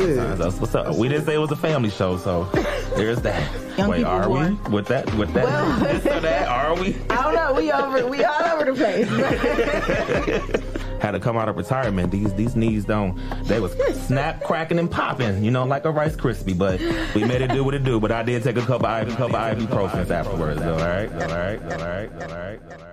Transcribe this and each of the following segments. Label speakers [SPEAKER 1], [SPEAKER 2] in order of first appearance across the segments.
[SPEAKER 1] sometimes. That's what's up. We didn't say it was a family show, so there's that.
[SPEAKER 2] Young
[SPEAKER 1] Wait,
[SPEAKER 2] people
[SPEAKER 1] are we with that? With that?
[SPEAKER 2] Well-
[SPEAKER 1] this or that? Are we?
[SPEAKER 2] I don't know. We over. We all over the place.
[SPEAKER 1] Had to come out of retirement. These these knees don't. They was snap, cracking, and popping. You know, like a Rice Krispie. But we made it do what it do. But I did take a couple of couple of ibuprofens afterwards. Though. All right, all right, all right, all right, all right.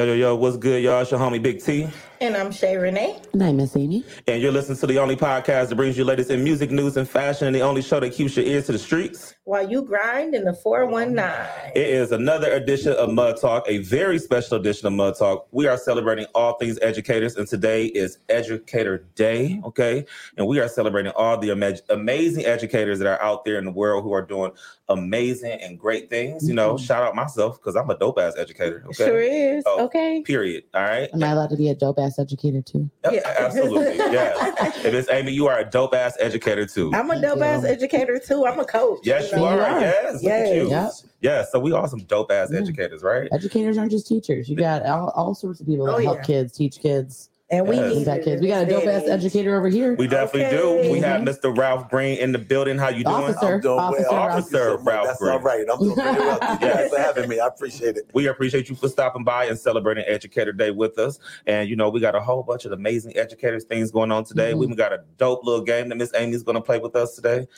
[SPEAKER 1] Yo, yo, yo, what's good, y'all? It's your homie Big T.
[SPEAKER 2] and I'm Shay Renee.
[SPEAKER 3] And I miss Amy.
[SPEAKER 1] And you're listening to the only podcast that brings you latest in music, news, and fashion, and the only show that keeps your ears to the streets.
[SPEAKER 2] While you grind in the 419.
[SPEAKER 1] It is another edition of Mud Talk, a very special edition of Mud Talk. We are celebrating all things educators, and today is Educator Day, okay? And we are celebrating all the ama- amazing educators that are out there in the world who are doing amazing and great things. You know, mm-hmm. shout out myself because I'm a dope ass educator, okay?
[SPEAKER 2] Sure is.
[SPEAKER 1] Oh.
[SPEAKER 2] Okay.
[SPEAKER 1] Period. All right.
[SPEAKER 3] Am I allowed to be a dope ass educator too?
[SPEAKER 1] Yep,
[SPEAKER 2] Yeah.
[SPEAKER 1] Absolutely. Yeah. If it's Amy, you are a dope ass educator too.
[SPEAKER 2] I'm a dope ass educator too. I'm a coach.
[SPEAKER 1] Yes, you
[SPEAKER 3] You
[SPEAKER 1] are.
[SPEAKER 3] are.
[SPEAKER 1] Yes. Look at
[SPEAKER 2] Yes.
[SPEAKER 1] you.
[SPEAKER 3] Yep.
[SPEAKER 1] Yeah. So we are some dope ass
[SPEAKER 3] Yeah.
[SPEAKER 1] educators, right?
[SPEAKER 3] Educators aren't just teachers. You got all, all sorts of people that
[SPEAKER 2] Oh,
[SPEAKER 3] help
[SPEAKER 2] yeah.
[SPEAKER 3] kids, teach kids,
[SPEAKER 2] And we
[SPEAKER 1] Yes.
[SPEAKER 2] need
[SPEAKER 3] impact kids. We got a dope ass educator over here.
[SPEAKER 1] We definitely
[SPEAKER 2] Okay.
[SPEAKER 1] do. We have Mr. Ralph Green in the building. How you doing?
[SPEAKER 3] Officer.
[SPEAKER 4] I'm doing
[SPEAKER 3] Officer
[SPEAKER 4] well.
[SPEAKER 3] Ralph.
[SPEAKER 4] Thank you.
[SPEAKER 1] Ralph
[SPEAKER 4] That's
[SPEAKER 1] Green.
[SPEAKER 4] all right. I'm doing very well. Thank you for having me. I appreciate it.
[SPEAKER 1] We appreciate you for stopping by and celebrating Educator Day with us. And you know, we got a whole bunch of amazing educators things going on today.
[SPEAKER 3] Mhm.
[SPEAKER 1] We even got a dope little game that Miss Amy's going to play with us today.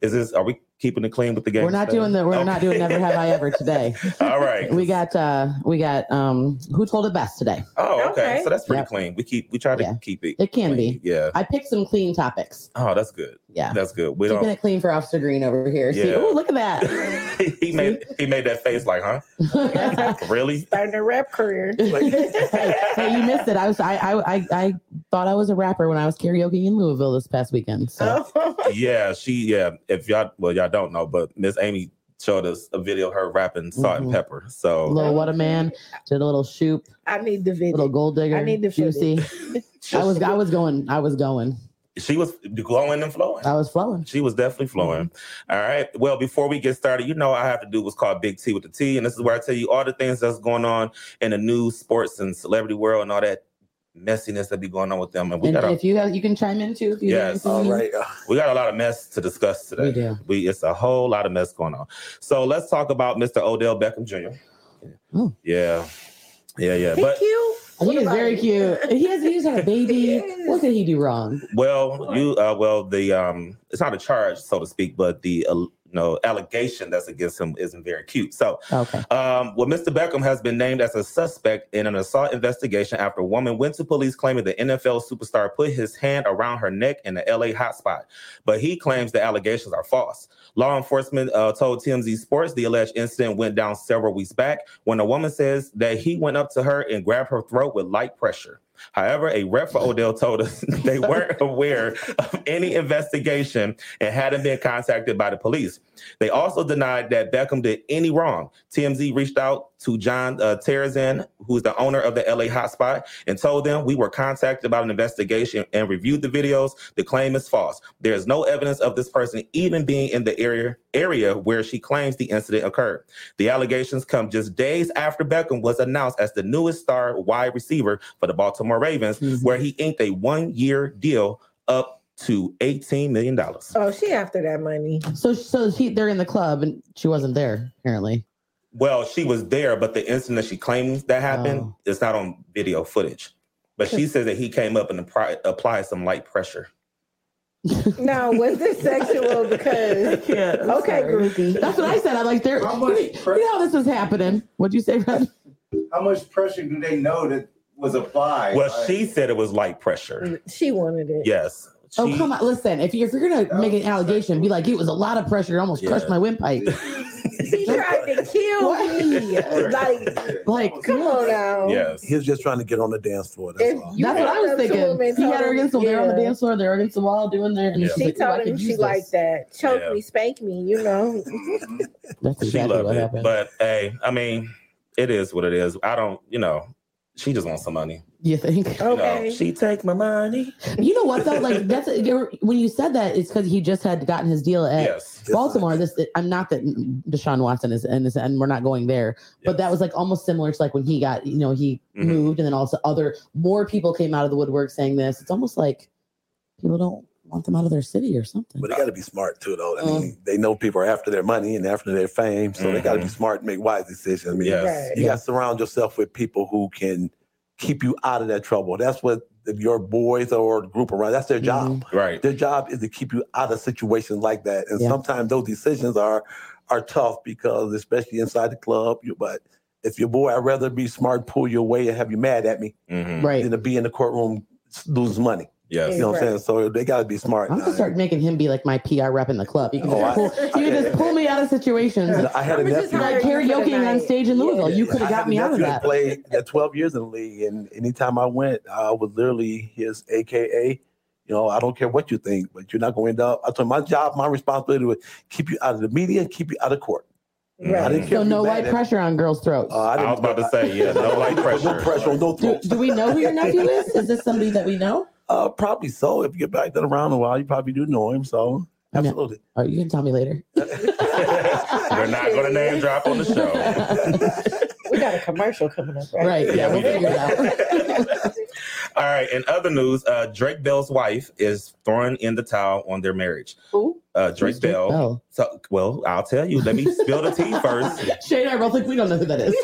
[SPEAKER 1] Is this? Are we keeping it clean with the game?
[SPEAKER 3] We're not
[SPEAKER 1] today?
[SPEAKER 3] doing the we're not doing never have I ever today.
[SPEAKER 1] All right.
[SPEAKER 3] We got uh we got um who told it best today.
[SPEAKER 1] Oh, okay.
[SPEAKER 2] Okay.
[SPEAKER 1] So that's pretty
[SPEAKER 3] Yep.
[SPEAKER 1] clean. We keep we try to
[SPEAKER 3] Yeah.
[SPEAKER 1] keep it.
[SPEAKER 3] It can
[SPEAKER 1] clean.
[SPEAKER 3] be.
[SPEAKER 1] Yeah.
[SPEAKER 3] I picked some clean topics.
[SPEAKER 1] Oh, that's good.
[SPEAKER 3] Yeah.
[SPEAKER 1] That's good. We
[SPEAKER 3] Keeping
[SPEAKER 1] don't.
[SPEAKER 3] it clean for Officer Green over here. See,
[SPEAKER 1] Yeah.
[SPEAKER 3] oh look at that.
[SPEAKER 1] he made he made that face like, huh? Really?
[SPEAKER 2] Starting a rap career.
[SPEAKER 3] hey, you missed it. I was I, I I I thought I was a rapper when I was karaoke in Louisville this past weekend. So
[SPEAKER 1] yeah, she yeah. If y'all well, y'all don't know, but Miss Amy showed us a video of her rapping salt and
[SPEAKER 3] Mhm.
[SPEAKER 1] pepper. So
[SPEAKER 3] little what a man did a little shoot,
[SPEAKER 2] I need the video.
[SPEAKER 3] little gold digger,
[SPEAKER 2] I need the
[SPEAKER 3] juicy. I was I was going I was going
[SPEAKER 1] she was glowing and flowing.
[SPEAKER 3] I was flowing.
[SPEAKER 1] She was definitely flowing. Mm-hmm. All right. Well, before we get started, you know I have to do what's called Big T with the T, and this is where I tell you all the things that's going on in the news, sports, and celebrity world, and all that messiness that be going on with them. And we
[SPEAKER 3] And
[SPEAKER 1] got a,
[SPEAKER 3] if you have, you can chime in too. If you
[SPEAKER 1] Yes.
[SPEAKER 3] have
[SPEAKER 4] All
[SPEAKER 3] anything.
[SPEAKER 4] right.
[SPEAKER 1] We got a lot of mess to discuss today.
[SPEAKER 3] We do.
[SPEAKER 1] We it's a whole lot of mess going on. So let's talk about Mr. Odell Beckham Jr.
[SPEAKER 3] Oh.
[SPEAKER 1] Yeah. Yeah, yeah.
[SPEAKER 2] He
[SPEAKER 1] But
[SPEAKER 2] cute.
[SPEAKER 3] He is very cute. He has he's had a baby. What did he do wrong?
[SPEAKER 1] well, you uh well the um it's not a charge, so to speak, but the uh, you know allegation that's against him isn't very cute. So
[SPEAKER 3] Okay.
[SPEAKER 1] Um, well, Mr. Beckham has been named as a suspect in an assault investigation after a woman went to police claiming the NFL superstar put his hand around her neck in the LA hotspot. But he claims the allegations are false. Law enforcement uh, told TMZ Sports the alleged incident went down several weeks back when a woman says that he went up to her and grabbed her throat with light pressure. However, a rep for mm. Odell told us they weren't aware of any investigation and hadn't been contacted by the police. They also denied that Beckham did any wrong. TMZ reached out to John uh, Terrazin, who's the owner of the LA Hotspot, and told them we were contacted about an investigation and reviewed the videos. The claim is false. There is no evidence of this person even being in the area area where she claims the incident occurred. The allegations come just days after Beckham was announced as the newest star wide receiver for the Baltimore Ravens,
[SPEAKER 3] Mhm.
[SPEAKER 1] where he inked a one-year deal up to $18 million.
[SPEAKER 2] Oh, she after that money.
[SPEAKER 3] So so he they're in the club and she wasn't there apparently.
[SPEAKER 1] Well, she was there, but the incident she claims that happened
[SPEAKER 3] Oh.
[SPEAKER 1] is not on video footage. But she says that he came up and appri- applied some light pressure.
[SPEAKER 2] Now, was this sexual? Because
[SPEAKER 3] Yeah.
[SPEAKER 2] okay, groupie.
[SPEAKER 3] That's what I said. I'm like, there.
[SPEAKER 5] How much
[SPEAKER 3] You know how this is happening? What'd you say, Red?
[SPEAKER 5] How much pressure do they know that was applied?
[SPEAKER 1] Well,
[SPEAKER 5] Like,
[SPEAKER 1] she said it was light pressure.
[SPEAKER 2] Mm, she wanted it.
[SPEAKER 1] Yes.
[SPEAKER 3] Oh come on! Listen, if, you, if you're gonna make an allegation, be like it was a lot of pressure, it almost
[SPEAKER 1] Yeah.
[SPEAKER 3] crushed my windpipe.
[SPEAKER 2] He tried to kill me. Like,
[SPEAKER 3] Like,
[SPEAKER 2] come on now.
[SPEAKER 1] Yes.
[SPEAKER 4] He was just trying to get on the dance floor. That's
[SPEAKER 2] If
[SPEAKER 4] all.
[SPEAKER 3] that's what I was thinking. He
[SPEAKER 2] told
[SPEAKER 3] had her against the, they're on the dance floor, they're against the wall doing their, and
[SPEAKER 1] Yeah.
[SPEAKER 3] she's
[SPEAKER 2] She
[SPEAKER 3] like, "Oh,
[SPEAKER 2] told him she liked that. Choke
[SPEAKER 1] Yeah.
[SPEAKER 2] me, spank me, you know.
[SPEAKER 3] That's
[SPEAKER 1] she
[SPEAKER 3] exactly
[SPEAKER 1] loved
[SPEAKER 3] what
[SPEAKER 1] it.
[SPEAKER 3] happened.
[SPEAKER 1] But hey, I mean, it is what it is. I don't, you know, she just wants some money.
[SPEAKER 3] you think?
[SPEAKER 1] You know,
[SPEAKER 2] Okay.
[SPEAKER 1] she take my money.
[SPEAKER 3] You know what though? Like that's when you said that, it's because he just had gotten his deal at
[SPEAKER 1] Yes.
[SPEAKER 3] Baltimore. This I'm not that Deshaun Watson is and, and we're not going there, but that was like almost similar to like when he got you know he
[SPEAKER 1] Mhm.
[SPEAKER 3] moved and then also other more people came out of the woodwork saying this. It's almost like people don't want them out of their city or something.
[SPEAKER 4] But they got to be smart too, though. I
[SPEAKER 3] Mm.
[SPEAKER 4] mean, they know people are after their money and after their fame, so they got to be smart and make wise decisions. I mean,
[SPEAKER 1] Yes.
[SPEAKER 2] Right.
[SPEAKER 4] you got to surround yourself with people who can keep you out of that trouble. That's what your boys or group around. That's their job.
[SPEAKER 1] Right.
[SPEAKER 4] Their job is to keep you out of situations like that. And
[SPEAKER 3] Yeah.
[SPEAKER 4] sometimes those decisions are are tough because, especially inside the club. You, but if your boy, I'd rather be smart, pull you away, and have you mad at me
[SPEAKER 1] hmm
[SPEAKER 3] Right.
[SPEAKER 4] than to be in the courtroom lose money.
[SPEAKER 1] Yes.
[SPEAKER 4] You know what I'm saying? So they got to be smart.
[SPEAKER 3] I'm gonna start making him be like my PR rep in the club. You can,
[SPEAKER 4] Oh,
[SPEAKER 3] just,
[SPEAKER 4] I-
[SPEAKER 3] pull, you can just pull me out of situations.
[SPEAKER 4] I had a
[SPEAKER 2] I'ma just
[SPEAKER 4] nephew.
[SPEAKER 2] hire
[SPEAKER 3] Like
[SPEAKER 2] you
[SPEAKER 3] karaoke on stage in Louisville.
[SPEAKER 2] Yeah.
[SPEAKER 3] You could have
[SPEAKER 4] I
[SPEAKER 3] got me out of
[SPEAKER 4] nephew
[SPEAKER 3] that.
[SPEAKER 4] Played at 12 years in the league, and anytime I went, I was literally his AKA. You know, I don't care what you think, but you're not going to end up. I told him my job, my responsibility was keep you out of the media, keep you out of court. I
[SPEAKER 2] Right.
[SPEAKER 4] didn't care
[SPEAKER 3] So no
[SPEAKER 4] mad
[SPEAKER 3] white pressure on girls' throats.
[SPEAKER 4] Uh, I,
[SPEAKER 1] I
[SPEAKER 4] didn't,
[SPEAKER 1] was about to say, yeah, no white pressure.
[SPEAKER 4] No pressure on no
[SPEAKER 3] do, do we know who your nephew is? Is this somebody that we know?
[SPEAKER 4] Uh, probably so. If you get back that around a while, you probably do know him. So
[SPEAKER 3] I mean-
[SPEAKER 4] absolutely.
[SPEAKER 3] Oh, you can tell me later.
[SPEAKER 1] We're not going to name drop on the show.
[SPEAKER 2] We got a commercial coming up, right?
[SPEAKER 3] right. Yeah, we'll figure it out.
[SPEAKER 1] All right. In other news, uh, Drake Bell's wife is throwing in the towel on their marriage.
[SPEAKER 2] Who?
[SPEAKER 1] Uh, Drake
[SPEAKER 3] Who's Drake
[SPEAKER 1] Bell.
[SPEAKER 3] Bell?
[SPEAKER 1] So, well, I'll tell you. Let me spill the tea first.
[SPEAKER 3] Shane I both think we don't know who that is.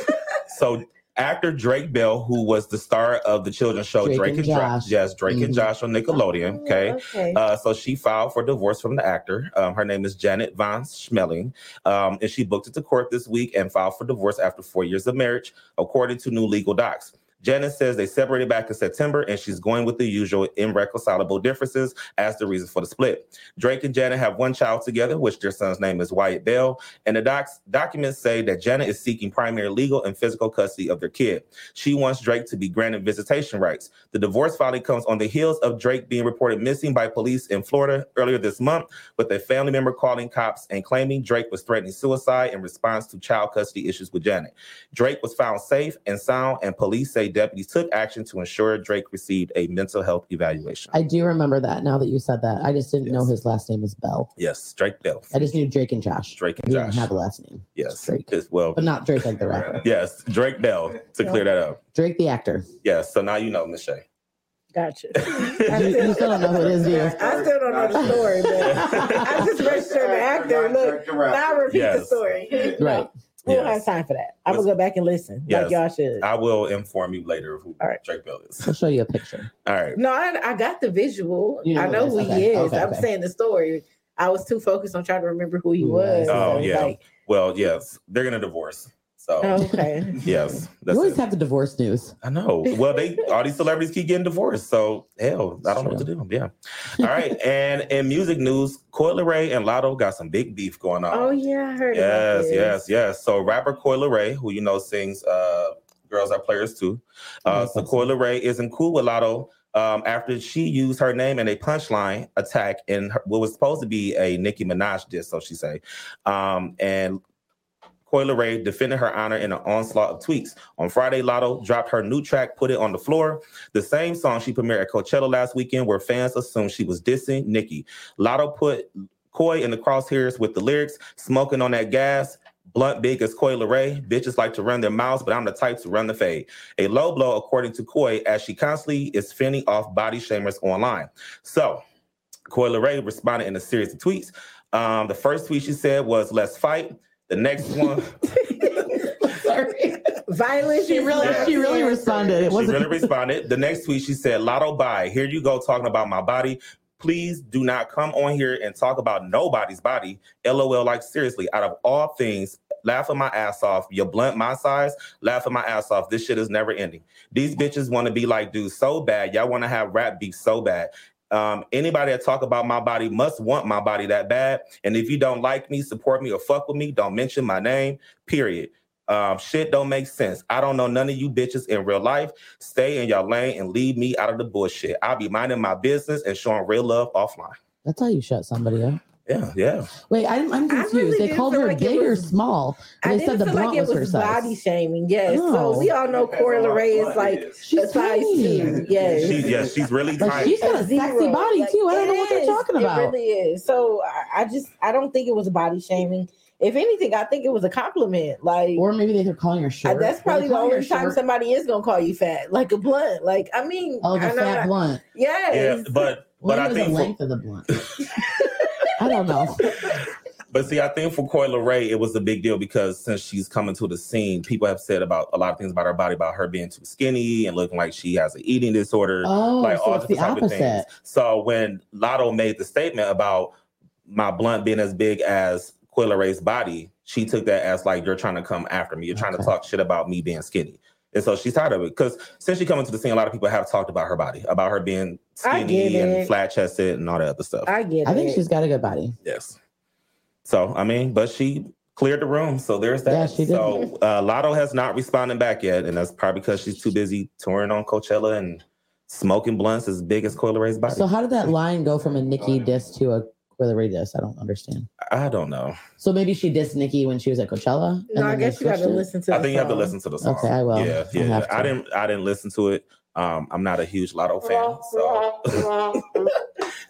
[SPEAKER 1] So, actor Drake Bell, who was the star of the children's show
[SPEAKER 3] Drake
[SPEAKER 1] Drake,
[SPEAKER 3] and
[SPEAKER 1] and Josh,
[SPEAKER 3] Josh.
[SPEAKER 1] yes, Drake and
[SPEAKER 3] Mhm.
[SPEAKER 1] Josh on Nickelodeon. Okay.
[SPEAKER 2] Okay.
[SPEAKER 1] Uh, so she filed for divorce from the actor. Um, her name is Janet Von Schmeling, um, and she booked it to court this week and filed for divorce after four years of marriage, according to new legal docs. Janet says they separated back in September, and she's going with the usual irreconcilable differences as the reason for the split. Drake and Janet have one child together, which their son's name is Wyatt Bell, and the docs documents say that Janet is seeking primary legal and physical custody of their kid. She wants Drake to be granted visitation rights. The divorce filing comes on the heels of Drake being reported missing by police in Florida earlier this month, with a family member calling cops and claiming Drake was threatening suicide in response to child custody issues with Janet. Drake was found safe and sound, and police say deputies took action to ensure Drake received a mental health evaluation.
[SPEAKER 3] I do remember that now that you said that. I just didn't know his last name was Bell.
[SPEAKER 1] yes, Drake Bell.
[SPEAKER 3] I just knew Drake and Josh.
[SPEAKER 1] Drake and
[SPEAKER 3] He didn't
[SPEAKER 1] Josh.
[SPEAKER 3] have a last name.
[SPEAKER 1] Yes,
[SPEAKER 3] Drake.
[SPEAKER 1] As well.
[SPEAKER 3] But not Drake like the rapper.
[SPEAKER 1] Yes, Drake Bell to clear that up.
[SPEAKER 3] Drake the actor.
[SPEAKER 1] Yes, so now you know, Miss Shay.
[SPEAKER 2] Gotcha.
[SPEAKER 3] You, you still don't know who it is, do you?
[SPEAKER 2] I still don't know the story, but I just registered the actor. Look, now repeat the story.
[SPEAKER 3] Right.
[SPEAKER 2] We don't have time for that. I'm gonna go back and listen, like
[SPEAKER 1] Yes.
[SPEAKER 2] y'all should.
[SPEAKER 1] I will inform you later of who
[SPEAKER 2] All right.
[SPEAKER 1] Drake Bell is.
[SPEAKER 3] I'll show you a picture.
[SPEAKER 1] All right.
[SPEAKER 2] No, I, I got the visual.
[SPEAKER 3] You know
[SPEAKER 2] I
[SPEAKER 3] who
[SPEAKER 2] know
[SPEAKER 3] it
[SPEAKER 2] who
[SPEAKER 3] is.
[SPEAKER 2] he
[SPEAKER 3] Okay.
[SPEAKER 2] is.
[SPEAKER 3] Okay,
[SPEAKER 2] I'm
[SPEAKER 3] okay.
[SPEAKER 2] saying the story. I was too focused on trying to remember who he was.
[SPEAKER 3] was.
[SPEAKER 1] Oh,
[SPEAKER 2] So,
[SPEAKER 1] yeah.
[SPEAKER 2] like,
[SPEAKER 1] Well, yes, they're gonna divorce. So
[SPEAKER 2] okay.
[SPEAKER 1] yes,
[SPEAKER 3] You always
[SPEAKER 1] it.
[SPEAKER 3] have the divorce news.
[SPEAKER 1] I know. Well, they all these celebrities keep getting divorced, so hell, I don't know what to do. Yeah. All right. and in music news, Coi Leray and Latto got some big beef going on.
[SPEAKER 2] Oh yeah, I heard.
[SPEAKER 1] Yes, yes, yes. So rapper Coi Leray, who you know sings uh Girls Are Players Too. Uh so Coi Leray isn't cool with Latto um after she used her name in a punchline attack in her, what was supposed to be a Nicki Minaj diss, so she say. Um and Coi Leray defended her honor in an onslaught of tweets. On Friday, Latto dropped her new track, Put It on the Floor, the same song she premiered at Coachella last weekend, where fans assumed she was dissing Nicki. Latto put Coi in the crosshairs with the lyrics, smoking on that gas. Blunt big as Coi Leray. Bitches like to run their mouths, but I'm the type to run the fade. A low blow, according to Coi, as she constantly is fending off body shamers online. So, Coi Leray responded in a series of tweets. Um, the first tweet she said was, Let's fight. The next one,
[SPEAKER 3] Sorry.
[SPEAKER 2] Violence.
[SPEAKER 3] She really,
[SPEAKER 2] not
[SPEAKER 3] she really responded. It
[SPEAKER 1] she
[SPEAKER 3] wasn't.
[SPEAKER 1] really responded. The next tweet, she said, Latto bye. Here you go talking about my body. Please do not come on here and talk about nobody's body. LOL, like seriously, out of all things, laughing my ass off. You're blunt my size, laughing my ass off. This shit is never ending. These bitches want to be like dudes so bad. Y'all want to have rap beef so bad. Um, anybody that talk about my body must want my body that bad. And if you don't like me, support me, or fuck with me, don't mention my name. Period. Um, shit don't make sense. I don't know none of you bitches in real life. Stay in your lane and leave me out of the bullshit. I'll be minding my business and showing real love offline.
[SPEAKER 3] That's how you shut somebody up.
[SPEAKER 1] Yeah, yeah.
[SPEAKER 3] Wait, I'm, I'm
[SPEAKER 2] I
[SPEAKER 3] confused.
[SPEAKER 2] really
[SPEAKER 3] they
[SPEAKER 2] didn't
[SPEAKER 3] called
[SPEAKER 2] feel
[SPEAKER 3] her
[SPEAKER 2] like it
[SPEAKER 3] big or
[SPEAKER 2] was-
[SPEAKER 3] small?
[SPEAKER 2] I
[SPEAKER 3] They
[SPEAKER 2] didn't
[SPEAKER 3] said the
[SPEAKER 2] feel
[SPEAKER 3] blunt
[SPEAKER 2] like it
[SPEAKER 3] was her size.
[SPEAKER 2] body shaming. Yes.
[SPEAKER 3] No.
[SPEAKER 2] So oh. we all know Coi Leray is like
[SPEAKER 3] She's
[SPEAKER 2] a size
[SPEAKER 3] tiny.
[SPEAKER 2] two. Yes.
[SPEAKER 1] She, yeah, she's really
[SPEAKER 3] Like
[SPEAKER 1] tiny.
[SPEAKER 3] she's got a
[SPEAKER 2] Zero.
[SPEAKER 3] sexy body
[SPEAKER 2] Like,
[SPEAKER 3] too. I don't know
[SPEAKER 2] it
[SPEAKER 3] what they're talking about.
[SPEAKER 2] It really is. So I, I just I don't think it was body shaming. If anything, I think it was a compliment. Like
[SPEAKER 3] Or maybe they're calling her
[SPEAKER 2] I-
[SPEAKER 3] short.
[SPEAKER 2] that's probably the only time
[SPEAKER 3] short?
[SPEAKER 2] somebody is gonna call you fat, like a blunt. Like I mean,
[SPEAKER 3] Oh, the
[SPEAKER 2] I
[SPEAKER 3] fat
[SPEAKER 2] not-
[SPEAKER 3] blunt.
[SPEAKER 2] Yes.
[SPEAKER 1] Yeah, but but I
[SPEAKER 3] maybe
[SPEAKER 1] think
[SPEAKER 3] the length of the blunt. I don't know.
[SPEAKER 1] But see, I think for Coi Leray, it was a big deal because since she's coming to the scene, people have said about a lot of things about her body, about her being too skinny and looking like she has an eating disorder,
[SPEAKER 3] Oh,
[SPEAKER 1] like
[SPEAKER 3] so
[SPEAKER 1] all
[SPEAKER 3] the
[SPEAKER 1] different type of things.
[SPEAKER 3] opposite.
[SPEAKER 1] So when Latto made the statement about my blunt being as big as Coi Leray's body, she took that as like you're trying to come after me. You're trying to talk shit about me being skinny. And so she's tired of it because since she coming to the scene, a lot of people have talked about her body, about her being skinny and flat chested and all that other stuff.
[SPEAKER 2] I get it.
[SPEAKER 3] I think
[SPEAKER 2] it.
[SPEAKER 3] she's got a good body.
[SPEAKER 1] Yes. So I mean, but she cleared the room, so there's that.
[SPEAKER 3] Yeah, she did.
[SPEAKER 1] So uh, Latto has not responded back yet, and that's probably because she's too busy touring on Coachella and smoking blunts as big as Coi Leray's body.
[SPEAKER 3] So how did that line go from a Nicki diss to a Coi Leray diss? I don't understand.
[SPEAKER 1] I don't know.
[SPEAKER 3] So maybe she dissed Nicki when she was at Coachella.
[SPEAKER 2] no, I guess you have to
[SPEAKER 3] it?
[SPEAKER 2] listen to.
[SPEAKER 1] I
[SPEAKER 2] the
[SPEAKER 1] think you have to listen to the song.
[SPEAKER 3] Okay, I will.
[SPEAKER 1] Yeah,
[SPEAKER 3] I
[SPEAKER 1] yeah.
[SPEAKER 3] have
[SPEAKER 1] I didn't. I didn't listen to it. Um, I'm not a huge Latto fan, so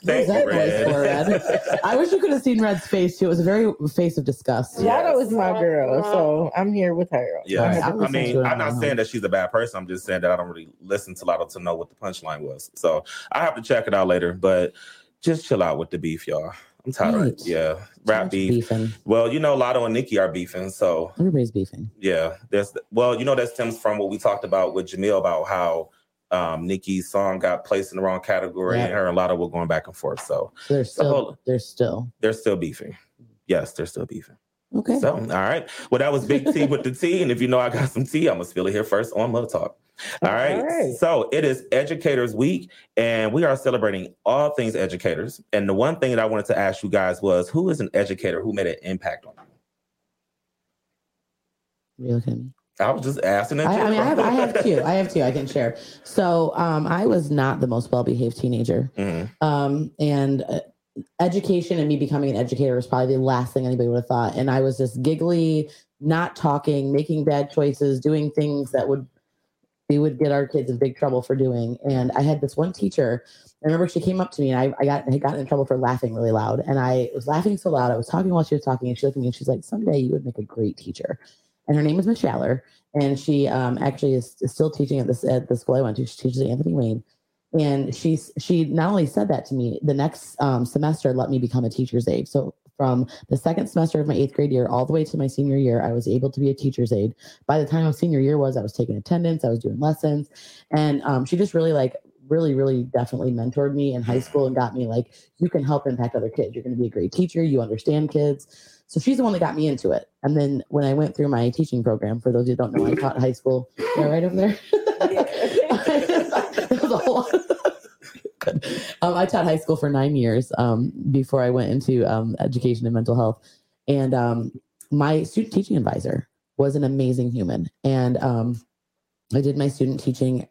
[SPEAKER 1] thank you,
[SPEAKER 3] was that voice for,
[SPEAKER 1] Red.
[SPEAKER 3] Red? I wish you could have seen Red's face too. It was a very face of disgust.
[SPEAKER 1] Yeah.
[SPEAKER 2] Latto is my girl, so I'm here with her.
[SPEAKER 1] Yeah,
[SPEAKER 3] Alright, I'll
[SPEAKER 1] I
[SPEAKER 3] listen to
[SPEAKER 1] mean, I'm not saying that she's a bad person. I'm just saying that I don't really listen to Latto to know what the punchline was. So I have to check it out later. But just chill out with the beef, y'all. I'm tired.
[SPEAKER 3] Right.
[SPEAKER 1] Yeah, rap beef.
[SPEAKER 3] beefing.
[SPEAKER 1] Well, you know, Latto and Nicki are beefing. So
[SPEAKER 3] Everybody's beefing.
[SPEAKER 1] yeah, there's well, you know, that stems from what we talked about with Jamil about how um Nicki's song got placed in the wrong category,
[SPEAKER 3] Yeah.
[SPEAKER 1] and her and Latto were going back and forth. So
[SPEAKER 3] So they're still.
[SPEAKER 1] whole-
[SPEAKER 3] They're still.
[SPEAKER 1] they're still beefing. Yes, they're still beefing.
[SPEAKER 3] Okay.
[SPEAKER 1] So, all right. Well, that was Big T with the T. And if you know I got some tea, I'm going to spill it here first on Mud Talk. All right.
[SPEAKER 2] All right.
[SPEAKER 1] So, it is Educators Week, and we are celebrating all things educators. And the one thing that I wanted to ask you guys was who is an educator who made an impact on you?
[SPEAKER 3] at me?
[SPEAKER 1] I was just asking. in
[SPEAKER 3] I, I mean, I have, I have two. I have two. I can share. So, um, I was not the most well-behaved teenager,
[SPEAKER 1] Mhm.
[SPEAKER 3] um, and uh, education and me becoming an educator was probably the last thing anybody would have thought. And I was just giggly, not talking, making bad choices, doing things that would we would get our kids in big trouble for doing. And I had this one teacher. I remember she came up to me and I, I got gotten in trouble for laughing really loud. And I was laughing so loud. I was talking while she was talking, and she looked at me and she's like, "Someday you would make a great teacher." And her name is Miss Schaller, and she um, actually is, is still teaching at this at the school I went to. She teaches at Anthony Wayne, and she's she not only said that to me, the next um, semester let me become a teacher's aide. So from the second semester of my eighth grade year all the way to my senior year, I was able to be a teacher's aide. By the time of senior year was, I was taking attendance, I was doing lessons, and um, she just really like really really definitely mentored me in high school and got me like you can help impact other kids. You're going to be a great teacher. You understand kids. So she's the one that got me into it. And then when I went through my teaching program, for those who don't know, I taught high school. Yeah, right over there. it was a whole. Good. Um, I taught high school for nine years um, before I went into um, education and mental health, and um, my student teaching advisor was an amazing human. And um, I did my student teaching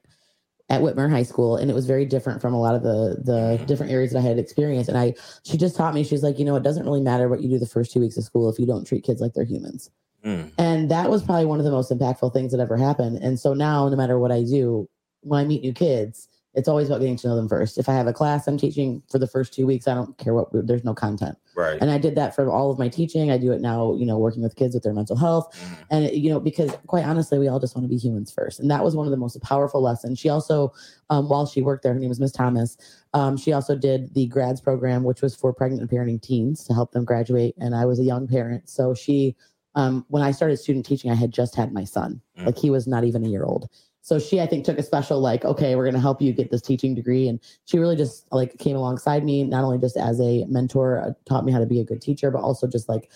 [SPEAKER 3] at Whitmer High School, and it was very different from a lot of the the different areas that I had experienced. And I, she just taught me, she's like, you know, it doesn't really matter what you do the first two weeks of school if you don't treat kids like they're humans.
[SPEAKER 1] Mm.
[SPEAKER 3] And that was probably one of the most impactful things that ever happened. And so now, no matter what I do, when I meet new kids, it's always about getting to know them first. If I have a class I'm teaching for the first two weeks, I don't care what there's no content.
[SPEAKER 1] Right.
[SPEAKER 3] And I did that for all of my teaching. I do it now, you know, working with kids with their mental health.
[SPEAKER 1] Mhm.
[SPEAKER 3] And, you know, because quite honestly, we all just want to be humans first. And that was one of the most powerful lessons. She also, um, while she worked there, her name was Miss Thomas. Um, she also did the grads program, which was for pregnant and parenting teens to help them graduate. And I was a young parent. So she, um, when I started student teaching, I had just had my son.
[SPEAKER 1] Mm.
[SPEAKER 3] Like he was not even a year old. So she, I think, took a special like, okay, we're going to help you get this teaching degree, and she really just like came alongside me, not only just as a mentor, uh, taught me how to be a good teacher, but also just like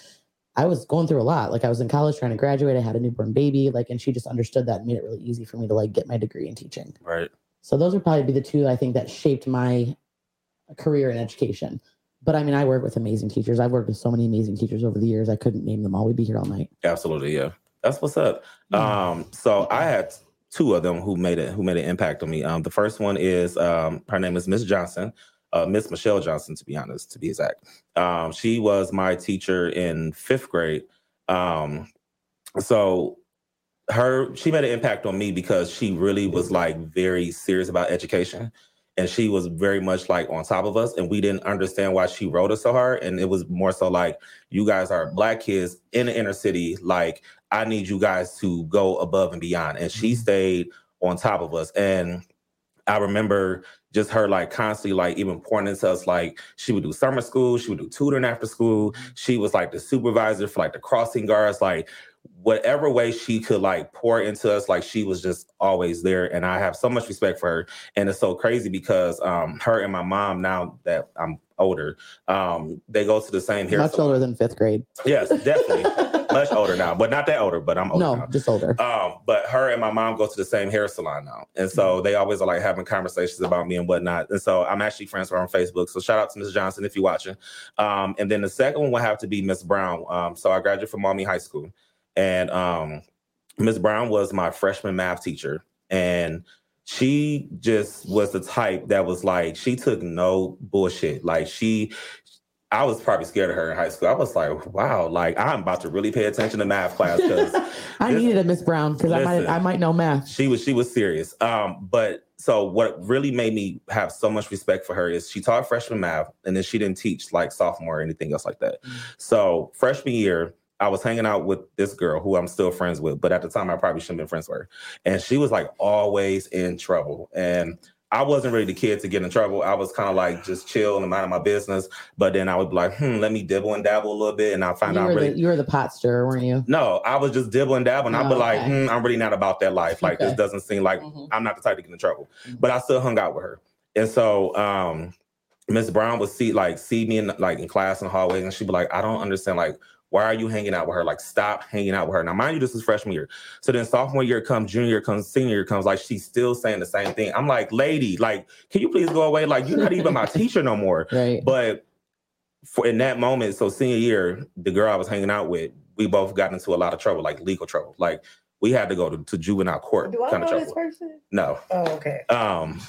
[SPEAKER 3] I was going through a lot. Like I was in college trying to graduate, I had a newborn baby, like, and she just understood that and made it really easy for me to like get my degree in teaching.
[SPEAKER 1] Right.
[SPEAKER 3] So those would probably be the two I think that shaped my career in education. But I mean, I work with amazing teachers. I've worked with so many amazing teachers over the years. I couldn't name them all. We'd be here all night.
[SPEAKER 1] Absolutely, yeah. That's what's up.
[SPEAKER 3] Yeah.
[SPEAKER 1] Um, so I had two of them who made it who made an impact on me. Um, the first one is um, her name is Miss Johnson, uh, Miss Michelle Johnson, to be honest, to be exact. Um, she was my teacher in fifth grade. Um, so her she made an impact on me because she really was like very serious about education and she was very much like on top of us and we didn't understand why she wrote us so hard and it was more so like you guys are black kids in the inner city like i need you guys to go above and beyond and she mm-hmm. stayed on top of us and i remember just her like constantly like even pointing to us like she would do summer school she would do tutoring after school mm-hmm. she was like the supervisor for like the crossing guards like whatever way she could like pour into us like she was just always there and i have so much respect for her and it's so crazy because um her and my mom now that i'm older um they go to the same hair
[SPEAKER 3] Much
[SPEAKER 1] salon.
[SPEAKER 3] older than fifth grade.
[SPEAKER 1] yes definitely much older now but not that older but i'm older
[SPEAKER 3] no,
[SPEAKER 1] now.
[SPEAKER 3] just older.
[SPEAKER 1] Um, but her and my mom go to the same hair salon now. And
[SPEAKER 3] Mm-hmm.
[SPEAKER 1] so they always are like having conversations about me and whatnot. And so I'm actually friends with her on Facebook. So shout out to Miss Johnson if you're watching. Um, and then the second one will have to be Miss Brown. Um, so I graduated from Maumee High School. And um Miss Brown was my freshman math teacher. And she just was the type that was like, she took no bullshit. Like she I was probably scared of her in high school. I was like, wow, like I'm about to really pay attention to math class because
[SPEAKER 3] I
[SPEAKER 1] this-
[SPEAKER 3] needed a Miss Brown because I might I might know math.
[SPEAKER 1] she was she was serious. Um, but so what really made me have so much respect for her is she taught freshman math and then she didn't teach like sophomore or anything else like that. So freshman year, I was hanging out with this girl who I'm still friends with, but at the time I probably shouldn't have been friends with her. And she was like always in trouble. And I wasn't really the kid to get in trouble. I was kind of like just chill and mind my business. But then I would be like, hmm, let me dibble and dabble a little bit. And I find
[SPEAKER 3] You
[SPEAKER 1] out
[SPEAKER 3] were,
[SPEAKER 1] really
[SPEAKER 3] the, you were the pot stirrer, weren't you?
[SPEAKER 1] no, I was just dibble and dabble, and I'd be
[SPEAKER 3] Oh,
[SPEAKER 1] like, hmm, I'm really not about that life. Like this doesn't seem like
[SPEAKER 3] Mhm.
[SPEAKER 1] I'm not the type to get in trouble.
[SPEAKER 3] Mhm.
[SPEAKER 1] But I still hung out with her. And so um Miss Brown would see like see me in like in class in the hallways, and she'd be like, I don't understand, like, why are you hanging out with her? Like, stop hanging out with her. Now, mind you, this is freshman year. So then sophomore year comes, junior year comes, senior year comes, like she's still saying the same thing. I'm like, lady, like, can you please go away? Like, you're not even my teacher no more.
[SPEAKER 3] Right.
[SPEAKER 1] But for in that moment, so senior year, the girl I was hanging out with, we both got into a lot of trouble, like legal trouble. Like we had to go to, to juvenile court
[SPEAKER 2] Do I
[SPEAKER 1] kind of
[SPEAKER 2] know this
[SPEAKER 1] trouble.
[SPEAKER 2] person?
[SPEAKER 1] No.
[SPEAKER 2] Oh, okay.
[SPEAKER 1] Um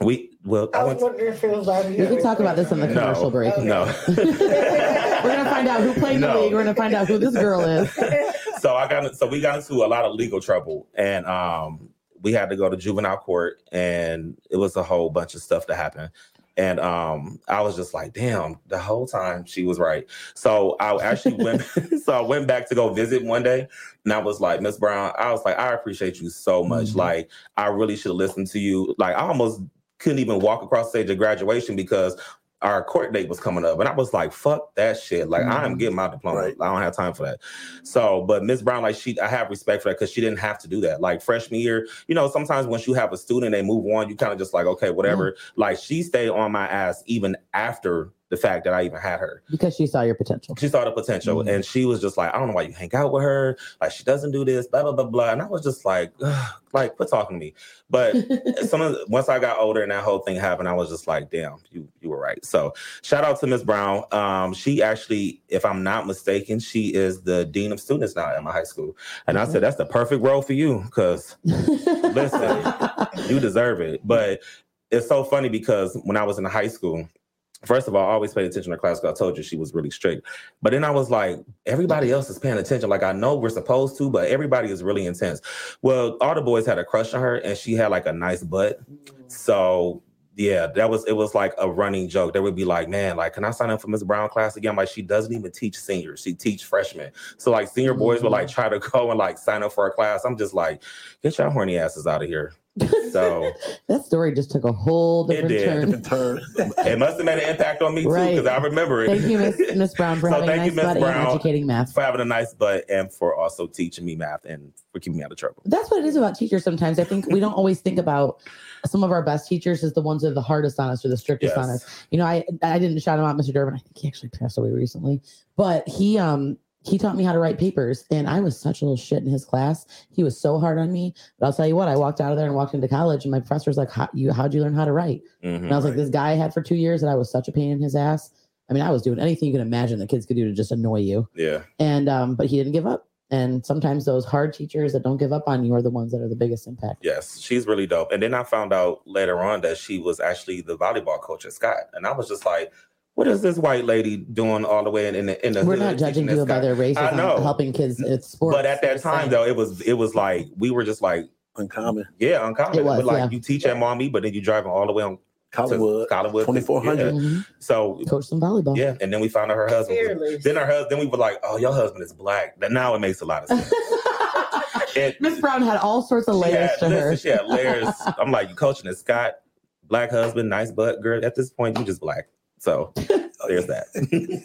[SPEAKER 1] we well I
[SPEAKER 2] I was wondering if it was out
[SPEAKER 3] We can talk about this in the
[SPEAKER 1] No.
[SPEAKER 3] commercial break.
[SPEAKER 1] no.
[SPEAKER 3] We're gonna find out who played the league. We're gonna find out who this girl is.
[SPEAKER 1] so I got so we got into a lot of legal trouble and um we had to go to juvenile court and it was a whole bunch of stuff that happened. And um I was just like, damn, the whole time she was right. So I actually went so I went back to go visit one day and I was like, Miss Brown, I was like, I appreciate you so much.
[SPEAKER 3] Mhm.
[SPEAKER 1] Like I really should have listened to you. Like I almost couldn't even walk across the stage of graduation because our court date was coming up. And I was like, fuck that shit. Like I'm
[SPEAKER 3] Mhm.
[SPEAKER 1] getting my diploma.
[SPEAKER 4] Right.
[SPEAKER 1] I don't have time for that. So, but Miss Brown, like she, I have respect for that because she didn't have to do that. Like freshman year, you know, sometimes once you have a student, they move on. You kind of just like, okay, whatever. Like she stayed on my ass even after the fact that I even had her.
[SPEAKER 3] Because she saw your potential.
[SPEAKER 1] She saw the potential,
[SPEAKER 3] Mhm.
[SPEAKER 1] and she was just like, I don't know why you hang out with her. Like she doesn't do this, blah blah blah blah. And I was just like, like quit talking to me. But some of the, once I got older and that whole thing happened, I was just like, damn, you you were right. So shout out to Miss Brown. Um, she actually, if I'm not mistaken, she is the dean of students now at my high school. And I said, that's the perfect role for you because Listen. you deserve it. But it's so funny because when I was in high school, first of all, I always paid attention to class because I told you she was really strict. But then I was like, everybody else is paying attention. Like I know we're supposed to, but everybody is really intense. Well, all the boys had a crush on her and she had like a nice butt. Mm. So yeah, that was it was like a running joke. They would be like, man, like, can I sign up for Miss Brown class again? Like, she doesn't even teach seniors; she teach freshmen. So like, senior boys would like mm. try to go and like sign up for a class. I'm just like, get your horny asses out of here. So
[SPEAKER 3] that story just took a whole
[SPEAKER 1] It
[SPEAKER 3] different
[SPEAKER 1] did.
[SPEAKER 3] turn.
[SPEAKER 4] Different turn.
[SPEAKER 1] it must have made an impact on me too
[SPEAKER 3] Right.
[SPEAKER 1] because I remember it.
[SPEAKER 3] Thank you, Miss Miss Brown, for
[SPEAKER 1] So
[SPEAKER 3] having a
[SPEAKER 1] thank
[SPEAKER 3] nice
[SPEAKER 1] you, Miss
[SPEAKER 3] butt and
[SPEAKER 1] Brown.
[SPEAKER 3] educating math.
[SPEAKER 1] for having a nice butt and for also teaching me math and for keeping me out of trouble.
[SPEAKER 3] That's what it is about teachers. Sometimes I think we don't always think about some of our best teachers as the ones that are the hardest on us or the strictest on us. You know, I I didn't shout him out, Mr. Durbin. I think he actually passed away recently, but he um he taught me how to write papers, and I was such a little shit in his class. He was so hard on me. But I'll tell you what, I walked out of there and walked into college, and my professor was like, how, "You, how'd you learn how to write?"
[SPEAKER 1] Mhm.
[SPEAKER 3] And I was like, "This guy I had for two years, and I was such a pain in his ass. I mean, I was doing anything you can imagine that kids could do to just annoy you."
[SPEAKER 1] Yeah.
[SPEAKER 3] And um, but he didn't give up. And sometimes those hard teachers that don't give up on you are the ones that are the biggest impact.
[SPEAKER 1] Yes, she's really dope. And then I found out later on that she was actually the volleyball coach at Scott, and I was just like, "What is this white lady doing all the way in, in the in the?"
[SPEAKER 3] We're not judging
[SPEAKER 1] teaching at
[SPEAKER 3] by their race.
[SPEAKER 1] I know.
[SPEAKER 3] helping kids at sports.
[SPEAKER 1] But at that time,
[SPEAKER 3] like-
[SPEAKER 1] though, it was it was like we were just like,
[SPEAKER 4] Uncommon.
[SPEAKER 1] yeah, uncommon.
[SPEAKER 3] It was,
[SPEAKER 1] but like
[SPEAKER 3] yeah.
[SPEAKER 1] you teach at Maumee, but then you driving all the way on to
[SPEAKER 4] Collingwood.
[SPEAKER 1] Collingwood,
[SPEAKER 4] 2400.
[SPEAKER 1] Yeah.
[SPEAKER 3] Mhm.
[SPEAKER 1] So
[SPEAKER 3] coach some volleyball.
[SPEAKER 1] yeah, and then we found out her husband. was- then her husband, then we were like, "Oh, your husband is black." Then now it makes a lot of sense.
[SPEAKER 3] Miss Brown had all sorts of layers
[SPEAKER 1] had-
[SPEAKER 3] to her.
[SPEAKER 1] She had layers. I'm like, you coaching a Scott, black husband, nice butt, girl. At this point, you just black. So there's that.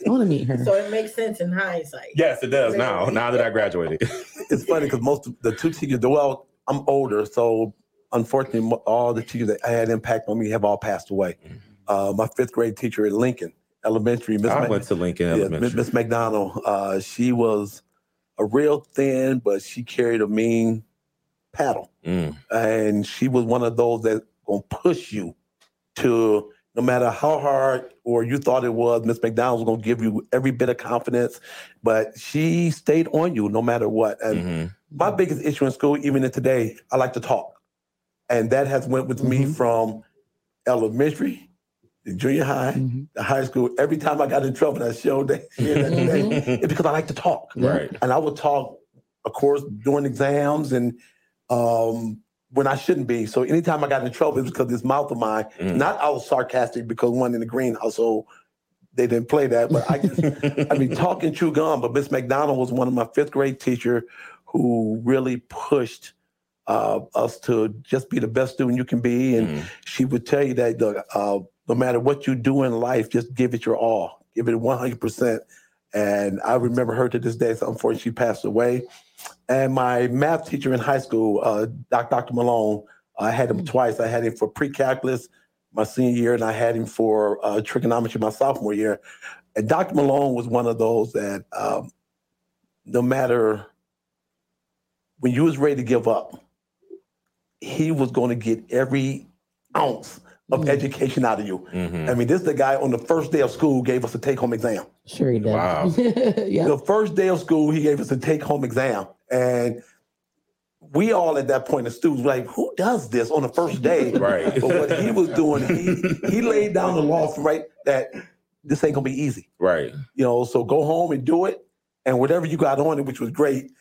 [SPEAKER 3] I want to meet her.
[SPEAKER 2] So it makes sense in hindsight.
[SPEAKER 1] yes, it does now. Now that I graduated.
[SPEAKER 4] it's funny because most of the two teachers, well, I'm older, so unfortunately, all the teachers that had impact on me have all passed away. Uh, my fifth grade teacher at Lincoln Elementary, Miss
[SPEAKER 1] I
[SPEAKER 4] Mac-
[SPEAKER 1] went to Lincoln
[SPEAKER 4] yeah,
[SPEAKER 1] Elementary.
[SPEAKER 4] Miss McDonald, uh, she was a real thin, but she carried a mean paddle,
[SPEAKER 1] Mm,
[SPEAKER 4] and she was one of those that gonna push you to no matter how hard or you thought it was, Miss McDonald was gonna give you every bit of confidence, but she stayed on you no matter what. And
[SPEAKER 1] mhm.
[SPEAKER 4] my biggest issue in school, even in today, I like to talk, and that has went with me
[SPEAKER 3] Mhm.
[SPEAKER 4] from elementary, to junior high,
[SPEAKER 3] Mhm.
[SPEAKER 4] to high school. Every time I got in trouble, I showed that, shared that today,
[SPEAKER 3] Mhm.
[SPEAKER 4] it's because I like to talk,
[SPEAKER 1] Right.
[SPEAKER 4] and I would talk, of course, during exams and um, when I shouldn't be. So anytime I got in trouble, it was because this mouth of mine.
[SPEAKER 1] Mm.
[SPEAKER 4] Not I was sarcastic because one in the green household. They didn't play that, but I just I mean, talking chew gum, but Miss McDonald was one of my fifth grade teacher who really pushed uh, us to just be the best student you can be. And
[SPEAKER 1] Mhm.
[SPEAKER 4] she would tell you that uh, no matter what you do in life, just give it your all, give it 100%. And I remember her to this day. So unfortunately, she passed away. And my math teacher in high school, uh, Doc, Dr. Malone, I had him twice. I had him for pre-calculus my senior year, and I had him for uh, trigonometry my sophomore year. And Dr. Malone was one of those that, um, no matter when you was ready to give up, he was going to get every ounce of
[SPEAKER 3] Mm.
[SPEAKER 4] education out of you.
[SPEAKER 1] Mhm.
[SPEAKER 4] I mean, this is the guy on the first day of school gave us a take-home exam.
[SPEAKER 3] Sure he did.
[SPEAKER 1] Wow.
[SPEAKER 3] yeah.
[SPEAKER 4] The first day of school, he gave us a take-home exam, and we all at that point, the students, were like, who does this on the first day?
[SPEAKER 1] Right.
[SPEAKER 4] But what he was doing, he he laid down the law for right that this ain't gonna be easy.
[SPEAKER 1] Right.
[SPEAKER 4] You know, so go home and do it, and whatever you got on it, which was great.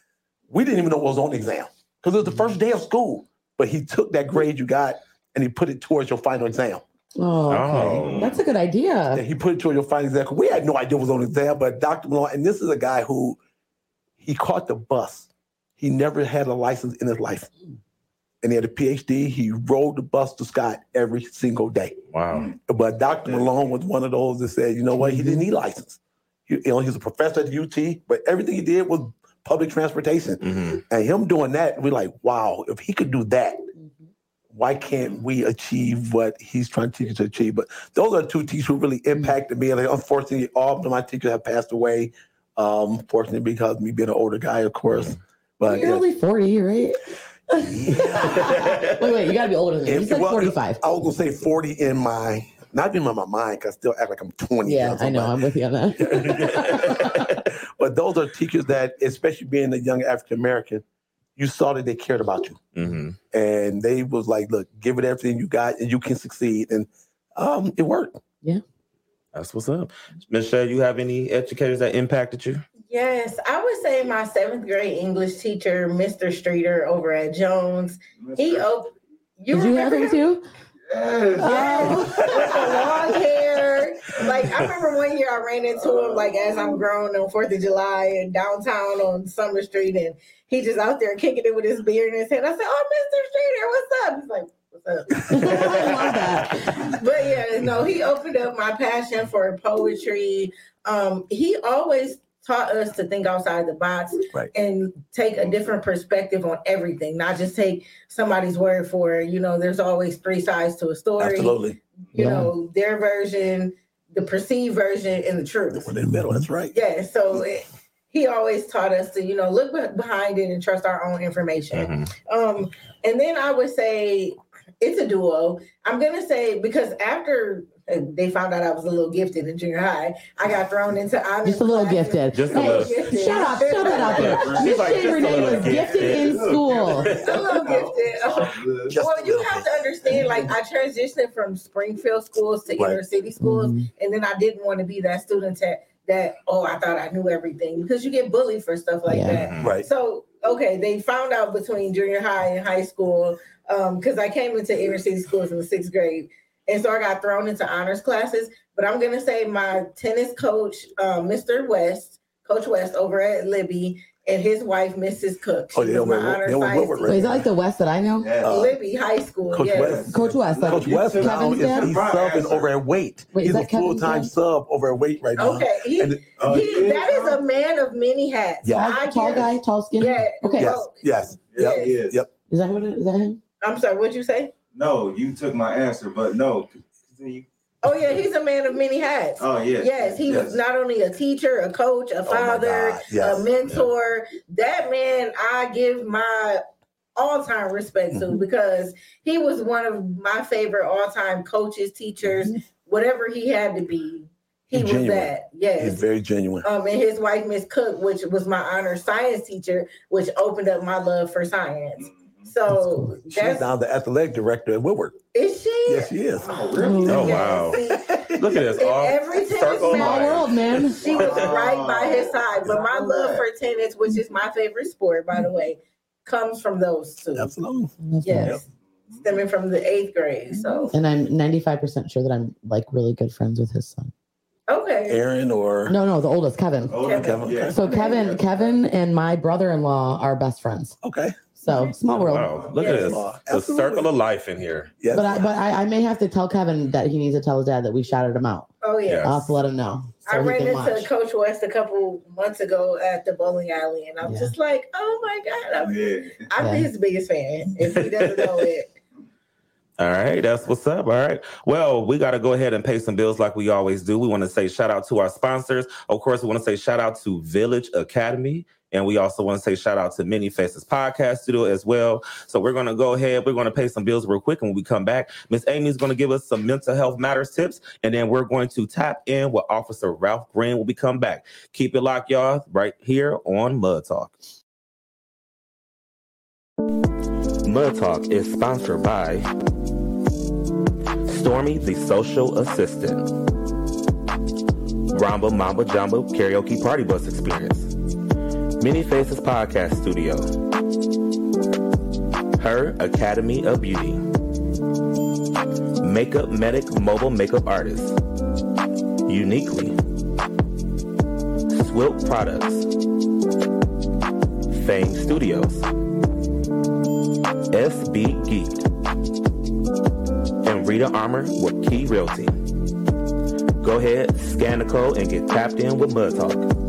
[SPEAKER 4] We didn't even know what was on the exam because it was the first day of school. But he took that grade you got and he put it towards your final exam.
[SPEAKER 3] Oh, okay.
[SPEAKER 1] Oh.
[SPEAKER 3] That's a good idea.
[SPEAKER 4] And he put it towards your final exam. We had no idea it was on exam, but Dr. Malone, and this is a guy who he caught the bus. He never had a license in his life. And he had a PhD. He rode the bus to Scott every single day.
[SPEAKER 1] Wow.
[SPEAKER 4] But Dr. Malone was one of those that said, you know what, he didn't need a license. He, you know, he was a professor at UT, but everything he did was public transportation.
[SPEAKER 1] hmm
[SPEAKER 4] And him doing that, we're like, wow, if he could do that, why can't we achieve what he's trying to teach us to achieve? But those are two teachers who really impacted me. And unfortunately, all of my teachers have passed away. Um, fortunately, because me being an older guy, of course. But
[SPEAKER 3] You're
[SPEAKER 4] yeah.
[SPEAKER 3] only 40, right? wait, wait, you gotta be older than me. You
[SPEAKER 4] If-
[SPEAKER 3] said
[SPEAKER 4] well,
[SPEAKER 3] 45.
[SPEAKER 4] I was gonna say 40 in my not even in my mind, because I still act like I'm 20.
[SPEAKER 3] Yeah, I know.
[SPEAKER 4] something.
[SPEAKER 3] I'm with you on that.
[SPEAKER 4] but those are teachers that, especially being a young African American, you saw that they cared about you.
[SPEAKER 1] hmm
[SPEAKER 4] and they was like, "Look, give it everything you got, and you can succeed." And um, it worked.
[SPEAKER 1] Yeah, that's what's up. Michelle, you have any educators that impacted you?
[SPEAKER 2] Yes, I would say my seventh grade English teacher, Mr. Streeter, over at Jones. He opened. you
[SPEAKER 3] Did you have
[SPEAKER 2] remember
[SPEAKER 3] him
[SPEAKER 2] him?
[SPEAKER 3] too?
[SPEAKER 2] Yes, with long hair. Like I remember one year I ran into him like as I'm grown on Fourth of July in downtown on Summit Street, and he just out there kicking it with his beard in his hand. I said, "Oh, Mr. Streeter, what's up?" He's like, "What's up?"
[SPEAKER 3] I love that.
[SPEAKER 2] but yeah, no, he opened up my passion for poetry. Um, he always taught us to think outside the box
[SPEAKER 4] Right.
[SPEAKER 2] and take a different perspective on everything, not just take somebody's word for it. You know, there's always three sides to a story.
[SPEAKER 4] Absolutely,
[SPEAKER 2] You
[SPEAKER 3] Yeah.
[SPEAKER 2] know, their version, the perceived version, and the truth.
[SPEAKER 4] the one in the middle. That's right.
[SPEAKER 2] Yeah, so it, he always taught us to, you know, look behind it and trust our own information.
[SPEAKER 1] Mhm.
[SPEAKER 2] Um, and then I would say it's a duo. I'm gonna say because after they found out I was a little gifted in junior high, I got thrown into honors.
[SPEAKER 3] Just a little
[SPEAKER 2] classes.
[SPEAKER 3] gifted.
[SPEAKER 1] Just a little.
[SPEAKER 2] Gifted.
[SPEAKER 3] Shut up, shut that out there.
[SPEAKER 1] She's
[SPEAKER 3] Miss
[SPEAKER 1] like,
[SPEAKER 3] Shane Renee was gifted
[SPEAKER 1] gifted.
[SPEAKER 3] in school.
[SPEAKER 2] A little gifted. Um,
[SPEAKER 4] Just
[SPEAKER 2] well, you have to understand, like I transitioned from Springfield schools to
[SPEAKER 4] Right.
[SPEAKER 2] inner city schools,
[SPEAKER 3] Mhm.
[SPEAKER 2] and then I didn't want to be that student that that oh I thought I knew everything because you get bullied for stuff like
[SPEAKER 3] Yeah.
[SPEAKER 2] that.
[SPEAKER 1] Mhm.
[SPEAKER 4] Right.
[SPEAKER 2] So okay, they found out between junior high and high school because I came into inner city schools in the sixth grade, and so I got thrown into honors classes. But I'm gonna say my tennis coach, um, Mr. West, Coach West over at Libbey, and his wife, Mrs. Cook.
[SPEAKER 4] Oh,
[SPEAKER 2] She
[SPEAKER 4] they
[SPEAKER 2] was my honors
[SPEAKER 4] they over
[SPEAKER 2] science
[SPEAKER 4] Woodward,
[SPEAKER 3] Wait, is that like the West that I know?
[SPEAKER 4] Uh,
[SPEAKER 2] Libbey High School.
[SPEAKER 4] Coach
[SPEAKER 2] yes.
[SPEAKER 4] West.
[SPEAKER 3] Coach West, like
[SPEAKER 4] Coach West now
[SPEAKER 3] Kevin's
[SPEAKER 4] is he's subbing over at Wait.
[SPEAKER 3] Wait, is
[SPEAKER 4] he's a
[SPEAKER 3] that Kevin's
[SPEAKER 4] full time sub over at Wait right now.
[SPEAKER 2] Okay, he,
[SPEAKER 4] And
[SPEAKER 6] Uh,
[SPEAKER 2] he that is a man of many hats.
[SPEAKER 4] Yeah.
[SPEAKER 2] I
[SPEAKER 3] Tall, tall
[SPEAKER 2] give-
[SPEAKER 3] guy, tall skin.
[SPEAKER 2] Yeah.
[SPEAKER 3] Okay.
[SPEAKER 4] yes,
[SPEAKER 2] Oh,
[SPEAKER 4] yes,
[SPEAKER 2] Yeah.
[SPEAKER 4] yep,
[SPEAKER 6] Yes.
[SPEAKER 4] yep.
[SPEAKER 3] Is that what it is? That him?
[SPEAKER 2] I'm sorry. What'd you say?
[SPEAKER 6] No, you took my answer, but no.
[SPEAKER 2] Oh yeah, he's a man of many hats.
[SPEAKER 6] Oh yes.
[SPEAKER 2] Yes, he was not only a teacher, a coach, a
[SPEAKER 4] Oh
[SPEAKER 2] father,
[SPEAKER 4] God, yes.
[SPEAKER 2] a mentor. That man, I give my all-time respect to
[SPEAKER 4] Mhm.
[SPEAKER 2] because he was one of my favorite all-time coaches, teachers, whatever he had to be. He
[SPEAKER 4] He's
[SPEAKER 2] was
[SPEAKER 4] genuine.
[SPEAKER 2] that. Yes.
[SPEAKER 4] He's
[SPEAKER 2] Yes.
[SPEAKER 4] very genuine.
[SPEAKER 2] Um, and his wife, Miss Cook, which was my honor science teacher, which opened up my love for science. So
[SPEAKER 4] She's now the athletic director at Woodward.
[SPEAKER 2] is she?
[SPEAKER 4] Yes, she is.
[SPEAKER 6] Oh really?
[SPEAKER 1] Oh, wow. Look at this. All
[SPEAKER 2] every tennis
[SPEAKER 1] circle
[SPEAKER 2] match,
[SPEAKER 3] Small world, man.
[SPEAKER 2] She was right by his side. Oh, but my
[SPEAKER 6] Oh,
[SPEAKER 2] love for tennis, which is my favorite sport, by the way, comes from those two.
[SPEAKER 4] Absolutely.
[SPEAKER 3] That's right.
[SPEAKER 2] Yes. Stemming from the eighth grade. So
[SPEAKER 3] And I'm 95% sure that I'm like really good friends with his son.
[SPEAKER 2] okay.
[SPEAKER 4] Aaron or
[SPEAKER 3] No, no, the oldest, Kevin.
[SPEAKER 6] Oh,
[SPEAKER 2] Kevin.
[SPEAKER 6] yeah.
[SPEAKER 3] So Kevin, Kevin and my brother-in-law are best friends.
[SPEAKER 4] okay.
[SPEAKER 3] So small world.
[SPEAKER 1] Wow, look at this.
[SPEAKER 4] Oh,
[SPEAKER 1] The circle of life in here.
[SPEAKER 4] Yes.
[SPEAKER 3] But I, but I, I may have to tell Kevin that he needs to tell his dad that we shouted him out.
[SPEAKER 2] Oh yeah.
[SPEAKER 1] Yeah.
[SPEAKER 3] I'll have to let him know.
[SPEAKER 2] I
[SPEAKER 3] so he
[SPEAKER 2] ran into
[SPEAKER 3] watch.
[SPEAKER 2] Coach West a couple months ago at the bowling alley, and I'm
[SPEAKER 3] Yeah.
[SPEAKER 2] just like, "Oh my god, I'm,
[SPEAKER 6] Yeah.
[SPEAKER 2] I'm
[SPEAKER 3] Yeah.
[SPEAKER 2] his biggest fan." If he doesn't know it,
[SPEAKER 1] All right, that's what's up. All right. Well, we got to go ahead and pay some bills like we always do. We want to say shout out to our sponsors. Of course, we want to say shout out to Village Academy. And we also want to say shout out to Many Faces Podcast Studio as well. So we're going to go ahead. We're going to pay some bills real quick. And when we come back, Miss Amy's going to give us some mental health matters tips. And then we're going to tap in with Officer Ralph Green when we come back. Keep it locked, y'all, right here on Mud Talk. Mud Talk is sponsored by Stormy the Social Assistant, Ramba Mamba Jamba Karaoke Party Bus Experience, Many Faces Podcast Studio, Her Academy of Beauty, Makeup Medic Mobile Makeup Artist, Uniquely, Swilt Products, Fame Studios, SB Geek, and Rita Armour with Key Realty. Go ahead, scan the code, and get tapped in with Mud Talk.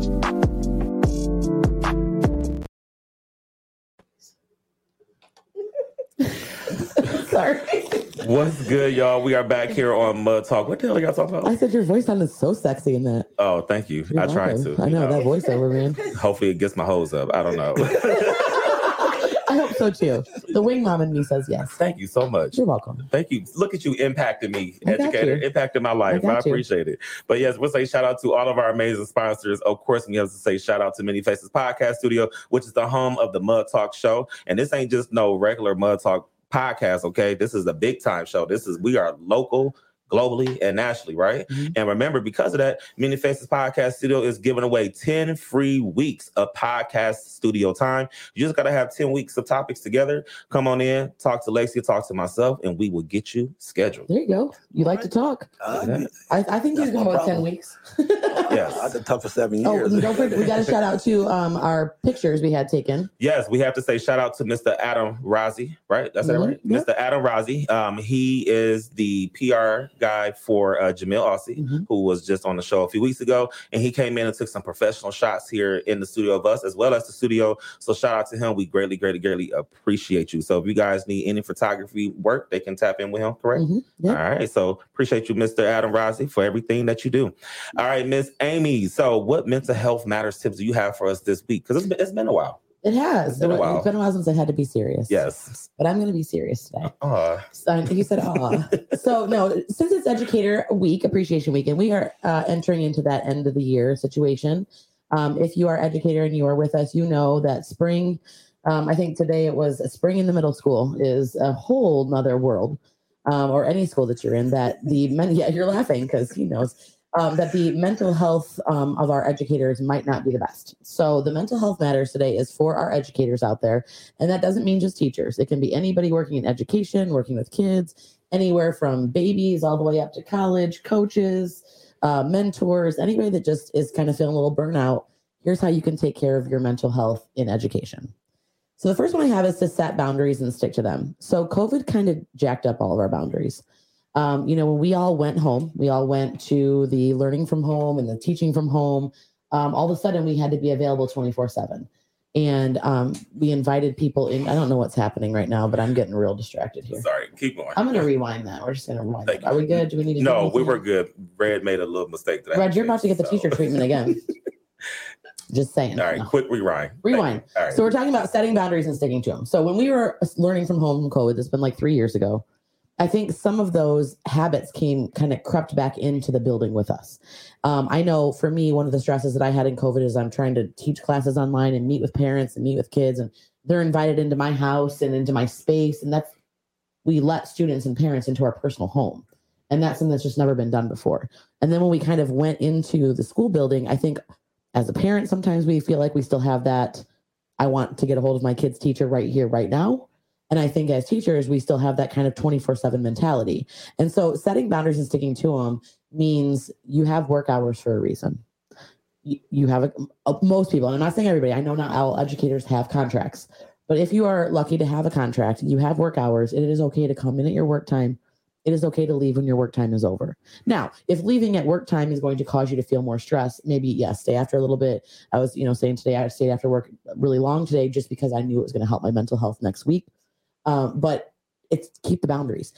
[SPEAKER 1] What's good, y'all? We are back here on Mud Talk. What the hell are y'all talking about?
[SPEAKER 3] I said your voice sounded so sexy in that.
[SPEAKER 1] Oh, thank you.
[SPEAKER 3] You're
[SPEAKER 1] I tried to.
[SPEAKER 3] I
[SPEAKER 1] you
[SPEAKER 3] know, that voiceover, man.
[SPEAKER 1] Hopefully, it gets my hose up. I don't know.
[SPEAKER 3] I hope so too. The wing mom in me says yes.
[SPEAKER 1] thank you so much.
[SPEAKER 3] You're welcome.
[SPEAKER 1] Thank you. Look at you impacting me,
[SPEAKER 3] I
[SPEAKER 1] educator, impacting my life.
[SPEAKER 3] I
[SPEAKER 1] I,
[SPEAKER 3] got you.
[SPEAKER 1] appreciate it. But yes, we'll say shout out to all of our amazing sponsors. Of course, we have to say shout out to Many Faces Podcast Studio, which is the home of the Mud Talk Show. And this ain't just no regular Mud Talk podcast, okay? This is a big time show. This is we are local. Globally and nationally, right?
[SPEAKER 3] Mhm.
[SPEAKER 1] And remember, because of that, Many Faces Podcast Studio is giving away 10 free weeks of podcast studio time. You just got to have 10 weeks of topics together. Come on in, talk to Lacey, talk to myself, and we will get you scheduled.
[SPEAKER 3] There you go. You like to talk.
[SPEAKER 4] Uh,
[SPEAKER 3] I, I think he's going
[SPEAKER 4] no
[SPEAKER 3] about 10 weeks.
[SPEAKER 1] Yes.
[SPEAKER 4] I've been tough for seven
[SPEAKER 3] Oh,
[SPEAKER 4] years.
[SPEAKER 3] and don't forget, we got to shout out to um, our pictures we had taken.
[SPEAKER 1] Yes, we have to say shout out to Mr. Adam Razi, right? That's that
[SPEAKER 3] Mhm,
[SPEAKER 1] right?
[SPEAKER 3] yeah.
[SPEAKER 1] Mr. Adam Razi. Um, he is the PR guy for uh, Jamil Aussie,
[SPEAKER 3] Mhm.
[SPEAKER 1] who was just on the show a few weeks ago, and he came in and took some professional shots here in the studio of us as well as the studio. So shout out to him. We greatly, greatly, greatly appreciate you. So if you guys need any photography work, they can tap in with him. Correct.
[SPEAKER 3] Mhm. Yeah.
[SPEAKER 1] All right. So appreciate you, Mr. Adam Rossi, for everything that you do. All right, Miss Amy. So what mental health matters tips do you have for us this week? Because it's been, it's been a while.
[SPEAKER 3] It has.
[SPEAKER 1] It's been a while.
[SPEAKER 3] It's been a while since I had to be serious.
[SPEAKER 1] Yes.
[SPEAKER 3] But I'm going to be serious today.
[SPEAKER 1] Uh,
[SPEAKER 3] So, you said, "Aw." so no, since it's Educator Week, Appreciation Week, and we are uh, entering into that end of the year situation. Um, if you are educator and you are with us, you know that spring. Um, I think today it was spring in the middle school is a whole nother world, um, or any school that you're in. That the many yeah, you're laughing because he knows um, that the mental health um, of our educators might not be the best. So the mental health matters today is for our educators out there, and that doesn't mean just teachers. It can be anybody working in education, working with kids, anywhere from babies all the way up to college, coaches, uh, mentors, anybody that just is kind of feeling a little burnout. Here's how you can take care of your mental health in education. So the first one I have is to set boundaries and stick to them. So COVID kind of jacked up all of our boundaries. Um, you know, when we all went home, we all went to the learning from home and the teaching from home. Um, all of a sudden, we had to be available 24 7. And um, we invited people in. I don't know what's happening right now, but I'm getting real distracted here.
[SPEAKER 1] sorry. Keep going.
[SPEAKER 3] I'm going to rewind that. We're just going to rewind
[SPEAKER 1] Thank
[SPEAKER 3] that. Are we good? Do we need to
[SPEAKER 1] No, we were good. Red made a little mistake today.
[SPEAKER 3] Red, you're about to get the teacher treatment again. just saying.
[SPEAKER 1] All right,
[SPEAKER 3] No.
[SPEAKER 1] quick rewind.
[SPEAKER 3] Rewind.
[SPEAKER 1] All right.
[SPEAKER 3] So we're talking about setting boundaries and sticking to them. So when we were learning from home from COVID, it's been like three years ago. I think some of those habits came kind of crept back into the building with us. Um, I know for me, one of the stresses that I had in COVID is I'm trying to teach classes online and meet with parents and meet with kids, and they're invited into my house and into my space, and that's we let students and parents into our personal home, and that's something that's just never been done before. And then when we kind of went into the school building, I think as a parent, sometimes we feel like we still have that. I want to get a hold of my kid's teacher right here, right now. And I think as teachers, we still have that kind of 24 7 mentality. And so setting boundaries and sticking to them means you have work hours for a reason. You, you have a, most people, and I'm not saying everybody, I know not all educators have contracts, but if you are lucky to have a contract, you have work hours, it is okay to come in at your work time. It is okay to leave when your work time is over. Now, if leaving at work time is going to cause you to feel more stress, maybe yes, stay after a little bit. I was, you know, saying today I stayed after work really long today just because I knew it was going to help my mental health next week. Um, but it's keep the boundaries.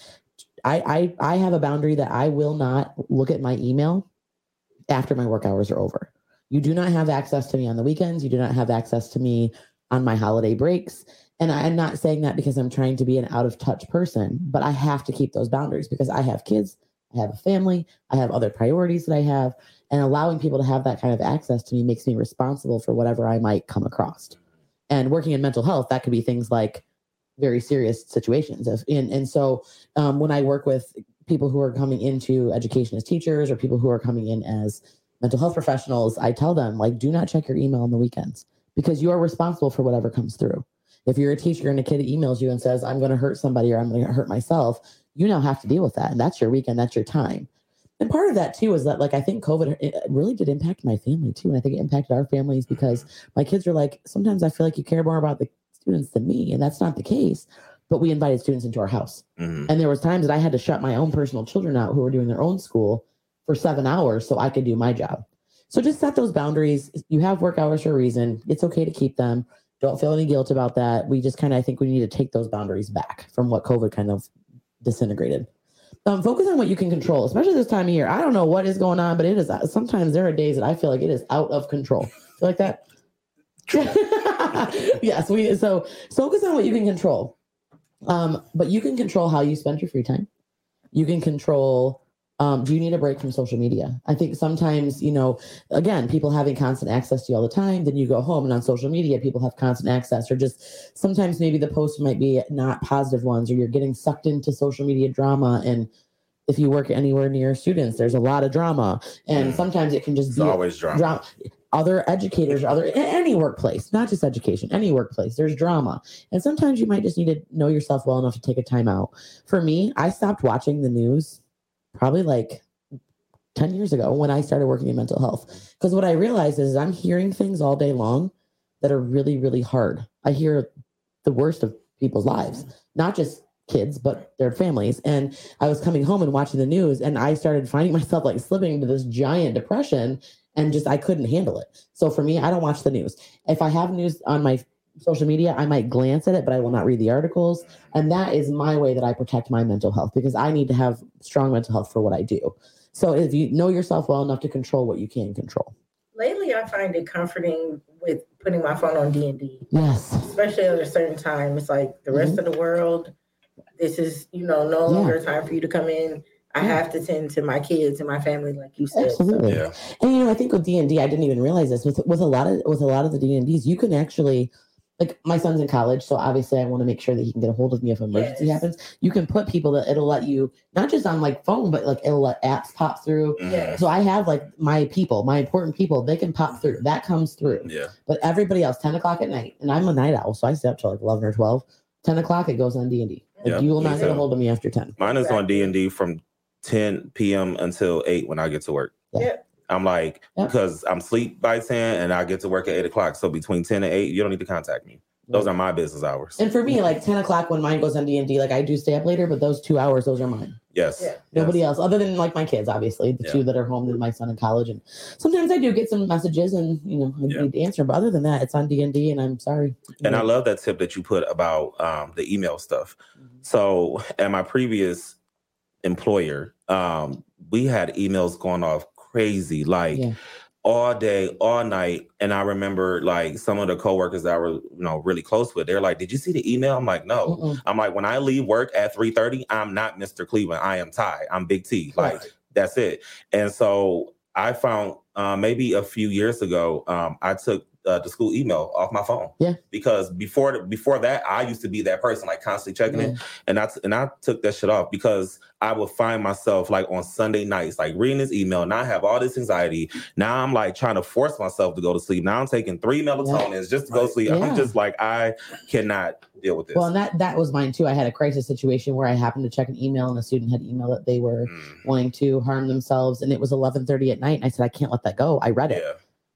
[SPEAKER 3] I, I I have a boundary that I will not look at my email after my work hours are over. You do not have access to me on the weekends. You do not have access to me on my holiday breaks. And I, am not saying that because I'm trying to be an out of touch person, but I have to keep those boundaries because I have kids, I have a family, I have other priorities that I have. And allowing people to have that kind of access to me makes me responsible for whatever I might come across. And working in mental health, that could be things like very serious situations. And, and so um, when I work with people who are coming into education as teachers or people who are coming in as mental health professionals, I tell them, like, do not check your email on the weekends because you are responsible for whatever comes through. If you're a teacher and a kid emails you and says, I'm going to hurt somebody or I'm going to hurt myself, you now have to deal with that. And that's your weekend, that's your time. And part of that too is that, like, I think COVID really did impact my family too. And I think it impacted our families because my kids are like, sometimes I feel like you care more about the students than me. And that's not the case. But we invited students into our house.
[SPEAKER 1] Mhm.
[SPEAKER 3] And there was times that I had to shut my own personal children out who were doing their own school for seven hours so I could do my job. So just set those boundaries. You have work hours for a reason. It's okay to keep them. Don't feel any guilt about that. We just kind of, I think we need to take those boundaries back from what COVID kind of disintegrated. Um, focus on what you can control, especially this time of year. I don't know what is going on, but it is sometimes there are days that I feel like it is out of control. Feel like that? yes, we so focus on what you can control. Um, but you can control how you spend your free time. You can control um, do you need a break from social media? I think sometimes, you know, again, people having constant access to you all the time, then you go home and on social media, people have constant access, or just sometimes maybe the posts might be not positive ones, or you're getting sucked into social media drama. And if you work anywhere near students, there's a lot of drama. And sometimes it can just
[SPEAKER 1] It's
[SPEAKER 3] be
[SPEAKER 1] always drama.
[SPEAKER 3] drama. Other educators, other any workplace, not just education, any workplace, there's drama. And sometimes you might just need to know yourself well enough to take a time out. For me, I stopped watching the news probably like 10 years ago when I started working in mental health. Because what I realized is I'm hearing things all day long that are really, really hard. I hear the worst of people's lives, not just kids, but their families. And I was coming home and watching the news, and I started finding myself like slipping into this giant depression, and just I couldn't handle it. So for me, I don't watch the news. If I have news on my social media, I might glance at it, but I will not read the articles. And that is my way that I protect my mental health because I need to have strong mental health for what I do. So if you know yourself well enough to control what you can control.
[SPEAKER 2] Lately, I find it comforting with putting my phone on D and D,
[SPEAKER 3] Yes.
[SPEAKER 2] especially at a certain time. It's like the rest mm-hmm. of the world. This is, you know, no
[SPEAKER 3] Yeah.
[SPEAKER 2] longer time for you to come in. I have to tend to my kids and my family, like you said. So,
[SPEAKER 3] Absolutely.
[SPEAKER 1] Yeah.
[SPEAKER 3] And you know, I think with D and D, I didn't even realize this. With with a lot of with a lot of the D and Ds, you can actually like my son's in college, so obviously I want to make sure that he can get a hold of me if an emergency
[SPEAKER 2] Yes.
[SPEAKER 3] happens. You can put people that it'll let you not just on like phone, but like it'll let apps pop through.
[SPEAKER 2] Yeah.
[SPEAKER 3] So I have like my people, my important people, they can pop through. That comes through.
[SPEAKER 1] Yeah.
[SPEAKER 3] But everybody else, 10 o'clock at night, and I'm a night owl, so I stay up till like 11 or 12. 10 o'clock, it goes on D and D.
[SPEAKER 1] Yeah,
[SPEAKER 3] You will
[SPEAKER 1] me
[SPEAKER 3] not get a hold of me after 10.
[SPEAKER 1] Mine is on D and D from 10 p.m. until 8 when I get to work.
[SPEAKER 2] Yeah.
[SPEAKER 1] I'm like,
[SPEAKER 3] Yeah.
[SPEAKER 1] because I'm sleep by 10 and I get to work at 8 o'clock. So between 10 and 8, you don't need to contact me. Those are my business hours.
[SPEAKER 3] And for me, like 10 o'clock when mine goes on D and D, like I do stay up later, but those two hours, those are mine.
[SPEAKER 1] Yes.
[SPEAKER 2] Yeah.
[SPEAKER 3] Nobody
[SPEAKER 1] Yes.
[SPEAKER 3] else, other than like my kids, obviously, the
[SPEAKER 1] Yeah.
[SPEAKER 3] two that are home and my son in college. And sometimes I do get some messages and, you know, I
[SPEAKER 1] Yeah.
[SPEAKER 3] need to answer. But other than that, it's on D and D and I'm sorry.
[SPEAKER 1] And I love that tip that you put about um, the email stuff. So at my previous employer, um, we had emails going off crazy, like
[SPEAKER 3] Yeah.
[SPEAKER 1] all day, all night. And I remember like some of the coworkers that I were, you know, really close with, they're like, Did you see the email? I'm like, No.
[SPEAKER 3] Mm-mm.
[SPEAKER 1] I'm like, when I leave work at 3:30, I'm not Mr. Cleveland. I am Ty. I'm Big T. Like
[SPEAKER 3] Right.
[SPEAKER 1] that's it. And so I found uh, maybe a few years ago, um, I took uh, the school email off my phone.
[SPEAKER 3] Yeah.
[SPEAKER 1] Because before the, before that, I used to be that person, like constantly checking it, and I t- and I took that shit off because I would find myself like on Sunday nights, like reading this email, and I have all this anxiety. Now I'm like trying to force myself to go to sleep. Now I'm taking three melatonins just to go sleep.
[SPEAKER 3] Yeah.
[SPEAKER 1] I'm just like I cannot deal with this.
[SPEAKER 3] Well, and that that was mine too. I had a crisis situation where I happened to check an email and a student had emailed that they were
[SPEAKER 1] Mm,
[SPEAKER 3] wanting to harm themselves and it was 11:30 at night and I said I can't let that go. I read it.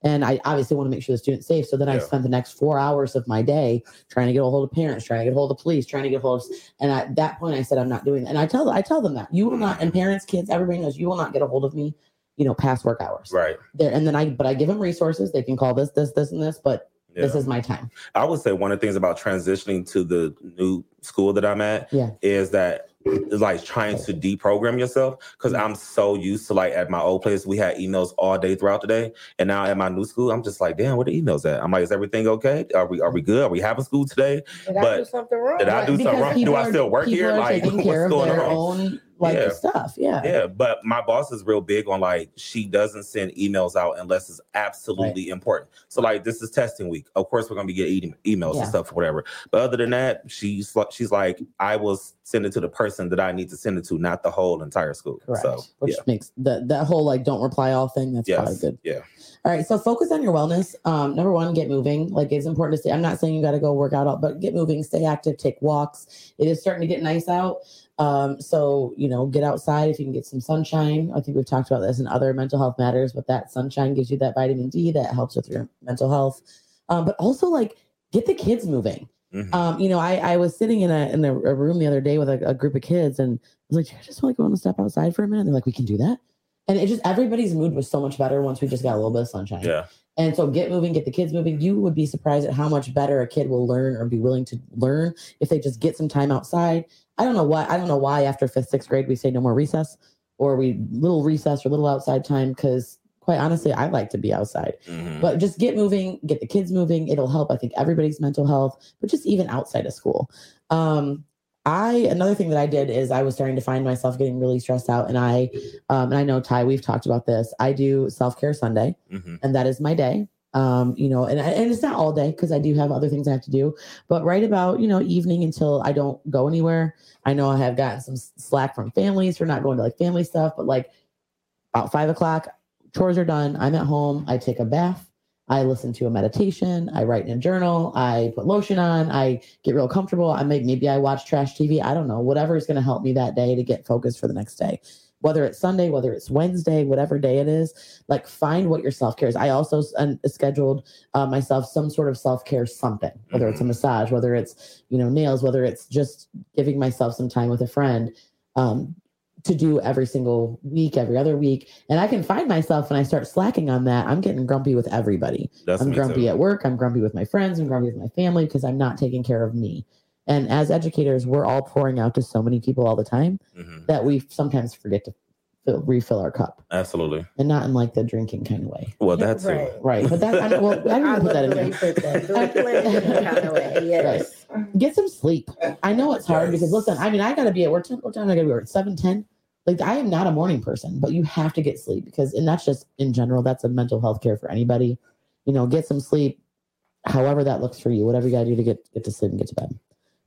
[SPEAKER 1] Yeah.
[SPEAKER 3] And I obviously want to make sure the student's safe. So then I spent the next four hours of my day trying to get a hold of parents, trying to get a hold of police, trying to get a hold of. And at that point, I said, I'm not doing that. And I tell I tell them that you will not, and parents, kids, everybody knows you will not get a hold of me, you know, past work hours.
[SPEAKER 1] Right.
[SPEAKER 3] There, and then I, but I give them resources. They can call this, this, this, and this. But
[SPEAKER 1] Yeah.
[SPEAKER 3] this is my time.
[SPEAKER 1] I would say one of the things about transitioning to the new school that I'm at
[SPEAKER 3] Yeah.
[SPEAKER 1] is that it's like trying to deprogram yourself because I'm so used to like at my old place we had emails all day throughout the day, and now at my new school I'm just like, damn, where the emails at? I'm like, is everything okay? Are we are we good? Are we having school today?
[SPEAKER 2] Did I
[SPEAKER 1] But
[SPEAKER 2] do something wrong?
[SPEAKER 1] did I do
[SPEAKER 3] Because
[SPEAKER 1] something wrong? Do I still work here? Like, what's going on?
[SPEAKER 3] Like
[SPEAKER 1] Yeah.
[SPEAKER 3] stuff. Yeah.
[SPEAKER 1] Yeah, but my boss is real big on like she doesn't send emails out unless it's absolutely important. So like this is testing week. Of course, we're gonna be getting e- emails
[SPEAKER 3] Yeah.
[SPEAKER 1] and stuff or whatever. But other than that, she's like she's like I will send it to the person that I need to send it to, not the whole entire school.
[SPEAKER 3] Correct.
[SPEAKER 1] So
[SPEAKER 3] Which
[SPEAKER 1] yeah,
[SPEAKER 3] makes that that whole like don't reply all thing. That's probably good.
[SPEAKER 1] yeah,
[SPEAKER 3] All right, so focus on your wellness. Um, number one, get moving. Like it's important to stay. I'm not saying you got to go work out, all, but get moving, stay active, take walks. It is starting to get nice out. Um, so you know, get outside if you can get some sunshine. I think we've talked about this in other mental health matters, but that sunshine gives you that vitamin D that helps with your mental health. Um, but also like get the kids moving.
[SPEAKER 1] Mhm.
[SPEAKER 3] Um, you know, I, I was sitting in a in a, a room the other day with a, a group of kids, and I was like, I just want to go on a step outside for a minute?" And they're like, "We can do that." And it just everybody's mood was so much better once we just got a little bit of sunshine.
[SPEAKER 1] yeah,
[SPEAKER 3] And so get moving, get the kids moving. You would be surprised at how much better a kid will learn or be willing to learn if they just get some time outside. I don't know why. I don't know why after fifth, sixth grade we say no more recess or we little recess or little outside time because quite honestly, I like to be outside.
[SPEAKER 1] Mhm.
[SPEAKER 3] But just get moving, get the kids moving. It'll help, I think, everybody's mental health, but just even outside of school. Um, I another thing that I did is I was starting to find myself getting really stressed out, and I, um, and I know Ty, we've talked about this. I do self care Sunday,
[SPEAKER 1] Mhm.
[SPEAKER 3] and that is my day. Um, you know, and and it's not all day because I do have other things I have to do, but right about you know evening until I don't go anywhere. I know I have gotten some slack from families for not going to like family stuff, but like about five o'clock, chores are done. I'm at home. I take a bath. I listen to a meditation. I write in a journal. I put lotion on. I get real comfortable. I make maybe I watch trash TV. I don't know. Whatever is going to help me that day to get focused for the next day. Whether it's Sunday, whether it's Wednesday, whatever day it is, like find what your self care is. I also un- scheduled uh, myself some sort of self care something, whether it's a massage, whether it's you know nails, whether it's just giving myself some time with a friend. Um, to do every single week, every other week. And I can find myself when I start slacking on that, I'm getting grumpy with everybody.
[SPEAKER 1] That's
[SPEAKER 3] I'm grumpy
[SPEAKER 1] too.
[SPEAKER 3] at work. I'm grumpy with my friends. I'm grumpy with my family because I'm not taking care of me. And as educators, we're all pouring out to so many people all the time
[SPEAKER 1] Mhm.
[SPEAKER 3] that we sometimes forget to fill, refill our cup
[SPEAKER 1] Absolutely.
[SPEAKER 3] and not in like the drinking kind of way.
[SPEAKER 1] Well, that's
[SPEAKER 2] Right.
[SPEAKER 1] it.
[SPEAKER 3] Right. But that, I, don't- well, I didn't
[SPEAKER 2] I
[SPEAKER 3] even put that in there.
[SPEAKER 2] you put kind of way. Yes.
[SPEAKER 3] Get some sleep. I know it's hard because listen, I mean, I got to be at work. What time I got to be at work? 7, 10? Like, I am not a morning person, but you have to get sleep because, and that's just in general, that's a mental health care for anybody. You know, get some sleep, however that looks for you, whatever you got to do to get, get to sleep and get to bed.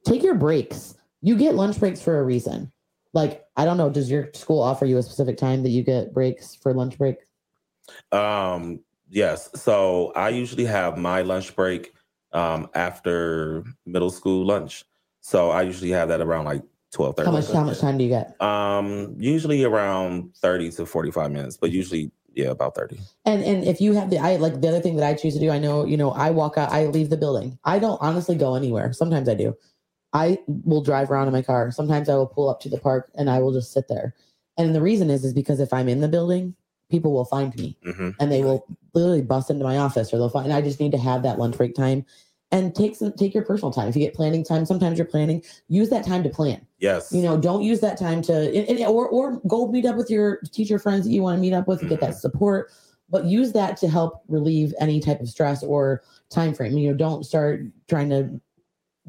[SPEAKER 3] Take your breaks. You get lunch breaks for a reason. Like, I don't know, does your school offer you a specific time that you get breaks for lunch break?
[SPEAKER 1] Um, yes. So I usually have my lunch break um after middle school lunch. So I usually have that around like twelve thirty.
[SPEAKER 3] How much, how much time do you get?
[SPEAKER 1] Um, usually around thirty to forty five minutes, but usually yeah, about thirty.
[SPEAKER 3] And and if you have the I like the other thing that I choose to do, I know, you know, I walk out, I leave the building. I don't honestly go anywhere. Sometimes I do. I will drive around in my car. Sometimes I will pull up to the park and I will just sit there. And the reason is is because if I'm in the building, people will find me
[SPEAKER 1] hmm
[SPEAKER 3] and they will literally bust into my office or they'll find I just need to have that lunch break time and take some take your personal time. If you get planning time, sometimes you're planning, use that time to plan
[SPEAKER 1] Yes.
[SPEAKER 3] you know don't use that time to or or go meet up with your teacher friends that you want to meet up with and get that support but use that to help relieve any type of stress or time frame you know don't start trying to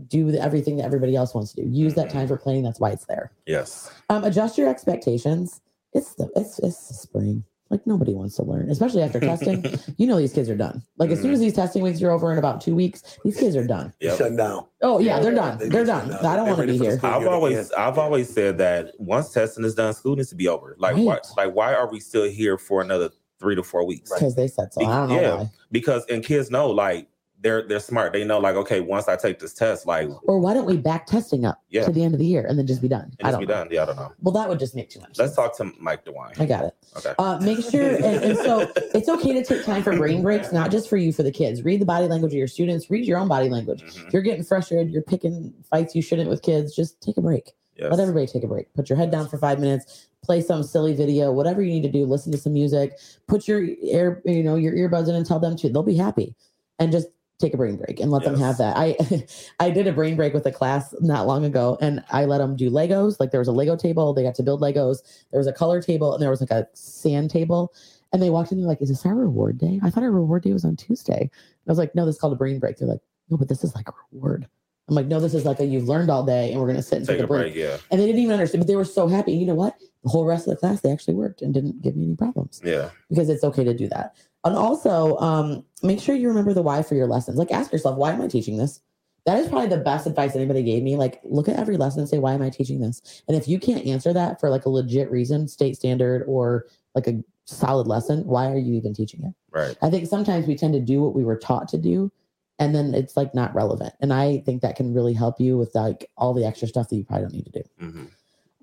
[SPEAKER 3] do everything that everybody else wants to do. Use that time for planning. That's why it's there.
[SPEAKER 1] Yes.
[SPEAKER 3] um adjust your expectations. It's the it's it's the spring. Like nobody wants to learn especially after testing. You know these kids are done. Like as soon as these testing weeks are over in about two weeks these kids are done.
[SPEAKER 1] Yep.
[SPEAKER 4] Shut down.
[SPEAKER 3] oh yeah they're done.
[SPEAKER 4] They
[SPEAKER 3] they're done. I don't want to be here.
[SPEAKER 1] I've always
[SPEAKER 4] end.
[SPEAKER 1] I've always said that once testing is done, school needs to be over. Like why like why are we still here for another three to four weeks?
[SPEAKER 3] because they said so. I don't know
[SPEAKER 1] Yeah.
[SPEAKER 3] why.
[SPEAKER 1] Because and kids know like they're they're smart. They know like okay, once I take this test, like
[SPEAKER 3] Or why don't we back testing up
[SPEAKER 1] Yeah.
[SPEAKER 3] to the end of the year and then just be done?
[SPEAKER 1] it
[SPEAKER 3] I don't
[SPEAKER 1] be
[SPEAKER 3] know.
[SPEAKER 1] done. Yeah, I don't know.
[SPEAKER 3] Well, that would just make too much.
[SPEAKER 1] Let's
[SPEAKER 3] sense.
[SPEAKER 1] talk to Mike DeWine.
[SPEAKER 3] I got it.
[SPEAKER 1] Okay.
[SPEAKER 3] Uh, make sure, and, and so it's okay to take time for brain breaks, not just for you, for the kids. Read the body language of your students. Read your own body language.
[SPEAKER 1] Mhm.
[SPEAKER 3] If you're getting frustrated, you're picking fights you shouldn't with kids. Just take a break.
[SPEAKER 1] Yes.
[SPEAKER 3] Let everybody take a break. Put your head down for five minutes. Play some silly video, whatever you need to do. Listen to some music. Put your ear, you know, your earbuds in and tell them to. They'll be happy, and just take a brain break and let them have that. I I did a brain break with a class not long ago, and I let them do Legos. Like there was a Lego table. They got to build Legos. There was a color table, and there was like a sand table. And they walked in. They're like, "Is this our reward day? I thought our reward day was on Tuesday." And I was like, "No, this is called a brain break." They're like, "No, but this is like a reward." I'm like, "No, this is like a you've learned all day, and we're gonna sit and
[SPEAKER 1] Take a break. Yeah.
[SPEAKER 3] and they didn't even understand, but they were so happy. You know what? The whole rest of the class, they actually worked and didn't give me any problems
[SPEAKER 1] Yeah.
[SPEAKER 3] because it's okay to do that. And also, um, make sure you remember the why for your lessons. Like, ask yourself, why am I teaching this? That is probably the best advice anybody gave me. Like, look at every lesson and say, why am I teaching this? And if you can't answer that for like a legit reason, state standard or like a solid lesson, why are you even teaching it?
[SPEAKER 1] Right.
[SPEAKER 3] I think sometimes we tend to do what we were taught to do, and then it's like not relevant. And I think that can really help you with like all the extra stuff that you probably don't need to do.
[SPEAKER 1] hmm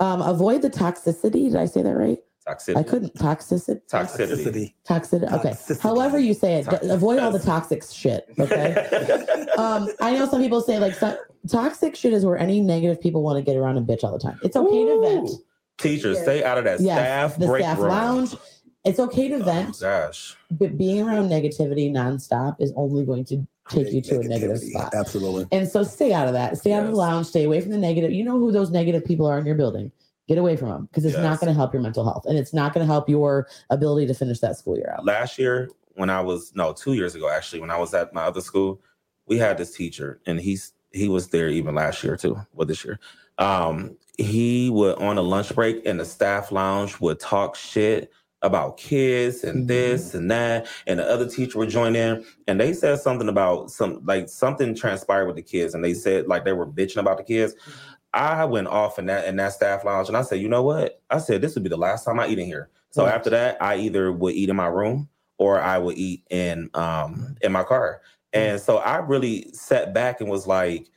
[SPEAKER 3] Um, avoid the toxicity. Did I say that right?
[SPEAKER 1] Toxicity.
[SPEAKER 3] I couldn't. Toxicity.
[SPEAKER 1] Toxicity.
[SPEAKER 3] Toxicity. Okay.
[SPEAKER 4] Toxicity.
[SPEAKER 3] However you say it,
[SPEAKER 1] Toxic.
[SPEAKER 3] avoid all the toxic shit. Okay. um, I know some people say like so, toxic shit is where any negative people want to get around and bitch all the time. It's okay to vent.
[SPEAKER 1] Ooh. Teachers, stay out of that
[SPEAKER 3] Yes,
[SPEAKER 1] staff
[SPEAKER 3] the
[SPEAKER 1] break
[SPEAKER 3] staff
[SPEAKER 1] room.
[SPEAKER 3] lounge. It's okay to
[SPEAKER 1] Oh,
[SPEAKER 3] vent,
[SPEAKER 1] gosh.
[SPEAKER 3] but being around negativity nonstop is only going to take you to a negative spot.
[SPEAKER 4] Absolutely.
[SPEAKER 3] And so stay out of that. Stay out of the lounge. Stay away from the negative. You know who those negative people are in your building. Get away from them because it's not going to help your mental health and it's not going to help your ability to finish that school year out.
[SPEAKER 1] last year when I was no two years ago actually when I was at my other school, we had this teacher and he's he was there even last year too. Well, this year, um, he would on a lunch break in the staff lounge would talk shit about kids and
[SPEAKER 3] Mhm.
[SPEAKER 1] this and that, and the other teacher would join in and they said something about some like something transpired with the kids and they said like they were bitching about the kids. I went off in that in that staff lounge and I said, you know what? I said this would be the last time I eat in here. So
[SPEAKER 3] Right.
[SPEAKER 1] after that, I either would eat in my room or I would eat in um in my car. And so I really sat back and was like,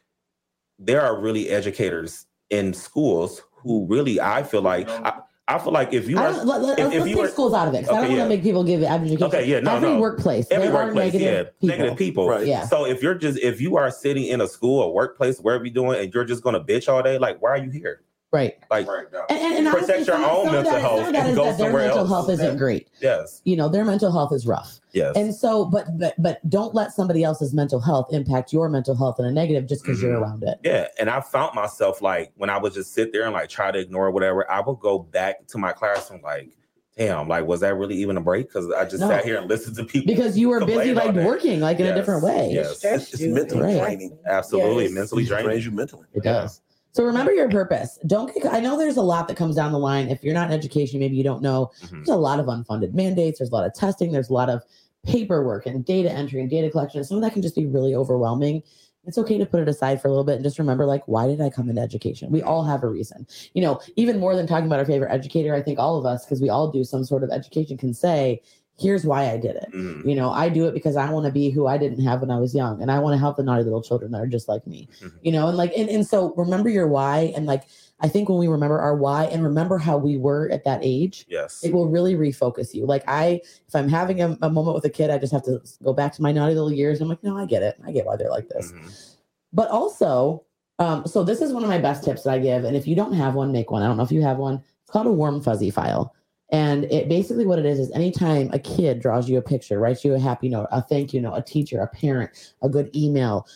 [SPEAKER 1] there are really educators in schools who really I feel like I, I feel like if you are,
[SPEAKER 3] let, let,
[SPEAKER 1] if-
[SPEAKER 3] us
[SPEAKER 1] if you
[SPEAKER 3] take
[SPEAKER 1] were-
[SPEAKER 3] schools out of it because I don't want to make people give education.
[SPEAKER 1] Okay, yeah, no,
[SPEAKER 3] every
[SPEAKER 1] no.
[SPEAKER 3] workplace,
[SPEAKER 1] every
[SPEAKER 3] there
[SPEAKER 1] workplace,
[SPEAKER 3] are
[SPEAKER 1] yeah,
[SPEAKER 3] negative people.
[SPEAKER 1] negative people.
[SPEAKER 4] Right.
[SPEAKER 3] Yeah.
[SPEAKER 1] So if you're just if you are sitting in a school or workplace, wherever you're doing, and you're just gonna bitch all day, like why are you here?
[SPEAKER 3] Right.
[SPEAKER 1] Like
[SPEAKER 6] Right now.
[SPEAKER 3] And, and, and
[SPEAKER 1] Protect
[SPEAKER 3] honestly,
[SPEAKER 1] your
[SPEAKER 3] some-
[SPEAKER 1] own
[SPEAKER 3] some
[SPEAKER 1] mental
[SPEAKER 3] that-
[SPEAKER 1] health
[SPEAKER 3] Some of that
[SPEAKER 1] and
[SPEAKER 3] is
[SPEAKER 1] go
[SPEAKER 3] that their
[SPEAKER 1] somewhere
[SPEAKER 3] mental health isn't
[SPEAKER 1] Yeah.
[SPEAKER 3] great.
[SPEAKER 1] yes,
[SPEAKER 3] You know, their mental health is rough.
[SPEAKER 1] yes,
[SPEAKER 3] And so, but but but don't let somebody else's mental health impact your mental health in a negative just because you're
[SPEAKER 1] Mhm.
[SPEAKER 3] around it.
[SPEAKER 1] yeah. And I found myself like when I would just sit there and like try to ignore whatever, I would go back to my classroom like, damn, like was that really even a break? Because I just
[SPEAKER 3] No.
[SPEAKER 1] sat here and listened to people
[SPEAKER 3] Because you were busy like working like in a different way.
[SPEAKER 1] yes.
[SPEAKER 2] Stress
[SPEAKER 4] It's
[SPEAKER 2] you.
[SPEAKER 4] mentally
[SPEAKER 3] Right.
[SPEAKER 4] draining.
[SPEAKER 1] Absolutely,
[SPEAKER 2] Yes.
[SPEAKER 1] mentally
[SPEAKER 4] It drains you mentally.
[SPEAKER 3] It
[SPEAKER 1] Yeah.
[SPEAKER 3] does. So remember your purpose. Don't get, I know there's a lot that comes down the line. If you're not in education, maybe you don't know.
[SPEAKER 1] Mhm.
[SPEAKER 3] There's a lot of unfunded mandates. There's a lot of testing. There's a lot of paperwork and data entry and data collection. Some of that can just be really overwhelming. It's okay to put it aside for a little bit and just remember, like, why did I come into education? We all have a reason. You know, even more than talking about our favorite educator, I think all of us, because we all do some sort of education, can say, here's why I did it.
[SPEAKER 1] Mhm.
[SPEAKER 3] You know, I do it because I want to be who I didn't have when I was young, and I want to help the naughty little children that are just like me.
[SPEAKER 1] Mhm.
[SPEAKER 3] You know, and like, and, and so remember your why, and like, I think when we remember our why and remember how we were at that age,
[SPEAKER 1] Yes,
[SPEAKER 3] it will really refocus you. Like I, if I'm having a, a moment with a kid, I just have to go back to my naughty little years. I'm like, no, I get it. I get why they're like this.
[SPEAKER 1] Mhm.
[SPEAKER 3] But also, um, so this is one of my best tips that I give. And if you don't have one, make one. I don't know if you have one. It's called a warm fuzzy file. And it basically what it is is anytime a kid draws you a picture, writes you a happy note, a thank you note, a teacher, a parent, a good email.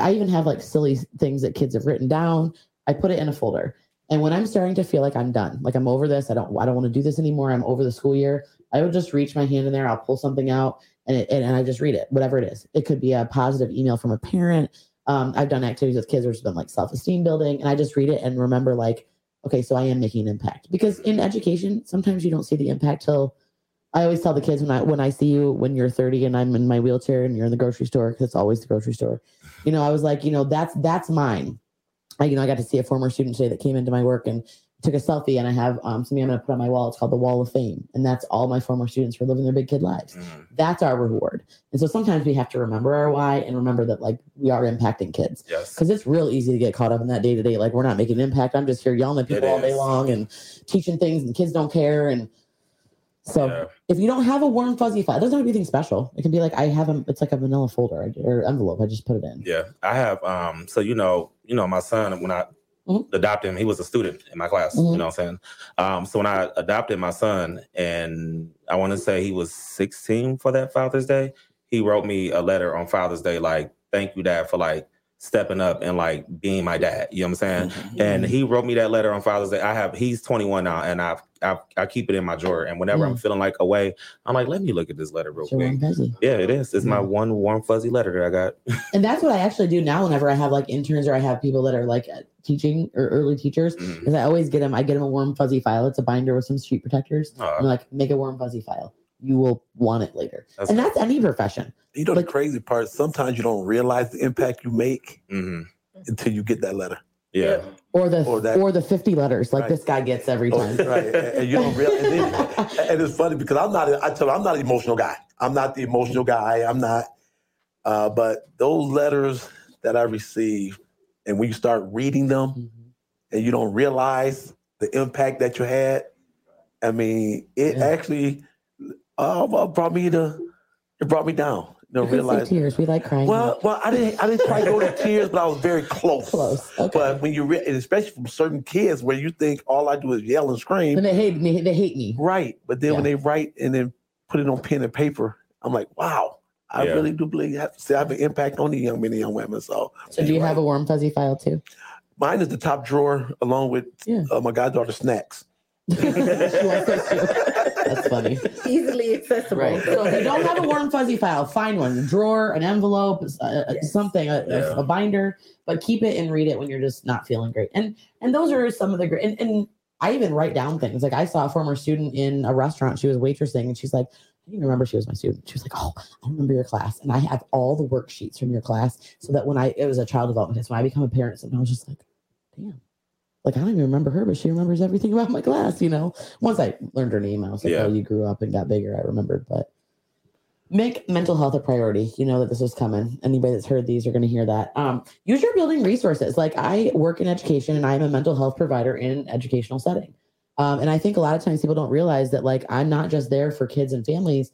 [SPEAKER 3] I, even have like silly things that kids have written down. I put it in a folder. And when I'm starting to feel like I'm done, like I'm over this, I don't I don't want to do this anymore. I'm over the school year. I would just reach my hand in there. I'll pull something out and it, and, and I just read it, whatever it is. It could be a positive email from a parent. Um, I've done activities with kids where it's been like self esteem building, and I just read it and remember like, okay, so I am making an impact. Because in education, sometimes you don't see the impact till. I always tell the kids when I when I see you when you're 30 and I'm in my wheelchair and you're in the grocery store because it's always the grocery store. You know, I was like, you know, that's that's mine. I, you know, I got to see a former student today that came into my work and took a selfie, and I have um, something I'm going to put on my wall. It's called the Wall of Fame, and that's all my former students for living their big kid lives.
[SPEAKER 1] Mhm.
[SPEAKER 3] That's our reward. And so sometimes we have to remember our why and remember that like we are impacting kids
[SPEAKER 1] yes,
[SPEAKER 3] because it's real easy to get caught up in that day to day. Like we're not making an impact. I'm just here yelling at people all day long and teaching things, and kids don't care. And so
[SPEAKER 1] Yeah.
[SPEAKER 3] if you don't have a warm fuzzy file, it doesn't have to be anything special. It can be like I have a, it's like a vanilla folder or envelope. I just put it in.
[SPEAKER 1] Yeah, I have. Um, so you know, you know, my son when I
[SPEAKER 3] Mhm.
[SPEAKER 1] adopted him, he was a student in my class.
[SPEAKER 3] Mhm.
[SPEAKER 1] You know what I'm saying? Um, so when I adopted my son, and I want to say he was 16 for that Father's Day, he wrote me a letter on Father's Day, like, "Thank you, Dad, for like stepping up and like being my dad." You know what I'm saying?
[SPEAKER 4] Mhm.
[SPEAKER 1] And he wrote me that letter on Father's Day. I have he's 21 now, and I've, I've I keep it in my drawer. And whenever I'm feeling like away, I'm like, let me look at this letter real
[SPEAKER 3] your
[SPEAKER 1] quick. Yeah, it is. It's my one warm fuzzy letter that I got.
[SPEAKER 3] And that's what I actually do now whenever I have like interns or I have people that are like teaching or early teachers. Because I always get them, I get them a warm fuzzy file. It's a binder with some sheet protectors.
[SPEAKER 1] Oh,
[SPEAKER 3] I'm like, make a warm fuzzy file. You will want it later.
[SPEAKER 1] That's-
[SPEAKER 3] and that's any profession.
[SPEAKER 4] You know
[SPEAKER 3] Like-
[SPEAKER 4] the crazy part. Sometimes you don't realize the impact you make
[SPEAKER 1] mhm.
[SPEAKER 4] until you get that letter.
[SPEAKER 1] Yeah.
[SPEAKER 3] Or the
[SPEAKER 4] Or
[SPEAKER 3] or, the 50 letters like
[SPEAKER 4] Right.
[SPEAKER 3] this guy gets every
[SPEAKER 4] Oh,
[SPEAKER 3] time.
[SPEAKER 4] right, and, and you don't realize. And, then- and it's funny because I'm not. I tell you, I'm not an emotional guy. I'm not the emotional guy. I'm not. Uh, but those letters that I receive, and when you start reading them,
[SPEAKER 3] Mhm.
[SPEAKER 4] and you don't realize the impact that you had, I mean, it
[SPEAKER 3] Yeah.
[SPEAKER 4] actually uh, brought me to. It brought me down. You
[SPEAKER 3] You
[SPEAKER 4] know,
[SPEAKER 3] can
[SPEAKER 4] realize.
[SPEAKER 3] tears. We like crying.
[SPEAKER 4] Well, well, I didn't. I didn't quite go to tears, but I was very close.
[SPEAKER 3] close. Okay.
[SPEAKER 4] But when you read, and especially from certain kids, where you think all I do is yell and scream,
[SPEAKER 3] and they hate me. They hate me.
[SPEAKER 4] right? But then when they write and then put it on pen and paper, I'm like, wow, I
[SPEAKER 1] Yeah.
[SPEAKER 4] really do believe I see I have an impact on the young men and young women. So,
[SPEAKER 3] So do you have a warm fuzzy file too?
[SPEAKER 4] mine is the top drawer, along with
[SPEAKER 3] Yeah.
[SPEAKER 4] uh, my goddaughter snacks.
[SPEAKER 3] She wants those too. That's funny.
[SPEAKER 2] Easily accessible.
[SPEAKER 3] Right. So if you don't have a warm fuzzy file, find one. A drawer, an envelope, uh,
[SPEAKER 2] Yes.
[SPEAKER 3] something, a, a-
[SPEAKER 1] Yeah.
[SPEAKER 3] a binder, but keep it and read it when you're just not feeling great. And and those are some of the great. And, and I even write down things. Like I saw a former student in a restaurant. She was waitressing, and she's like, I didn't remember she was my student. She was like, Oh, I remember your class, and I have all the worksheets from your class, so that when I it was a child development class. When I become a parent, and I was just like, damn. Like I don't even remember her, but she remembers everything about my class. You know, once I learned her name, I was like,
[SPEAKER 1] Yeah.
[SPEAKER 3] "Oh, you grew up and got bigger." I remembered, but make mental health a priority. You know that this is coming. Anybody that's heard these are going to hear that. Um, use your building resources. Like I work in education, and I'm a mental health provider in an educational setting. Um, and I think a lot of times people don't realize that like I'm not just there for kids and families.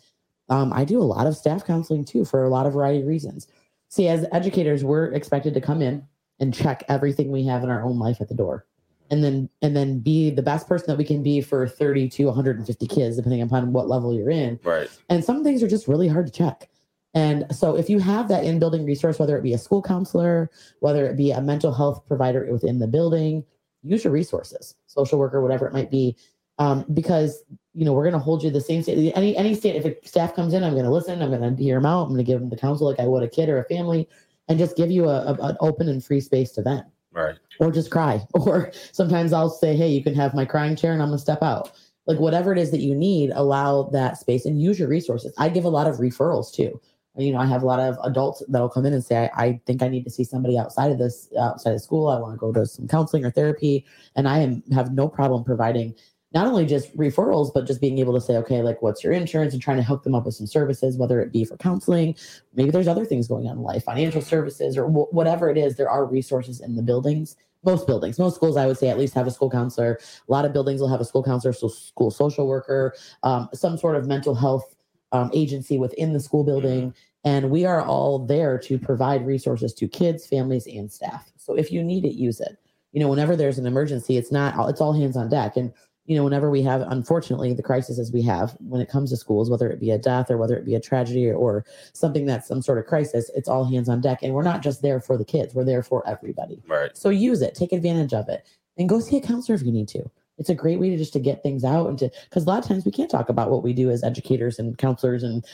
[SPEAKER 3] Um, I do a lot of staff counseling too for a lot of variety of reasons. See, as educators, we're expected to come in and check everything we have in our own life at the door. And then and then be the best person that we can be for 30 to 150 kids, depending upon what level you're in.
[SPEAKER 1] Right.
[SPEAKER 3] And some things are just really hard to check. And so if you have that in building resource, whether it be a school counselor, whether it be a mental health provider within the building, use your resources, social worker, whatever it might be. Um, because you know we're going to hold you the same state. Any any state, if a staff comes in, I'm going to listen. I'm going to hear them out. I'm going to give them the counsel like I would a kid or a family, and just give you a, a, an open and free space to vent
[SPEAKER 1] Right.
[SPEAKER 3] or just cry. Or sometimes I'll say, hey, you can have my crying chair and I'm gonna step out. Like whatever it is that you need, allow that space and use your resources. I give a lot of referrals too. You know, I have a lot of adults that'll come in and say, I, I think I need to see somebody outside of this, outside of school. I want to go to some counseling or therapy. And I am have no problem providing not only just referrals, but just being able to say, okay, like what's your insurance and trying to hook them up with some services, whether it be for counseling, maybe there's other things going on in life, financial services, or wh- whatever it is. There are resources in the buildings. Most buildings, most schools, I would say, at least have a school counselor. A lot of buildings will have a school counselor, so school social worker, um, some sort of mental health um, agency within the school building. And we are all there to provide resources to kids, families, and staff. So if you need it, use it. You know, whenever there's an emergency, it's not, it's all hands on deck. And you know, whenever we have, unfortunately, the crises we have when it comes to schools, whether it be a death or whether it be a tragedy or, or something that's some sort of crisis, it's all hands on deck. And we're not just there for the kids, we're there for everybody.
[SPEAKER 1] Right.
[SPEAKER 3] So use it, take advantage of it, and go see a counselor if you need to. It's a great way to just to get things out and to because a lot of times we can't talk about what we do as educators and counselors and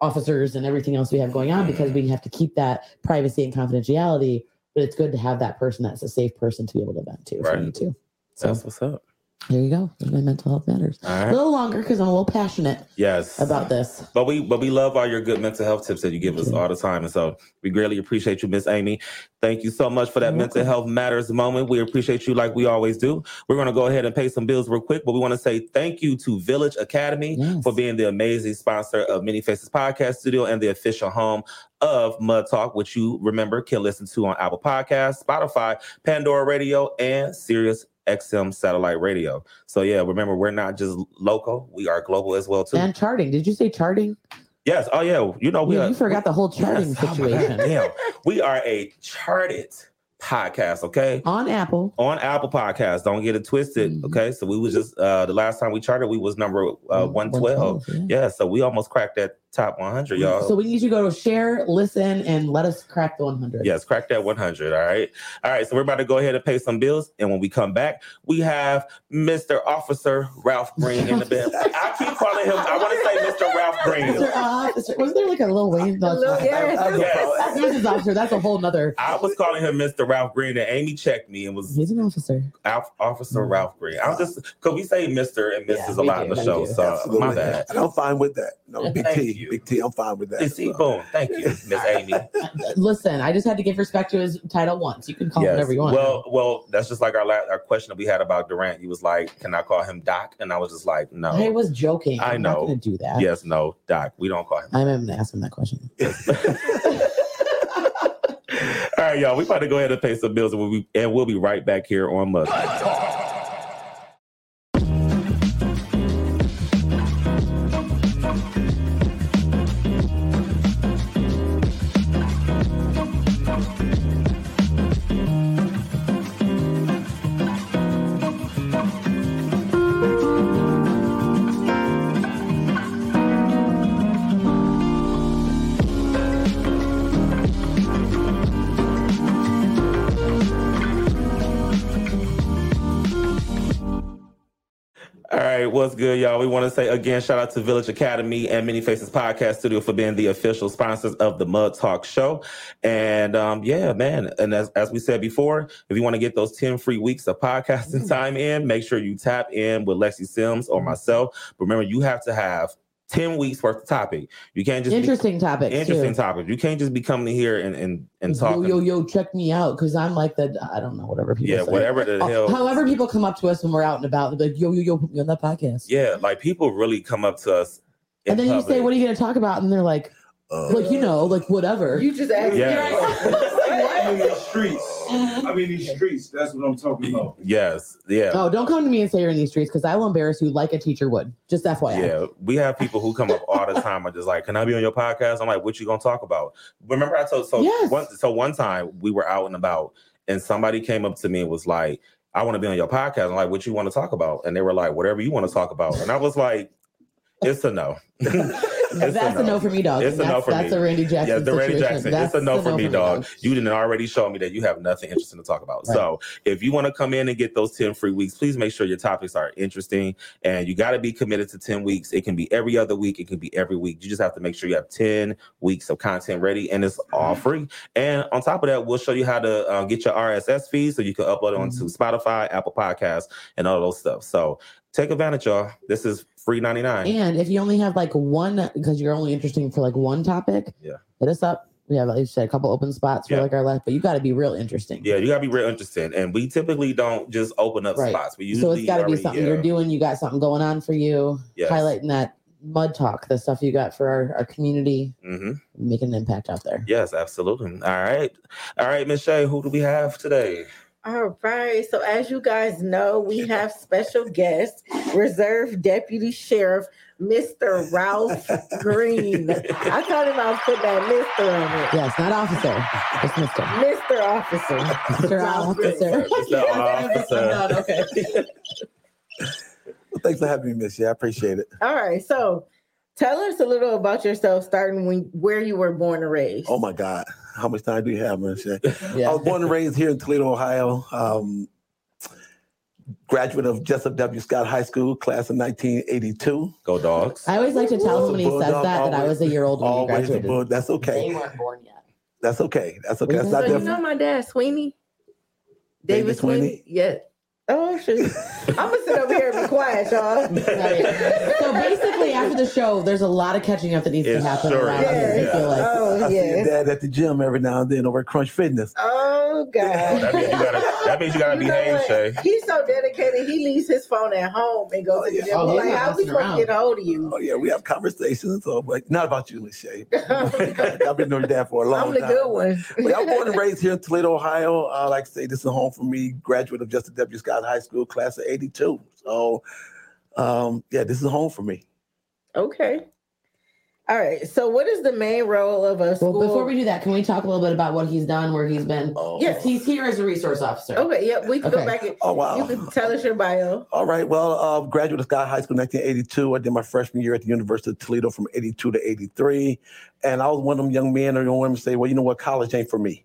[SPEAKER 3] officers and everything else we have going on mm-hmm. because we have to keep that privacy and confidentiality. But it's good to have that person that's a safe person to be able to vent to if
[SPEAKER 1] Right.
[SPEAKER 3] you need to. So
[SPEAKER 1] That's what's up.
[SPEAKER 3] There you go. My mental health matters. A little longer because I'm a little passionate
[SPEAKER 1] Yes.
[SPEAKER 3] about this.
[SPEAKER 1] But we but we love all your good mental health tips that you give us all the time. And so we greatly appreciate you, Miss Amy. Thank you so much for that
[SPEAKER 3] You're
[SPEAKER 1] mental
[SPEAKER 3] welcome.
[SPEAKER 1] health matters moment. We appreciate you like we always do. We're gonna go ahead and pay some bills real quick, but we want to say thank you to Village Academy
[SPEAKER 3] Yes.
[SPEAKER 1] for being the amazing sponsor of Many Faces Podcast Studio and the official home of Mud Talk, which you remember can listen to on Apple Podcasts, Spotify, Pandora Radio, and Sirius XM satellite radio. So yeah, remember we're not just local, we are global as well too.
[SPEAKER 3] And charting. Did you say charting?
[SPEAKER 1] Yes. Oh yeah. You know we
[SPEAKER 3] You,
[SPEAKER 1] are.
[SPEAKER 3] you forgot the whole charting
[SPEAKER 1] Yes. Oh,
[SPEAKER 3] situation.
[SPEAKER 1] God, Damn. We are a charted podcast. Okay.
[SPEAKER 3] On Apple.
[SPEAKER 1] On Apple Podcasts. Don't get it twisted.
[SPEAKER 3] Mhm.
[SPEAKER 1] Okay. So we was just uh the last time we charted, we was number uh, one twelve.
[SPEAKER 3] 112, yeah.
[SPEAKER 1] Yeah. So we almost cracked that top one hundred, y'all.
[SPEAKER 3] So we need you to go to share, listen, and let us crack the 100.
[SPEAKER 1] Yes, crack that 100. All right. All right. So we're about to go ahead and pay some bills. And when we come back, we have Mr. Officer Ralph Green in the bed. I keep calling him, I want to say Mr. Ralph Green.
[SPEAKER 3] Mr. Officer, was there like a little Wayne? No,
[SPEAKER 2] Little-
[SPEAKER 3] it's
[SPEAKER 2] yes.
[SPEAKER 3] not.
[SPEAKER 1] Yes.
[SPEAKER 3] This officer. That's a whole nother.
[SPEAKER 1] I was calling him Mr. Ralph Green, and Amy checked me and was
[SPEAKER 3] He's an officer.
[SPEAKER 1] Alf- Officer
[SPEAKER 3] Mhm.
[SPEAKER 1] Ralph Green. I'm just because we say Mr. and Mrs.
[SPEAKER 3] Yeah,
[SPEAKER 1] a
[SPEAKER 3] we
[SPEAKER 1] lot in
[SPEAKER 3] do,
[SPEAKER 1] the
[SPEAKER 3] we
[SPEAKER 1] show,
[SPEAKER 3] do.
[SPEAKER 1] so
[SPEAKER 4] Absolutely.
[SPEAKER 1] my bad.
[SPEAKER 4] And I'm fine with that. No, big
[SPEAKER 1] Thank
[SPEAKER 4] T,
[SPEAKER 1] you.
[SPEAKER 4] big T. I'm fine with that.
[SPEAKER 1] You see, boom. Thank you, Miss Amy.
[SPEAKER 3] Listen, I just had to give respect to his title once. You can call him whatever you want.
[SPEAKER 1] Well, well, that's just like our la- our question that we had about Durant. He was like, "Can I call him Doc?" And I was just like, "No."
[SPEAKER 3] I was joking.
[SPEAKER 1] I
[SPEAKER 3] I'm
[SPEAKER 1] know.
[SPEAKER 3] not going to do that.
[SPEAKER 1] yes, no, Doc. We don't call him.
[SPEAKER 3] I'm going to ask him that question.
[SPEAKER 1] All right, y'all. We about to go ahead and pay some bills, and we'll be, and we'll be right back here on Mud. What's good, y'all? We want to say again, shout out to Village Academy and Many Faces Podcast Studio for being the official sponsors of the Mud Talk Show. And um, yeah, man. And as, as we said before, if you want to get those 10 free weeks of podcasting time in, make sure you tap in with Lexi Sims or myself. But remember, you have to have 10 weeks worth of topic. You can't just be-
[SPEAKER 3] Interesting topic.
[SPEAKER 1] interesting
[SPEAKER 3] too.
[SPEAKER 1] topic. You can't just be coming here and and, and
[SPEAKER 3] Yo,
[SPEAKER 1] talking.
[SPEAKER 3] yo, yo, check me out. Because I'm like the, I don't know, whatever people
[SPEAKER 1] yeah,
[SPEAKER 3] say.
[SPEAKER 1] whatever the
[SPEAKER 3] Uh,
[SPEAKER 1] hell.
[SPEAKER 3] However, people come up to us when we're out and about. They're like, yo, yo, yo, put me on that podcast.
[SPEAKER 1] yeah, like people really come up to us. in
[SPEAKER 3] and then you say, what are you going to talk about? And they're like,
[SPEAKER 4] uh,
[SPEAKER 3] like, you know, like whatever.
[SPEAKER 2] You just asked.
[SPEAKER 1] Yeah.
[SPEAKER 2] Right.
[SPEAKER 6] in the streets. I mean these streets. That's what I'm talking about.
[SPEAKER 1] Yes, yeah.
[SPEAKER 3] Oh, don't come to me and say you're in these streets because I will embarrass you like a teacher would. Just FYI.
[SPEAKER 1] Yeah, we have people who come up all the time. Are just like, "Can I be on your podcast?" I'm like, "What you gonna talk about?" Remember, I told so
[SPEAKER 3] Yes.
[SPEAKER 1] one so one time we were out and about, and somebody came up to me and was like, "I want to be on your podcast." I'm like, "What you want to talk about?" And they were like, "Whatever you want to talk about." And I was like, "It's a no." It's
[SPEAKER 3] that's a no. for me, dog.
[SPEAKER 1] It's a
[SPEAKER 3] that's,
[SPEAKER 1] no for
[SPEAKER 3] that's
[SPEAKER 1] me.
[SPEAKER 3] a Randy Jackson.
[SPEAKER 1] Yeah, the Randy. Jackson.
[SPEAKER 3] That's
[SPEAKER 1] it's a no
[SPEAKER 3] the
[SPEAKER 1] for me, dog.
[SPEAKER 3] dog.
[SPEAKER 1] You didn't already show me that you have nothing interesting to talk about.
[SPEAKER 3] Right.
[SPEAKER 1] So if you want to come in and get those 10 free weeks, please make sure your topics are interesting and you got to be committed to 10 weeks. It can be every other week, it can be every week. You just have to make sure you have 10 weeks of content ready and it's all free. And on top of that, we'll show you how to uh, get your RSS feed so you can upload it onto Spotify, Apple Podcasts, and all those stuff. So take advantage, y'all. This is free 99.
[SPEAKER 3] And if you only have like one, because you're only interesting for like one topic,
[SPEAKER 1] Yeah.
[SPEAKER 3] hit us up. We have, like you said, a couple open spots for
[SPEAKER 1] Yeah.
[SPEAKER 3] like our last, but you got to be real interesting.
[SPEAKER 1] Yeah, you gotta be real interesting. And we typically don't just open up
[SPEAKER 3] Right.
[SPEAKER 1] spots. We
[SPEAKER 3] so it's got to be something
[SPEAKER 1] yeah.
[SPEAKER 3] you're doing. You got something going on for you,
[SPEAKER 1] Yes.
[SPEAKER 3] highlighting that mud talk, the stuff you got for our, our community,
[SPEAKER 1] hmm
[SPEAKER 3] making an impact out there.
[SPEAKER 1] Yes, absolutely. All right. All right, Miss Shay, who do we have today?
[SPEAKER 2] All right. So as you guys know, we have special guest, Reserve Deputy Sheriff, Mr. Ralph Green. I told him I was putting that Mr. on it.
[SPEAKER 3] Yes, not officer, just Mister.
[SPEAKER 2] Mr. Officer.
[SPEAKER 3] Mr. Officer.
[SPEAKER 1] Mr. Officer.
[SPEAKER 2] okay.
[SPEAKER 4] Well, thanks for having me, Miss. Yeah, I appreciate it.
[SPEAKER 2] All right. So tell us a little about yourself, starting when where you were born and raised.
[SPEAKER 4] Oh my God, how much time do you have, Miss? Yeah. I was born and raised here in Toledo, Ohio. Um, graduate of Jessup W. Scott High School, class of 1982.
[SPEAKER 1] Go dogs.
[SPEAKER 3] I always like to tell him when he says
[SPEAKER 4] Bulldog,
[SPEAKER 3] that that I was a year old when he
[SPEAKER 4] Always a
[SPEAKER 3] graduated.
[SPEAKER 4] bull. That's okay.
[SPEAKER 3] They weren't born yet.
[SPEAKER 4] That's okay. That's okay. That's
[SPEAKER 3] So
[SPEAKER 4] not
[SPEAKER 2] So you
[SPEAKER 4] different.
[SPEAKER 2] know my dad, Sweeney?
[SPEAKER 4] David
[SPEAKER 2] David Sweeney?
[SPEAKER 4] Sweeney?
[SPEAKER 2] Yeah. Oh shoot. I'm gonna sit over here and be quiet, y'all.
[SPEAKER 3] Right. So basically, after the show, there's a lot of catching up that needs
[SPEAKER 1] It
[SPEAKER 3] to happen
[SPEAKER 1] sure
[SPEAKER 3] around
[SPEAKER 1] is.
[SPEAKER 3] here. I feel like.
[SPEAKER 2] Oh
[SPEAKER 4] I see your dad at the gym every now and then over at Crunch Fitness.
[SPEAKER 2] Oh God.
[SPEAKER 1] That means you gotta. That means you gotta
[SPEAKER 2] You
[SPEAKER 1] behave,
[SPEAKER 2] what?
[SPEAKER 1] Shay.
[SPEAKER 2] He's so dedicated. He leaves his phone at home and goes to the gym.
[SPEAKER 3] Oh,
[SPEAKER 2] like,
[SPEAKER 3] not
[SPEAKER 2] how we
[SPEAKER 3] messing
[SPEAKER 2] supposed
[SPEAKER 3] around.
[SPEAKER 2] to get a hold of you?
[SPEAKER 4] Oh yeah, we have conversations. So, but not about you, Lachey. I've been knowing your dad for a long time
[SPEAKER 2] I'm the
[SPEAKER 4] time.
[SPEAKER 2] good one.
[SPEAKER 4] But I'm born and raised here in Toledo, Ohio. Uh, like I say, this is home for me. Graduate of Jessup W. Scott High School, class of '82. So, um, yeah, this is home for me.
[SPEAKER 2] Okay. All right. So, what is the main role of a
[SPEAKER 3] Well,
[SPEAKER 2] school?
[SPEAKER 3] before we do that, can we talk a little bit about what he's done, where he's been?
[SPEAKER 4] Oh,
[SPEAKER 2] Yes.
[SPEAKER 3] He's here as a resource officer.
[SPEAKER 2] Okay. Yep. We can
[SPEAKER 3] Okay.
[SPEAKER 2] go back. And,
[SPEAKER 4] Oh wow.
[SPEAKER 2] You can tell us your bio.
[SPEAKER 4] All right. Well, uh, graduate of Scott High School, 1982. I did my freshman year at the University of Toledo from 82 to 83, and I was one of them young men or young women say, "Well, you know what? College ain't for me."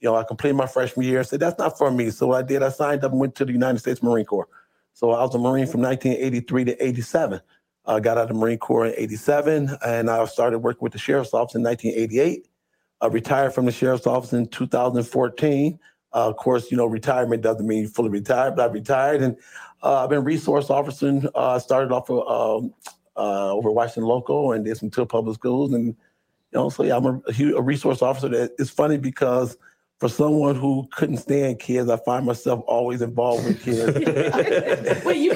[SPEAKER 4] You know, I completed my freshman year. and Said that's not for me. So what I did, I signed up and went to the United States Marine Corps. So I was a Marine from 1983 to 87. I got out of the Marine Corps in 87, and I started working with the Sheriff's Office in 1988. I retired from the Sheriff's Office in 2014. Uh, of course, you know, retirement doesn't mean fully retired, but I retired and uh, I've been resource officer. Uh, started off um, uh, over Washington Local and did some two public schools. And, you know, so yeah, I'm a, a resource officer. That it's funny because for someone who couldn't stand kids, I find myself always involved with kids.
[SPEAKER 3] Wait, you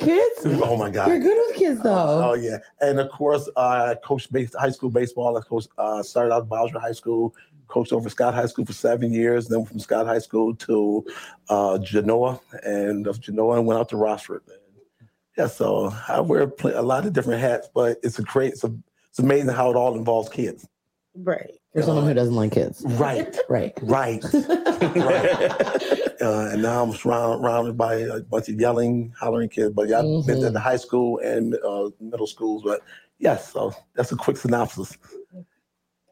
[SPEAKER 3] kids?
[SPEAKER 4] oh my God.
[SPEAKER 3] You're good with kids, though.
[SPEAKER 4] Oh yeah, and of course, uh, I coached base, high school baseball. I coached, uh, started out at Bowsher High School, coached over Scott High School for seven years. Then from Scott High School to uh, Genoa, and of Genoa, I went out to Rossford. Yeah, so I wear a lot of different hats, but it's a great. It's, a, it's amazing how it all involves kids.
[SPEAKER 2] Right.
[SPEAKER 3] For someone who doesn't like kids.
[SPEAKER 4] Right,
[SPEAKER 3] Right.
[SPEAKER 4] right. Uh, and now I'm surrounded, surrounded by a bunch of yelling, hollering kids. But yeah, I've been
[SPEAKER 3] Mhm.
[SPEAKER 4] at the high school and uh, middle schools. But yes, so that's a quick synopsis.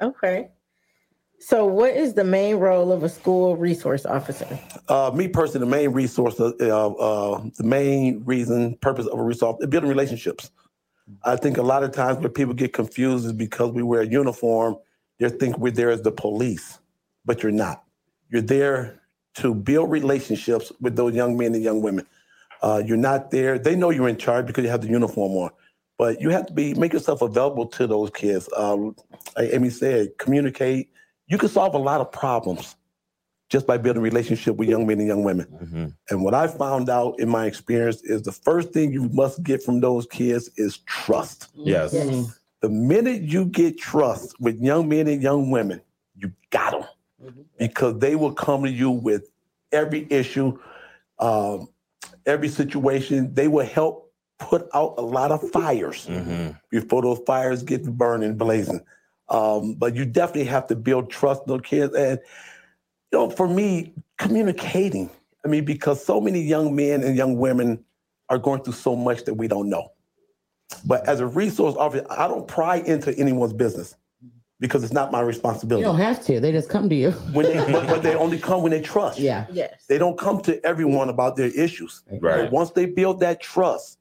[SPEAKER 2] Okay. So, what is the main role of a school resource officer?
[SPEAKER 4] Uh, me personally, the main resource, uh, uh, the main reason, purpose of a resource, is building relationships. I think a lot of times where people get confused is because we wear a uniform, they think we're there as the police, but you're not. You're there to build relationships with those young men and young women. Uh, you're not there. They know you're in charge because you have the uniform on, but you have to be make yourself available to those kids. Um, like Amy said, communicate. You can solve a lot of problems just by building a relationship with young men and young women.
[SPEAKER 1] Mhm.
[SPEAKER 4] And what I found out in my experience is the first thing you must get from those kids is trust.
[SPEAKER 1] Yes.
[SPEAKER 3] Mhm.
[SPEAKER 4] The minute you get trust with young men and young women, you got them. because they will come to you with every issue, um, every situation. They will help put out a lot of fires
[SPEAKER 1] hmm
[SPEAKER 4] before those fires get burning, blazing. Um, but you definitely have to build trust in those kids. And, you know, for me, communicating. I mean, because so many young men and young women are going through so much that we don't know. But as a resource officer, I don't pry into anyone's business because it's not my responsibility.
[SPEAKER 3] You don't have to. They just come to you.
[SPEAKER 4] when they, but, but they only come when they trust.
[SPEAKER 3] Yeah.
[SPEAKER 2] Yes.
[SPEAKER 4] They don't come to everyone about their issues.
[SPEAKER 1] Right.
[SPEAKER 4] But once they build that trust,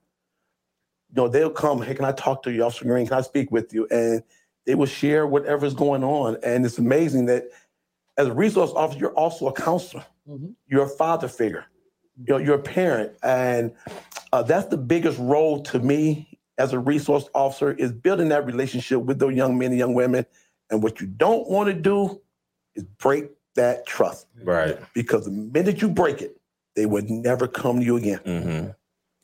[SPEAKER 4] you know, they'll come, hey, can I talk to you, Officer Green? Can I speak with you? And they will share whatever's going on. And it's amazing that as a resource officer, you're also a counselor.
[SPEAKER 3] Mhm.
[SPEAKER 4] You're a father figure. You know, you're a parent. And uh, that's the biggest role to me as a resource officer is building that relationship with those young men and young women. And what you don't want to do is break that trust
[SPEAKER 1] Right.
[SPEAKER 4] because the minute you break it, they would never come to you again.
[SPEAKER 1] hmm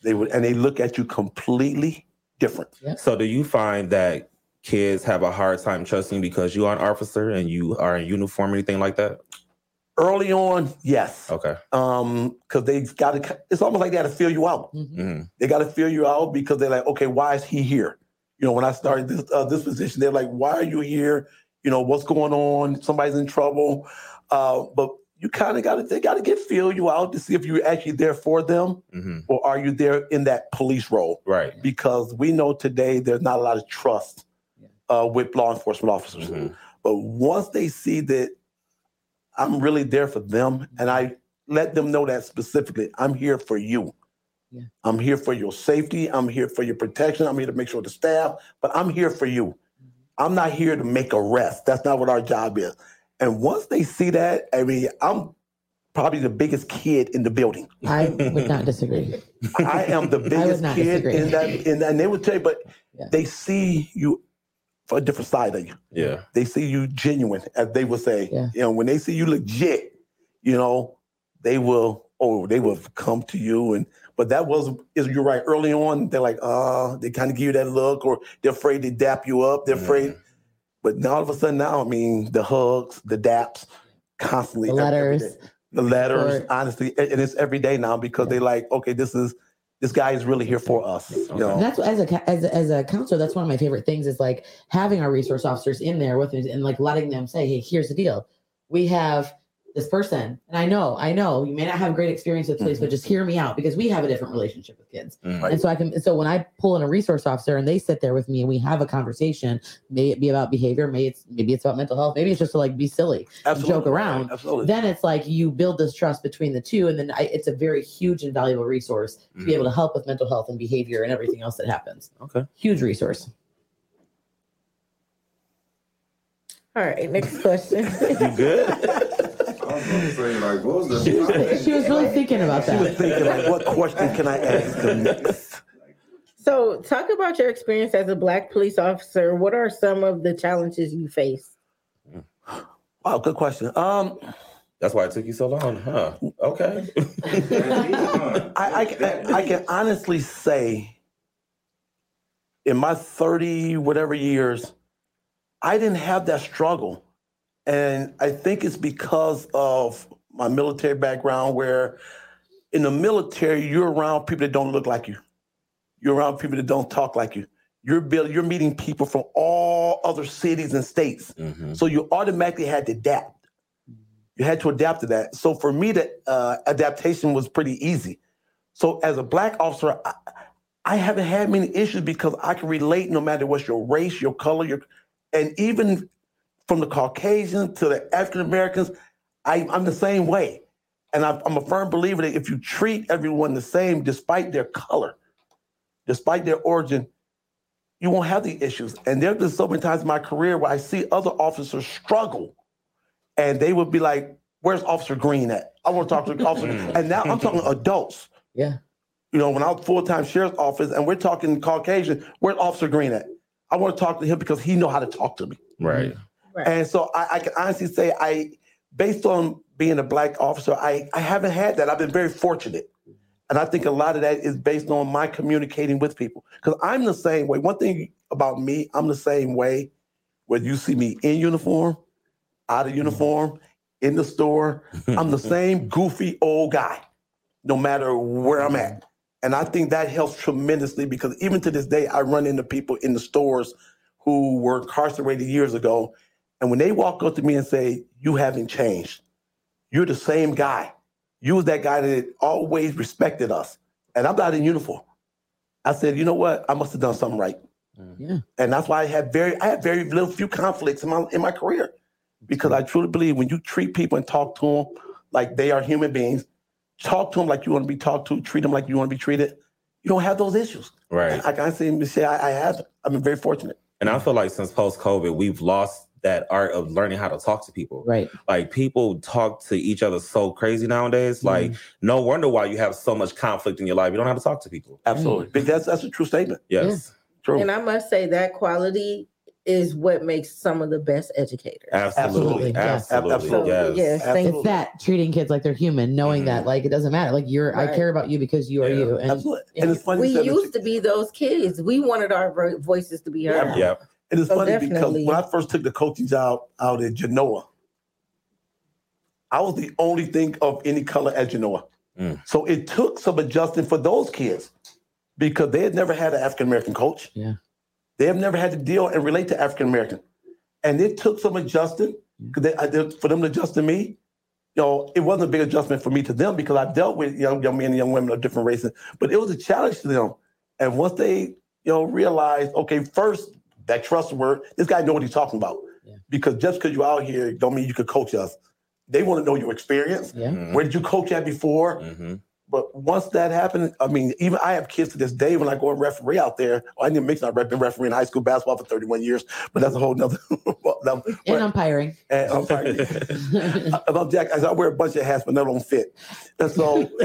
[SPEAKER 4] They would, and they look at you completely different.
[SPEAKER 1] So, do you find that kids have a hard time trusting because you are an officer and you are in uniform or anything like that?
[SPEAKER 4] Early on, yes,
[SPEAKER 1] Okay.
[SPEAKER 4] um, because they've got to. It's almost like they got to feel you out.
[SPEAKER 3] Mhm.
[SPEAKER 1] hmm
[SPEAKER 4] They got to feel you out because they're like, okay, why is he here? You know, when I started this uh, this position, they're like, why are you here? You know, what's going on? Somebody's in trouble. Uh, but you kind of got to. They got to get feel you out to see if you're actually there for them
[SPEAKER 1] hmm
[SPEAKER 4] or are you there in that police role.
[SPEAKER 1] Right.
[SPEAKER 4] because we know today there's not a lot of trust uh, with law enforcement officers.
[SPEAKER 1] Mhm.
[SPEAKER 4] But once they see that I'm really there for them, and I let them know that specifically, I'm here for you.
[SPEAKER 3] Yeah.
[SPEAKER 4] I'm here for your safety. I'm here for your protection. I'm here to make sure the staff, but I'm here for you. Mm-hmm. I'm not here to make arrests. That's not what our job is. And once they see that, I mean, I'm probably the biggest kid in the building.
[SPEAKER 3] I would not disagree.
[SPEAKER 4] I am the biggest kid
[SPEAKER 3] disagree.
[SPEAKER 4] in that, in that. And they would tell you, but
[SPEAKER 3] Yeah.
[SPEAKER 4] they see you for a different side of you.
[SPEAKER 1] Yeah.
[SPEAKER 4] They see you genuine, as they would say.
[SPEAKER 3] Yeah.
[SPEAKER 4] You know, when they see you legit, you know, they will. Oh, they will come to you, and but that was is you're right. Early on, they're like, uh, they kind of give you that look, or they're afraid to dap you up. They're afraid.
[SPEAKER 1] Mhm.
[SPEAKER 4] But now all of a sudden, now I mean, the hugs, the daps, constantly,
[SPEAKER 3] The
[SPEAKER 4] every- every
[SPEAKER 3] letters.
[SPEAKER 4] the letters,
[SPEAKER 3] Support.
[SPEAKER 4] honestly, and and it's every day now because they like, okay, this is this guy is really here for us. You know,
[SPEAKER 3] that's as a as a, as a counselor, that's one of my favorite things is like having our resource officers in there with us and like letting them say, "Hey, here's the deal. We have this person, and I know, I know, you may not have great experience with police, but just hear me out because we have a different relationship with kids.
[SPEAKER 1] Mhm.
[SPEAKER 3] And so I can, so when I pull in a resource officer and they sit there with me and we have a conversation, may it be about behavior, may it's maybe it's about mental health, maybe it's just to like be silly, joke around.
[SPEAKER 4] Absolutely.
[SPEAKER 3] then it's like you build this trust between the two, and then I, it's a very huge and valuable resource to be able to help with mental health and behavior and everything else that happens.
[SPEAKER 1] Okay.
[SPEAKER 3] Huge resource.
[SPEAKER 2] All right, next question.
[SPEAKER 1] You good?
[SPEAKER 6] I was gonna like, what was
[SPEAKER 3] She was,
[SPEAKER 6] the?
[SPEAKER 3] she was really thinking about that.
[SPEAKER 4] She was thinking, like, what question can I ask them next?
[SPEAKER 2] so, talk about your experience as a black police officer. What are some of the challenges you face?
[SPEAKER 4] Wow, good question. Um,
[SPEAKER 1] That's why it took you so long, huh? Okay.
[SPEAKER 4] I, I, can- I can honestly say, in my thirty whatever years, I didn't have that struggle, and I think it's because of my military background, where in the military you're around people that don't look like you, you're around people that don't talk like you. You're build, you're meeting people from all other cities and states.
[SPEAKER 1] Mhm.
[SPEAKER 4] So you automatically had to adapt. You had to adapt to that. So for me, the uh, adaptation was pretty easy. So as a black officer, I, I haven't had many issues because I can relate no matter what's your race, your color, your, and even from the Caucasians to the African Americans, I, I'm the same way. And I, I'm a firm believer that if you treat everyone the same, despite their color, despite their origin, you won't have the issues. And there have been so many times in my career where I see other officers struggle and they would be like, Where's Officer Green at? I want to talk to Officer Green. And now I'm talking adults.
[SPEAKER 3] Yeah.
[SPEAKER 4] You know, when I was full-time sheriff's office and we're talking Caucasian, where's Officer Green at? I want to talk to him because he know how to talk to me.
[SPEAKER 1] Right.
[SPEAKER 2] Right.
[SPEAKER 4] And so I, I can honestly say I, based on being a black officer, I, I haven't had that. I've been very fortunate. And I think a lot of that is based on my communicating with people. Because I'm the same way. One thing about me, I'm the same way whether you see me in uniform, out of uniform, in the store. I'm the same goofy old guy, no matter where I'm at. And I think that helps tremendously because even to this day, I run into people in the stores who were incarcerated years ago. And when they walk up to me and say, You haven't changed, you're the same guy. You was that guy that always respected us. And I'm not in uniform. I said, you know what? I must have done something right.
[SPEAKER 3] Yeah.
[SPEAKER 4] And that's why I had very I had very little few conflicts in my in my career. Because I truly believe when you treat people and talk to them like they are human beings, talk to them like you want to be talked to, treat them like you want to be treated, you don't have those issues.
[SPEAKER 1] Right.
[SPEAKER 4] I can't say say I, I have. I've been very fortunate.
[SPEAKER 1] And I feel like since post COVID, we've lost that art of learning how to talk to people.
[SPEAKER 3] Right.
[SPEAKER 1] Like people talk to each other so crazy nowadays. Like no wonder why you have so much conflict in your life. You don't have to talk to people.
[SPEAKER 4] Absolutely. But that's that's a true statement.
[SPEAKER 1] Yes.
[SPEAKER 4] True.
[SPEAKER 2] And I must say that quality is what makes some of the best educators.
[SPEAKER 1] Absolutely.
[SPEAKER 3] Absolutely, yeah.
[SPEAKER 1] Absolutely.
[SPEAKER 4] Absolutely.
[SPEAKER 1] Yes.
[SPEAKER 2] Yes,
[SPEAKER 4] Absolutely.
[SPEAKER 3] It's that treating kids like they're human, knowing
[SPEAKER 1] Mhm.
[SPEAKER 3] that like it doesn't matter. Like you're, I care about you because you are you. And
[SPEAKER 4] Absolutely.
[SPEAKER 3] yeah.
[SPEAKER 4] And it's funny.
[SPEAKER 2] We
[SPEAKER 4] you said that-
[SPEAKER 2] used to be those kids. We wanted our voices to be heard.
[SPEAKER 1] Yeah.
[SPEAKER 4] And it's
[SPEAKER 2] So
[SPEAKER 4] funny
[SPEAKER 2] definitely.
[SPEAKER 4] because when I first took the coaching job out at Genoa, I was the only thing of any color at Genoa.
[SPEAKER 1] Mm.
[SPEAKER 4] So it took some adjusting for those kids because they had never had an African American coach.
[SPEAKER 3] Yeah.
[SPEAKER 4] They have never had to deal and relate to African American. And it took some adjusting they, I for them to adjust to me. You know, it wasn't a big adjustment for me to them because I dealt with young, young men and young women of different races, but it was a challenge to them. And once they, you know, realized, okay, first that trust word, this guy know what he's talking about.
[SPEAKER 3] Yeah.
[SPEAKER 4] Because just because you're out here don't mean you could coach us. They want to know your experience.
[SPEAKER 3] yeah.
[SPEAKER 1] Mhm.
[SPEAKER 4] Where did you coach at before?
[SPEAKER 1] Mhm.
[SPEAKER 4] But once that happened, I mean, even I have kids to this day when I go and referee out there. Well, I didn't mix. I've been refereeing high school basketball for 31 years, but that's a whole nother. and
[SPEAKER 3] And umpiring.
[SPEAKER 4] I'm sorry. About Jack, I wear a bunch of hats, but none of them fit. And so,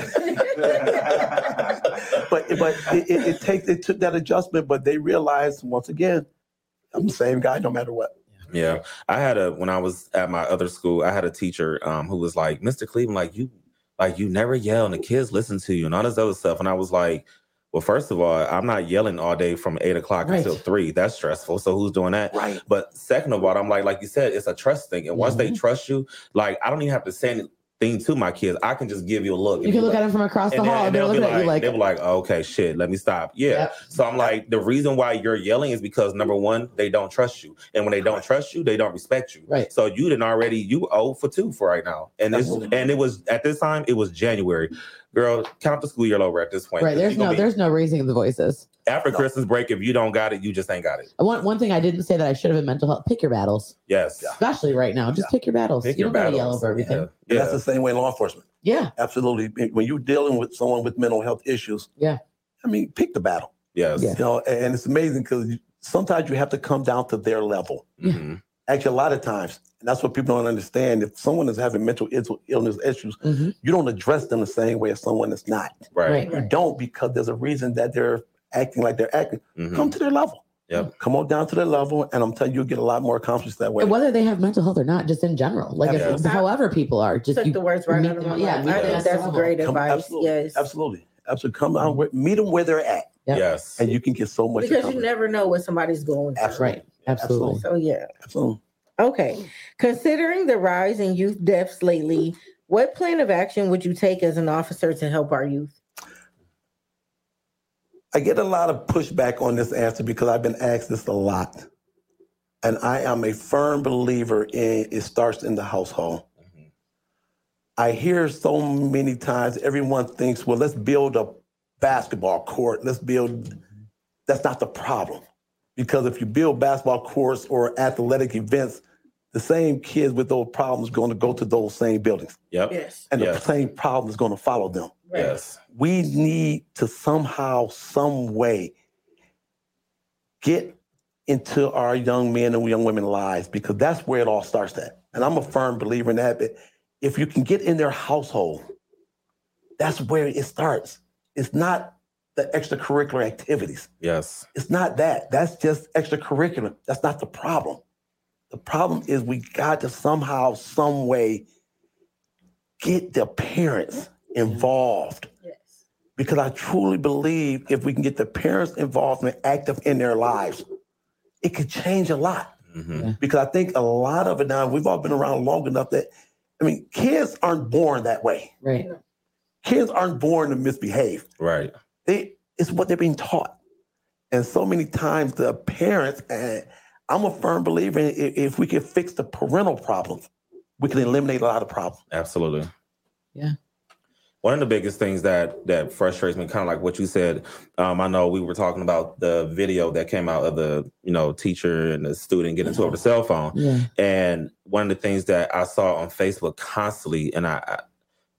[SPEAKER 4] but but it, it, it takes it took that adjustment, but they realized once again, I'm the same guy no matter what.
[SPEAKER 1] Yeah. I had a when I was at my other school, I had a teacher um who was like, Mr. Cleveland, like you like you never yell and the kids listen to you and all this other stuff. And I was like, well, first of all, I'm not yelling all day from eight o'clock
[SPEAKER 3] Right.
[SPEAKER 1] until three. That's stressful. So who's doing that?
[SPEAKER 4] Right.
[SPEAKER 1] But second of all, I'm like, like you said, it's a trust thing. And once they trust you, like I don't even have to say anything to my kids. I can just give you a look.
[SPEAKER 3] You can look
[SPEAKER 1] like-
[SPEAKER 3] at them from across the hall
[SPEAKER 1] and
[SPEAKER 3] and they're
[SPEAKER 1] they'll be
[SPEAKER 3] looking at you
[SPEAKER 1] like,
[SPEAKER 3] like,
[SPEAKER 1] they'll be like, oh, okay, shit, let me stop. Yeah.
[SPEAKER 3] Yep.
[SPEAKER 1] So I'm like, the reason why you're yelling is because number one, they don't trust you, and when they don't trust you, they don't respect you.
[SPEAKER 3] Right.
[SPEAKER 1] So you didn't already you owe for two for right now, and
[SPEAKER 4] Absolutely.
[SPEAKER 1] and it was at this time it was January. Girl, count the school year over at this point.
[SPEAKER 3] right. There's no,
[SPEAKER 1] be-
[SPEAKER 3] there's no raising the voices.
[SPEAKER 1] After Christmas break. If you don't got it, you just ain't got it.
[SPEAKER 3] One, one thing I didn't say that I should have in mental health, pick your battles,
[SPEAKER 1] Yes.
[SPEAKER 3] especially right now. Just pick your battles.
[SPEAKER 1] Pick
[SPEAKER 3] you
[SPEAKER 1] your
[SPEAKER 3] don't gotta yell
[SPEAKER 1] battles.
[SPEAKER 3] over everything.
[SPEAKER 1] Yeah.
[SPEAKER 4] And
[SPEAKER 1] Yeah.
[SPEAKER 4] that's the same way in law enforcement.
[SPEAKER 3] Yeah.
[SPEAKER 4] Absolutely. When you're dealing with someone with mental health issues,
[SPEAKER 3] Yeah.
[SPEAKER 4] I mean, pick the battle.
[SPEAKER 1] Yes.
[SPEAKER 3] Yeah.
[SPEAKER 4] You know, and it's amazing because sometimes you have to come down to their level.
[SPEAKER 1] Mhm.
[SPEAKER 4] Actually, a lot of times, and that's what people don't understand. If someone is having mental illness issues,
[SPEAKER 3] Mhm.
[SPEAKER 4] you don't address them the same way as someone that's not.
[SPEAKER 1] Right.
[SPEAKER 3] Right.
[SPEAKER 4] You don't because there's a reason that they're acting like they're acting.
[SPEAKER 1] Mhm.
[SPEAKER 4] Come to their level.
[SPEAKER 1] Yep.
[SPEAKER 4] Come on down to their level, and I'm telling you, you'll get a lot more accomplished that way.
[SPEAKER 3] And whether they have mental health or not, just in general, like if, however people are, just
[SPEAKER 2] Took
[SPEAKER 3] you,
[SPEAKER 2] the words right
[SPEAKER 3] meet
[SPEAKER 2] out of my
[SPEAKER 3] them- yeah,
[SPEAKER 2] mouth.
[SPEAKER 3] meet
[SPEAKER 2] I think that's
[SPEAKER 3] their
[SPEAKER 2] great
[SPEAKER 4] Come-
[SPEAKER 2] advice.
[SPEAKER 4] absolutely,
[SPEAKER 2] Yes.
[SPEAKER 4] absolutely, absolutely. Come out, with, meet them where they're at,
[SPEAKER 3] Yep.
[SPEAKER 1] Yes.
[SPEAKER 4] and you can get so much.
[SPEAKER 2] Because you never know what somebody's going through.
[SPEAKER 4] Absolutely.
[SPEAKER 3] right, absolutely.
[SPEAKER 2] So yeah.
[SPEAKER 4] Absolutely.
[SPEAKER 2] Okay. Considering the rise in youth deaths lately, what plan of action would you take as an officer to help our youth?
[SPEAKER 4] I get a lot of pushback on this answer because I've been asked this a lot. And I am a firm believer in it starts in the household.
[SPEAKER 1] Mhm.
[SPEAKER 4] I hear so many times everyone thinks, well, let's build a basketball court. Let's build. That's not the problem. Because if you build basketball courts or athletic events, the same kids with those problems going to go to those same buildings.
[SPEAKER 1] Yep.
[SPEAKER 2] Yes.
[SPEAKER 4] And
[SPEAKER 1] Yes.
[SPEAKER 4] the same problem is going to follow them.
[SPEAKER 1] Yes.
[SPEAKER 4] We need to somehow, some way, get into our young men and young women lives because that's where it all starts at. And I'm a firm believer in that. But if you can get in their household, that's where it starts. It's not the extracurricular activities.
[SPEAKER 1] Yes.
[SPEAKER 4] It's not that. That's just extracurricular. That's not the problem. The problem is we got to somehow, some way, get the parents involved. Because I truly believe if we can get the parents involved and active in their lives, it could change a lot.
[SPEAKER 1] hmm
[SPEAKER 4] Because I think a lot of it now, we've all been around long enough that I mean, kids aren't born that way.
[SPEAKER 3] Right.
[SPEAKER 4] Kids aren't born to misbehave.
[SPEAKER 1] Right.
[SPEAKER 4] They it's what they're being taught. And so many times the parents, and I'm a firm believer in if, if we can fix the parental problems, we can eliminate a lot of problems.
[SPEAKER 1] Absolutely.
[SPEAKER 3] Yeah.
[SPEAKER 1] One of the biggest things that that frustrates me, kind of like what you said. Um, I know we were talking about the video that came out of the you know teacher and the student getting into over the cell phone,
[SPEAKER 3] Yeah.
[SPEAKER 1] and one of the things that I saw on Facebook constantly, and I, I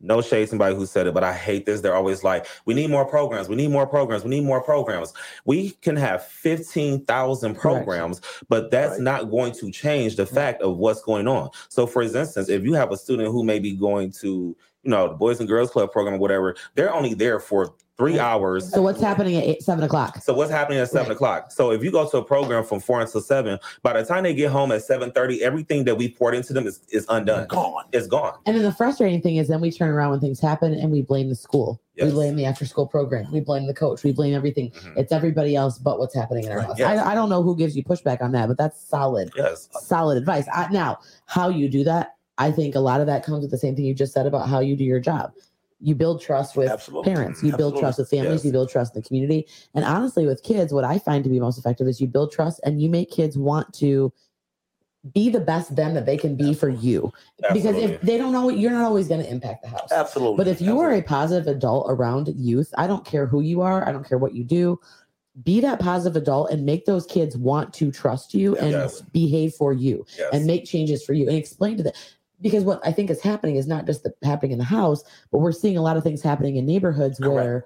[SPEAKER 1] no shade somebody who said it, but I hate this. They're always like, "We need more programs. We need more programs. We need more programs." We can have fifteen thousand
[SPEAKER 3] Correct.
[SPEAKER 1] programs, but that's
[SPEAKER 4] Right.
[SPEAKER 1] not going to change the fact of what's going on. So, for instance, if you have a student who may be going to, know, the Boys and Girls Club program or whatever, they're only there for three hours.
[SPEAKER 3] So what's happening at eight, seven o'clock?
[SPEAKER 1] So what's happening at seven
[SPEAKER 3] Right.
[SPEAKER 1] o'clock? So if you go to a program from four until seven, by the time they get home at seven thirty, everything that we poured into them is, is undone.
[SPEAKER 4] Gone.
[SPEAKER 1] It's gone.
[SPEAKER 3] And then the frustrating thing is then we turn around when things happen and we blame the school. We blame the after school program. We blame the coach. We blame everything.
[SPEAKER 1] Mhm.
[SPEAKER 3] It's everybody else but what's happening in our house.
[SPEAKER 1] Yes.
[SPEAKER 3] I, I don't know who gives you pushback on that, but that's solid,
[SPEAKER 1] Yes.
[SPEAKER 3] solid advice. I, now, how you do that, I think a lot of that comes with the same thing you just said about how you do your job. You build trust with
[SPEAKER 4] Absolutely.
[SPEAKER 3] parents. You build trust with families.
[SPEAKER 1] Yes.
[SPEAKER 3] You build trust in the community. And honestly, with kids, what I find to be most effective is you build trust and you make kids want to be the best them that they can be for you. Because if they don't know, you're not always going to impact the house.
[SPEAKER 4] Absolutely.
[SPEAKER 3] But if you are a positive adult around youth, I don't care who you are, I don't care what you do. Be that positive adult and make those kids want to trust you and
[SPEAKER 1] Yes.
[SPEAKER 3] behave for you
[SPEAKER 1] yes.
[SPEAKER 3] and make changes for you and explain to them. Because what I think is happening is not just the, happening in the house, but we're seeing a lot of things happening in neighborhoods
[SPEAKER 1] Correct.
[SPEAKER 3] where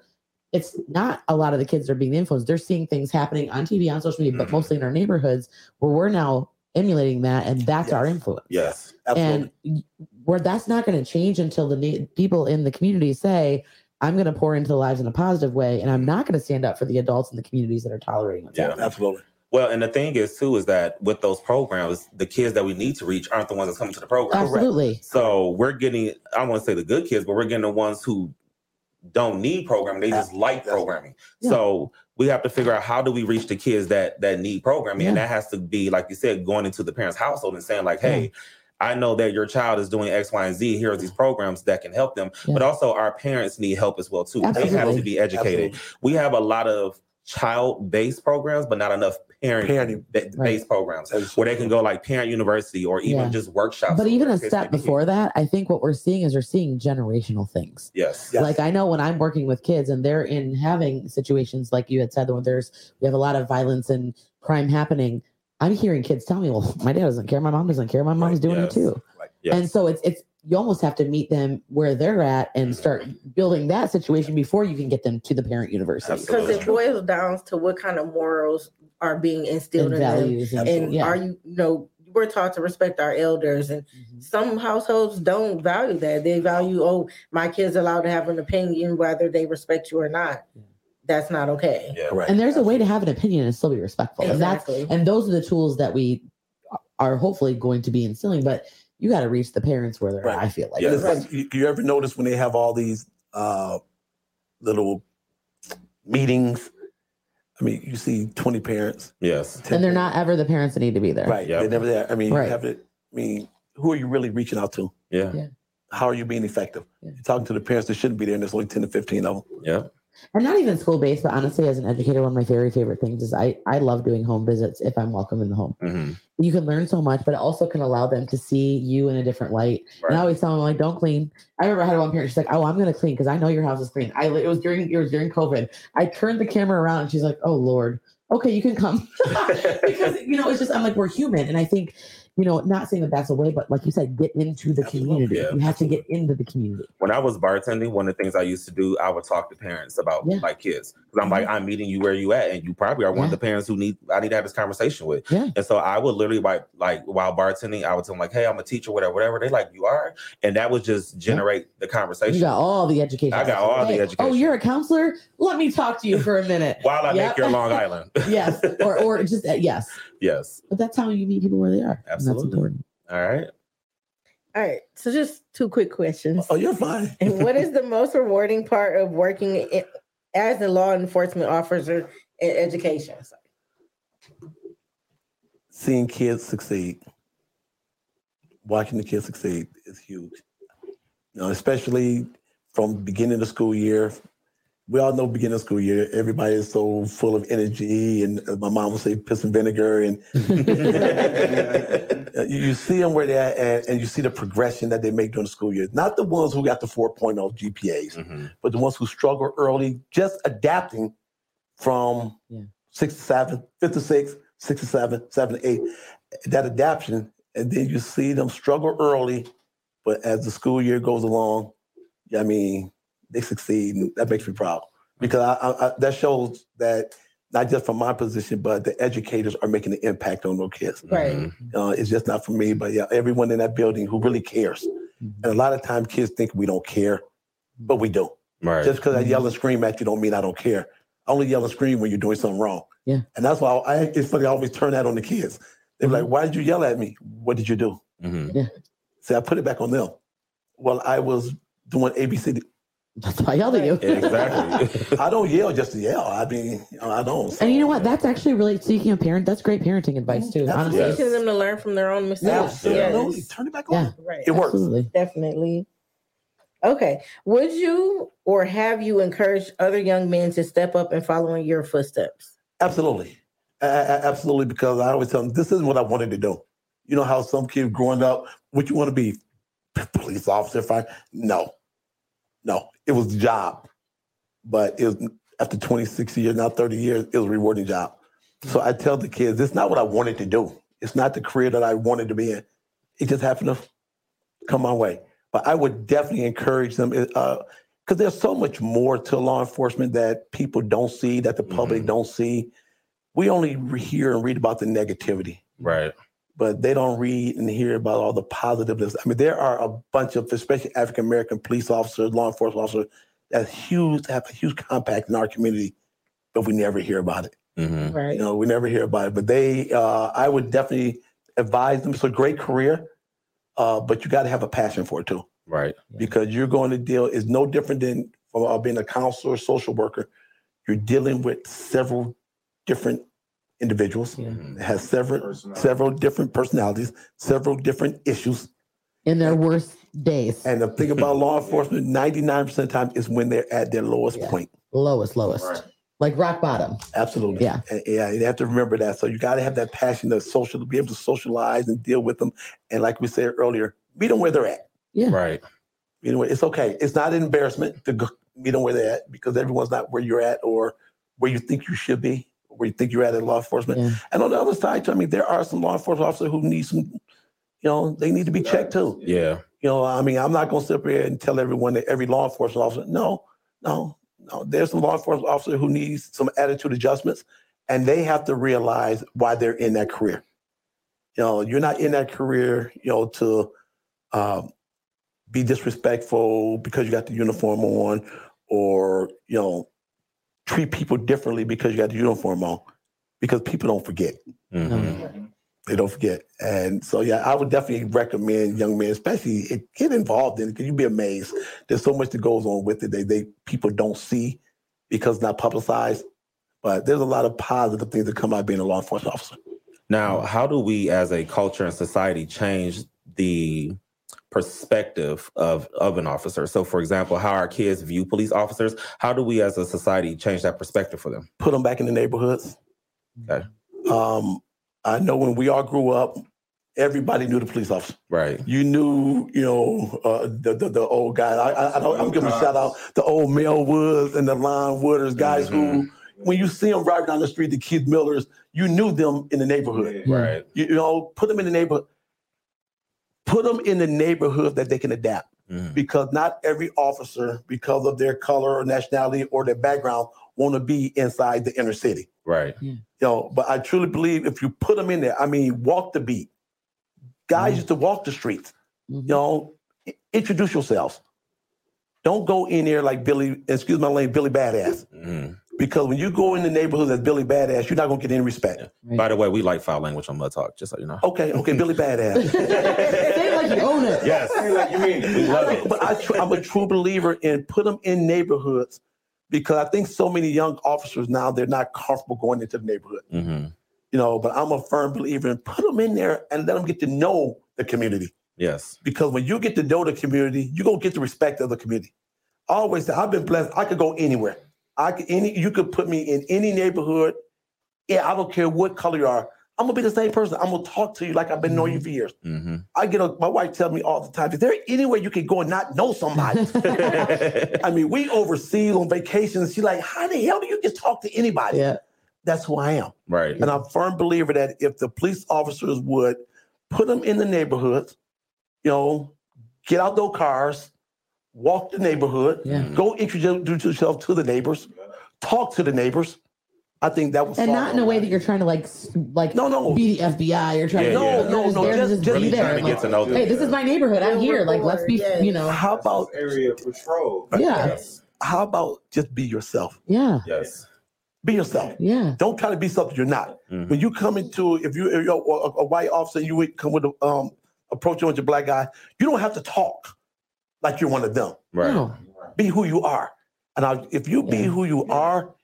[SPEAKER 3] it's not a lot of the kids are being influenced. They're seeing things happening on TV, on social media, but
[SPEAKER 1] Mhm.
[SPEAKER 3] mostly in our neighborhoods where we're now emulating that, and that's our influence
[SPEAKER 1] yes.
[SPEAKER 4] Absolutely.
[SPEAKER 3] and where that's not going to change until the na- people in the community say i'm going to pour into the lives in a positive way and i'm not going to stand up for the adults in the communities that are tolerating what's
[SPEAKER 1] Yeah.
[SPEAKER 3] happening.
[SPEAKER 4] Absolutely.
[SPEAKER 1] Well, and the thing is too is that with those programs, the kids that we need to reach aren't the ones that's coming to the program.
[SPEAKER 3] absolutely
[SPEAKER 1] So we're getting I don't want to say the good kids, but we're getting the ones who don't need programming. They just like programming.
[SPEAKER 3] Yeah.
[SPEAKER 1] So we have to figure out how do we reach the kids that that need programming, and that has to be like you said, going into the parents' household and saying like, "Hey, I know that your child is doing X, Y, and Z. Here are these programs that can help them."
[SPEAKER 3] Yeah.
[SPEAKER 1] But also, our parents need help as well too. Absolutely. They have to be educated.
[SPEAKER 4] Absolutely.
[SPEAKER 1] We have a lot of child-based programs, but not enough parent
[SPEAKER 4] Parenting.
[SPEAKER 1] based
[SPEAKER 3] Right.
[SPEAKER 1] programs
[SPEAKER 4] That is
[SPEAKER 1] where they can go like parent university or even
[SPEAKER 3] Yeah.
[SPEAKER 1] just workshops.
[SPEAKER 3] but even a
[SPEAKER 1] whatever the case
[SPEAKER 3] step
[SPEAKER 1] may be.
[SPEAKER 3] before that i think what we're seeing is we're seeing generational things
[SPEAKER 1] Yes.
[SPEAKER 4] Yes.
[SPEAKER 3] like i know when i'm working with kids and they're in having situations like you had said when there's we have a lot of violence and crime happening i'm hearing kids tell me well my dad doesn't care my mom doesn't care my mom's
[SPEAKER 1] Right,
[SPEAKER 3] doing
[SPEAKER 1] yes.
[SPEAKER 3] it too
[SPEAKER 1] Yes.
[SPEAKER 3] And so it's it's you almost have to meet them where they're at and mm-hmm. start building that situation before you can get them to the parent university
[SPEAKER 2] Because it boils down to what kind of morals are being instilled
[SPEAKER 3] and
[SPEAKER 2] in them.
[SPEAKER 3] values and,
[SPEAKER 2] And
[SPEAKER 3] yeah.
[SPEAKER 2] are you, you know, we're taught to respect our elders, and
[SPEAKER 3] Mhm.
[SPEAKER 2] some households don't value that. They value, oh, my kid's allowed to have an opinion whether they respect you or not.
[SPEAKER 3] Yeah.
[SPEAKER 2] That's not okay.
[SPEAKER 1] Yeah.
[SPEAKER 4] Correct.
[SPEAKER 3] and there's a way to have an opinion and still be respectful and that's
[SPEAKER 2] Exactly.
[SPEAKER 3] and those are the tools that we are hopefully going to be instilling but you got to reach the parents where they're
[SPEAKER 4] Right.
[SPEAKER 3] at i feel like
[SPEAKER 1] Yeah.
[SPEAKER 4] It's like, you, you ever notice when they have all these uh, little meetings? I mean, you see 20 parents.
[SPEAKER 1] Yes.
[SPEAKER 3] and they're
[SPEAKER 4] parents.
[SPEAKER 3] not ever the parents that need to be there
[SPEAKER 4] Right.
[SPEAKER 1] Yep.
[SPEAKER 4] They're never there. I mean,
[SPEAKER 3] Right.
[SPEAKER 4] you have it. I mean, who are you really reaching out to?
[SPEAKER 1] Yeah.
[SPEAKER 3] Yeah.
[SPEAKER 4] How are you being effective?
[SPEAKER 3] Yeah.
[SPEAKER 4] You're talking to the parents that shouldn't be there, and there's only 10 to 15 of them.
[SPEAKER 1] Yeah.
[SPEAKER 3] and not even school based but honestly as an educator one of my very favorite things is i i love doing home visits if i'm welcome in the home
[SPEAKER 1] hmm
[SPEAKER 3] you can learn so much, but it also can allow them to see you in a different light. And I always tell them like, don't clean. I remember I had one parent. She's like, "Oh, I'm going to clean because I know your house is clean." I it was during it was during COVID. I turned the camera around and she's like, "Oh Lord, okay, you can come," because you know it's just I'm like we're human, and I think you know not saying that that's a way, but like you said, get into the
[SPEAKER 4] Absolutely.
[SPEAKER 3] community.
[SPEAKER 1] Yeah,
[SPEAKER 3] you have to get into the community.
[SPEAKER 1] When I was bartending, one of the things I used to do, I would talk to parents about
[SPEAKER 3] Yeah.
[SPEAKER 1] like kids. Because I'm like, I'm meeting you where you at, and you probably are one of the parents who need I need to have this conversation with.
[SPEAKER 3] Yeah.
[SPEAKER 1] And so I would literally like like while bartending, I would tell them like, hey, I'm a teacher, whatever, whatever. They like, you are, and that would just generate the conversation
[SPEAKER 3] You got all the education.
[SPEAKER 1] I got all the education.
[SPEAKER 3] Oh, you're a counselor. Let me talk to you for a minute.
[SPEAKER 1] while I
[SPEAKER 3] Yep.
[SPEAKER 1] make your Long Island.
[SPEAKER 3] yes, or or just uh, yes,
[SPEAKER 1] yes.
[SPEAKER 3] but that's how you meet people where they are.
[SPEAKER 1] Absolutely.
[SPEAKER 3] that's important.
[SPEAKER 1] All right.
[SPEAKER 2] All right. So just two quick questions.
[SPEAKER 4] Oh, you're fine.
[SPEAKER 2] And what is the most rewarding part of working i- as a law enforcement officer in education?
[SPEAKER 4] Seeing kids succeed. watching the kids succeed is huge. You know, especially from beginning of the school year. We all know beginning of school year, everybody is so full of energy, and uh, my mom would say piss and vinegar, and you, you see them where they're at, and you see the progression that they make during the school year. Not the ones who got the 4.0 GPAs,
[SPEAKER 1] Mhm.
[SPEAKER 4] but the ones who struggle early, just adapting from
[SPEAKER 3] Yeah.
[SPEAKER 4] six to seven, fifth to six, six to seven, seven to eight. That adaptation, and then you see them struggle early, but as the school year goes along, I mean, they succeed, and that makes me proud because I, I, I, that shows that not just from my position, but the educators are making an impact on those kids.
[SPEAKER 2] Right.
[SPEAKER 1] Mhm.
[SPEAKER 4] Uh, it's just not for me, but yeah, everyone in that building who really cares. And a lot of times, kids think we don't care, but we do.
[SPEAKER 1] Right.
[SPEAKER 4] Just because I yell and scream at you don't mean I don't care. I only yell and scream when you're doing something wrong.
[SPEAKER 3] Yeah.
[SPEAKER 4] And that's why I, it's funny. I always turn that on the kids. They're like, "Why did you yell at me? What did you do?"
[SPEAKER 1] Mhm.
[SPEAKER 4] See, I put it back on them. Well, I was doing ABC.
[SPEAKER 3] That's why I yelled at you.
[SPEAKER 1] Exactly.
[SPEAKER 4] I don't yell just to yell. I mean, I don't.
[SPEAKER 3] And you know what? That's actually really speaking of parent. That's great parenting advice too.
[SPEAKER 4] That's-
[SPEAKER 3] Honestly,
[SPEAKER 1] Yes.
[SPEAKER 2] Teaching them to learn from their own mistakes.
[SPEAKER 4] Absolutely.
[SPEAKER 2] Yes.
[SPEAKER 4] Turn it back
[SPEAKER 3] Yeah.
[SPEAKER 4] on.
[SPEAKER 2] Right.
[SPEAKER 4] It works.
[SPEAKER 3] absolutely.
[SPEAKER 2] Definitely. Okay. Would you or have you encouraged other young men to step up and follow in your footsteps?
[SPEAKER 4] Absolutely. A- a- absolutely. Because I always tell them, this isn't what I wanted to do. You know how some kids growing up, what you want to be? Police officer, fine. No. No. It was the job. But it was after 26 years, now 30 years, it was a rewarding job. So I tell the kids, it's not what I wanted to do. It's not the career that I wanted to be in. It just happened to come my way. But I would definitely encourage them because there's so much more to law enforcement that people don't see, that the public
[SPEAKER 1] Mhm.
[SPEAKER 4] don't see. We only hear and read about the negativity,
[SPEAKER 1] right.
[SPEAKER 4] But they don't read and hear about all the positiveness. I mean, there are a bunch of, especially African American police officers, law enforcement officers, that huge have a huge compact in our community, but we never hear about it.
[SPEAKER 1] hmm
[SPEAKER 2] Right.
[SPEAKER 4] You know, we never hear about it. But they, uh, I would definitely advise them. It's a great career, uh, but you got to have a passion for it too
[SPEAKER 1] Right.
[SPEAKER 4] because you're going to deal is no different than from uh, being a counselor, social worker. You're dealing with several different individuals.
[SPEAKER 3] Yeah.
[SPEAKER 1] Mhm.
[SPEAKER 4] It has several several different personalities, several different issues.
[SPEAKER 3] In their worst days,
[SPEAKER 4] And the thing about law enforcement, 99% of the time is when they're at their lowest
[SPEAKER 3] Yeah.
[SPEAKER 4] point.
[SPEAKER 3] lowest, lowest,
[SPEAKER 6] Right.
[SPEAKER 3] like rock bottom.
[SPEAKER 4] Absolutely.
[SPEAKER 3] Yeah.
[SPEAKER 4] And, yeah, you have to remember that. So you got to have that passion to social, to be able to socialize and deal with them. And like we said earlier, meet them where they're at.
[SPEAKER 3] Yeah.
[SPEAKER 1] Right.
[SPEAKER 4] You know, it's okay. It's not an embarrassment to go meet them where they're at because everyone's not where you're at or where you think you should be, where you think you're at in law enforcement.
[SPEAKER 3] Yeah.
[SPEAKER 4] And on the other side, too, I mean, there are some law enforcement officers who need some, you know, they need to be checked too.
[SPEAKER 1] Yeah.
[SPEAKER 4] You know, I mean, I'm not going to sit up here and tell everyone that every law enforcement officer, no, no, no. There's some law enforcement officer who needs some attitude adjustments, and they have to realize why they're in that career. You know, you're not in that career, you know, to um, be disrespectful because you got the uniform on, or you know, treat people differently because you got the uniform on. Because people don't forget
[SPEAKER 1] Mhm.
[SPEAKER 4] they don't forget. And so, yeah, I would definitely recommend young men, especially it, get involved in it because you'd be amazed. There's so much that goes on with it that they people don't see because it's not publicized. But there's a lot of positive things that come out of being a law enforcement officer.
[SPEAKER 1] Now, how do we as a culture and society change the perspective of, of an officer? So, for example, how our kids view police officers, how do we as a society change that perspective for them?
[SPEAKER 4] Put them back in the neighborhoods.
[SPEAKER 1] Okay.
[SPEAKER 4] Um, I know when we all grew up, everybody knew the police officer.
[SPEAKER 1] Right.
[SPEAKER 4] You knew, you know, uh, the, the the old guy. I, I, I don't, I'm giving a shout out the old Mel Woods and the Lon Wooders guys who, when you see them riding down the street, the Keith Millers, you knew them in the neighborhood.
[SPEAKER 1] Right.
[SPEAKER 4] You, you know, put them in the neighborhood. Put them in the neighborhood that they can adapt
[SPEAKER 1] Mhm.
[SPEAKER 4] because not every officer, because of their color or nationality or their background, want to be inside the inner city.
[SPEAKER 1] Right.
[SPEAKER 4] You know, but I truly believe if you put them in there, I mean, walk the beat. Guys
[SPEAKER 3] Mhm.
[SPEAKER 4] used to walk the streets.
[SPEAKER 3] Mhm.
[SPEAKER 4] You know, introduce yourselves. Don't go in there like Billy, excuse my name, Billy Badass.
[SPEAKER 1] Mhm.
[SPEAKER 4] Because when you go in the neighborhood as Billy Badass, you're not gonna get any respect.
[SPEAKER 1] By the way, we like foul language on Mud Talk, just so you know.
[SPEAKER 4] Okay, okay, Billy Badass.
[SPEAKER 3] Say like you own it.
[SPEAKER 1] Yes.
[SPEAKER 6] like you mean it.
[SPEAKER 1] We love it.
[SPEAKER 4] but I tr- I'm a true believer in put them in neighborhoods because I think so many young officers now they're not comfortable going into the neighborhood.
[SPEAKER 1] hmm
[SPEAKER 4] You know, but I'm a firm believer in put them in there and let them get to know the community.
[SPEAKER 1] Yes.
[SPEAKER 4] because when you get to know the community, you're gonna get the respect of the community. I always say I've been blessed. I could go anywhere. I could any you could put me in any neighborhood. Yeah, I don't care what color you are. I'm gonna be the same person. I'm gonna talk to you like I've been knowing you for years.
[SPEAKER 1] hmm
[SPEAKER 4] I get a, my wife tells me all the time, is there any way you can go and not know somebody? I mean, we overseas on vacations. She's like, how the hell do you just talk to anybody?
[SPEAKER 3] Yeah.
[SPEAKER 4] That's who I am.
[SPEAKER 1] right.
[SPEAKER 4] And I'm a firm believer that if the police officers would put them in the neighborhoods, you know, get out those cars, walk the neighborhood,
[SPEAKER 3] Yeah.
[SPEAKER 4] go introduce yourself to the neighbors, talk to the neighbors. I think that was
[SPEAKER 3] And not in a way that you're trying to like like
[SPEAKER 4] No, no.
[SPEAKER 3] be the FBI. You're trying
[SPEAKER 1] Yeah,
[SPEAKER 3] to
[SPEAKER 1] yeah.
[SPEAKER 3] you're
[SPEAKER 4] No,
[SPEAKER 3] just
[SPEAKER 4] no, just-
[SPEAKER 3] just
[SPEAKER 4] just
[SPEAKER 3] be there.
[SPEAKER 1] trying to
[SPEAKER 3] Like,
[SPEAKER 1] get to know them.
[SPEAKER 3] hey, this is my neighborhood. I'm here. Like, let's be,
[SPEAKER 2] rapport,
[SPEAKER 3] you know,
[SPEAKER 4] How about
[SPEAKER 6] area patrol?
[SPEAKER 3] yeah,
[SPEAKER 1] Yes.
[SPEAKER 4] how about just be yourself?
[SPEAKER 3] yeah,
[SPEAKER 1] Yes.
[SPEAKER 4] Be yourself.
[SPEAKER 3] yeah.
[SPEAKER 4] Don't try to be something you're not.
[SPEAKER 1] Mhm.
[SPEAKER 4] When you come into, if you if you're a, a white officer, you would come with a um approach you with your black guy. You don't have to talk like you're one of them.
[SPEAKER 1] Right.
[SPEAKER 3] No.
[SPEAKER 4] Be who you are, and I, if you be
[SPEAKER 3] Yeah.
[SPEAKER 4] who you are,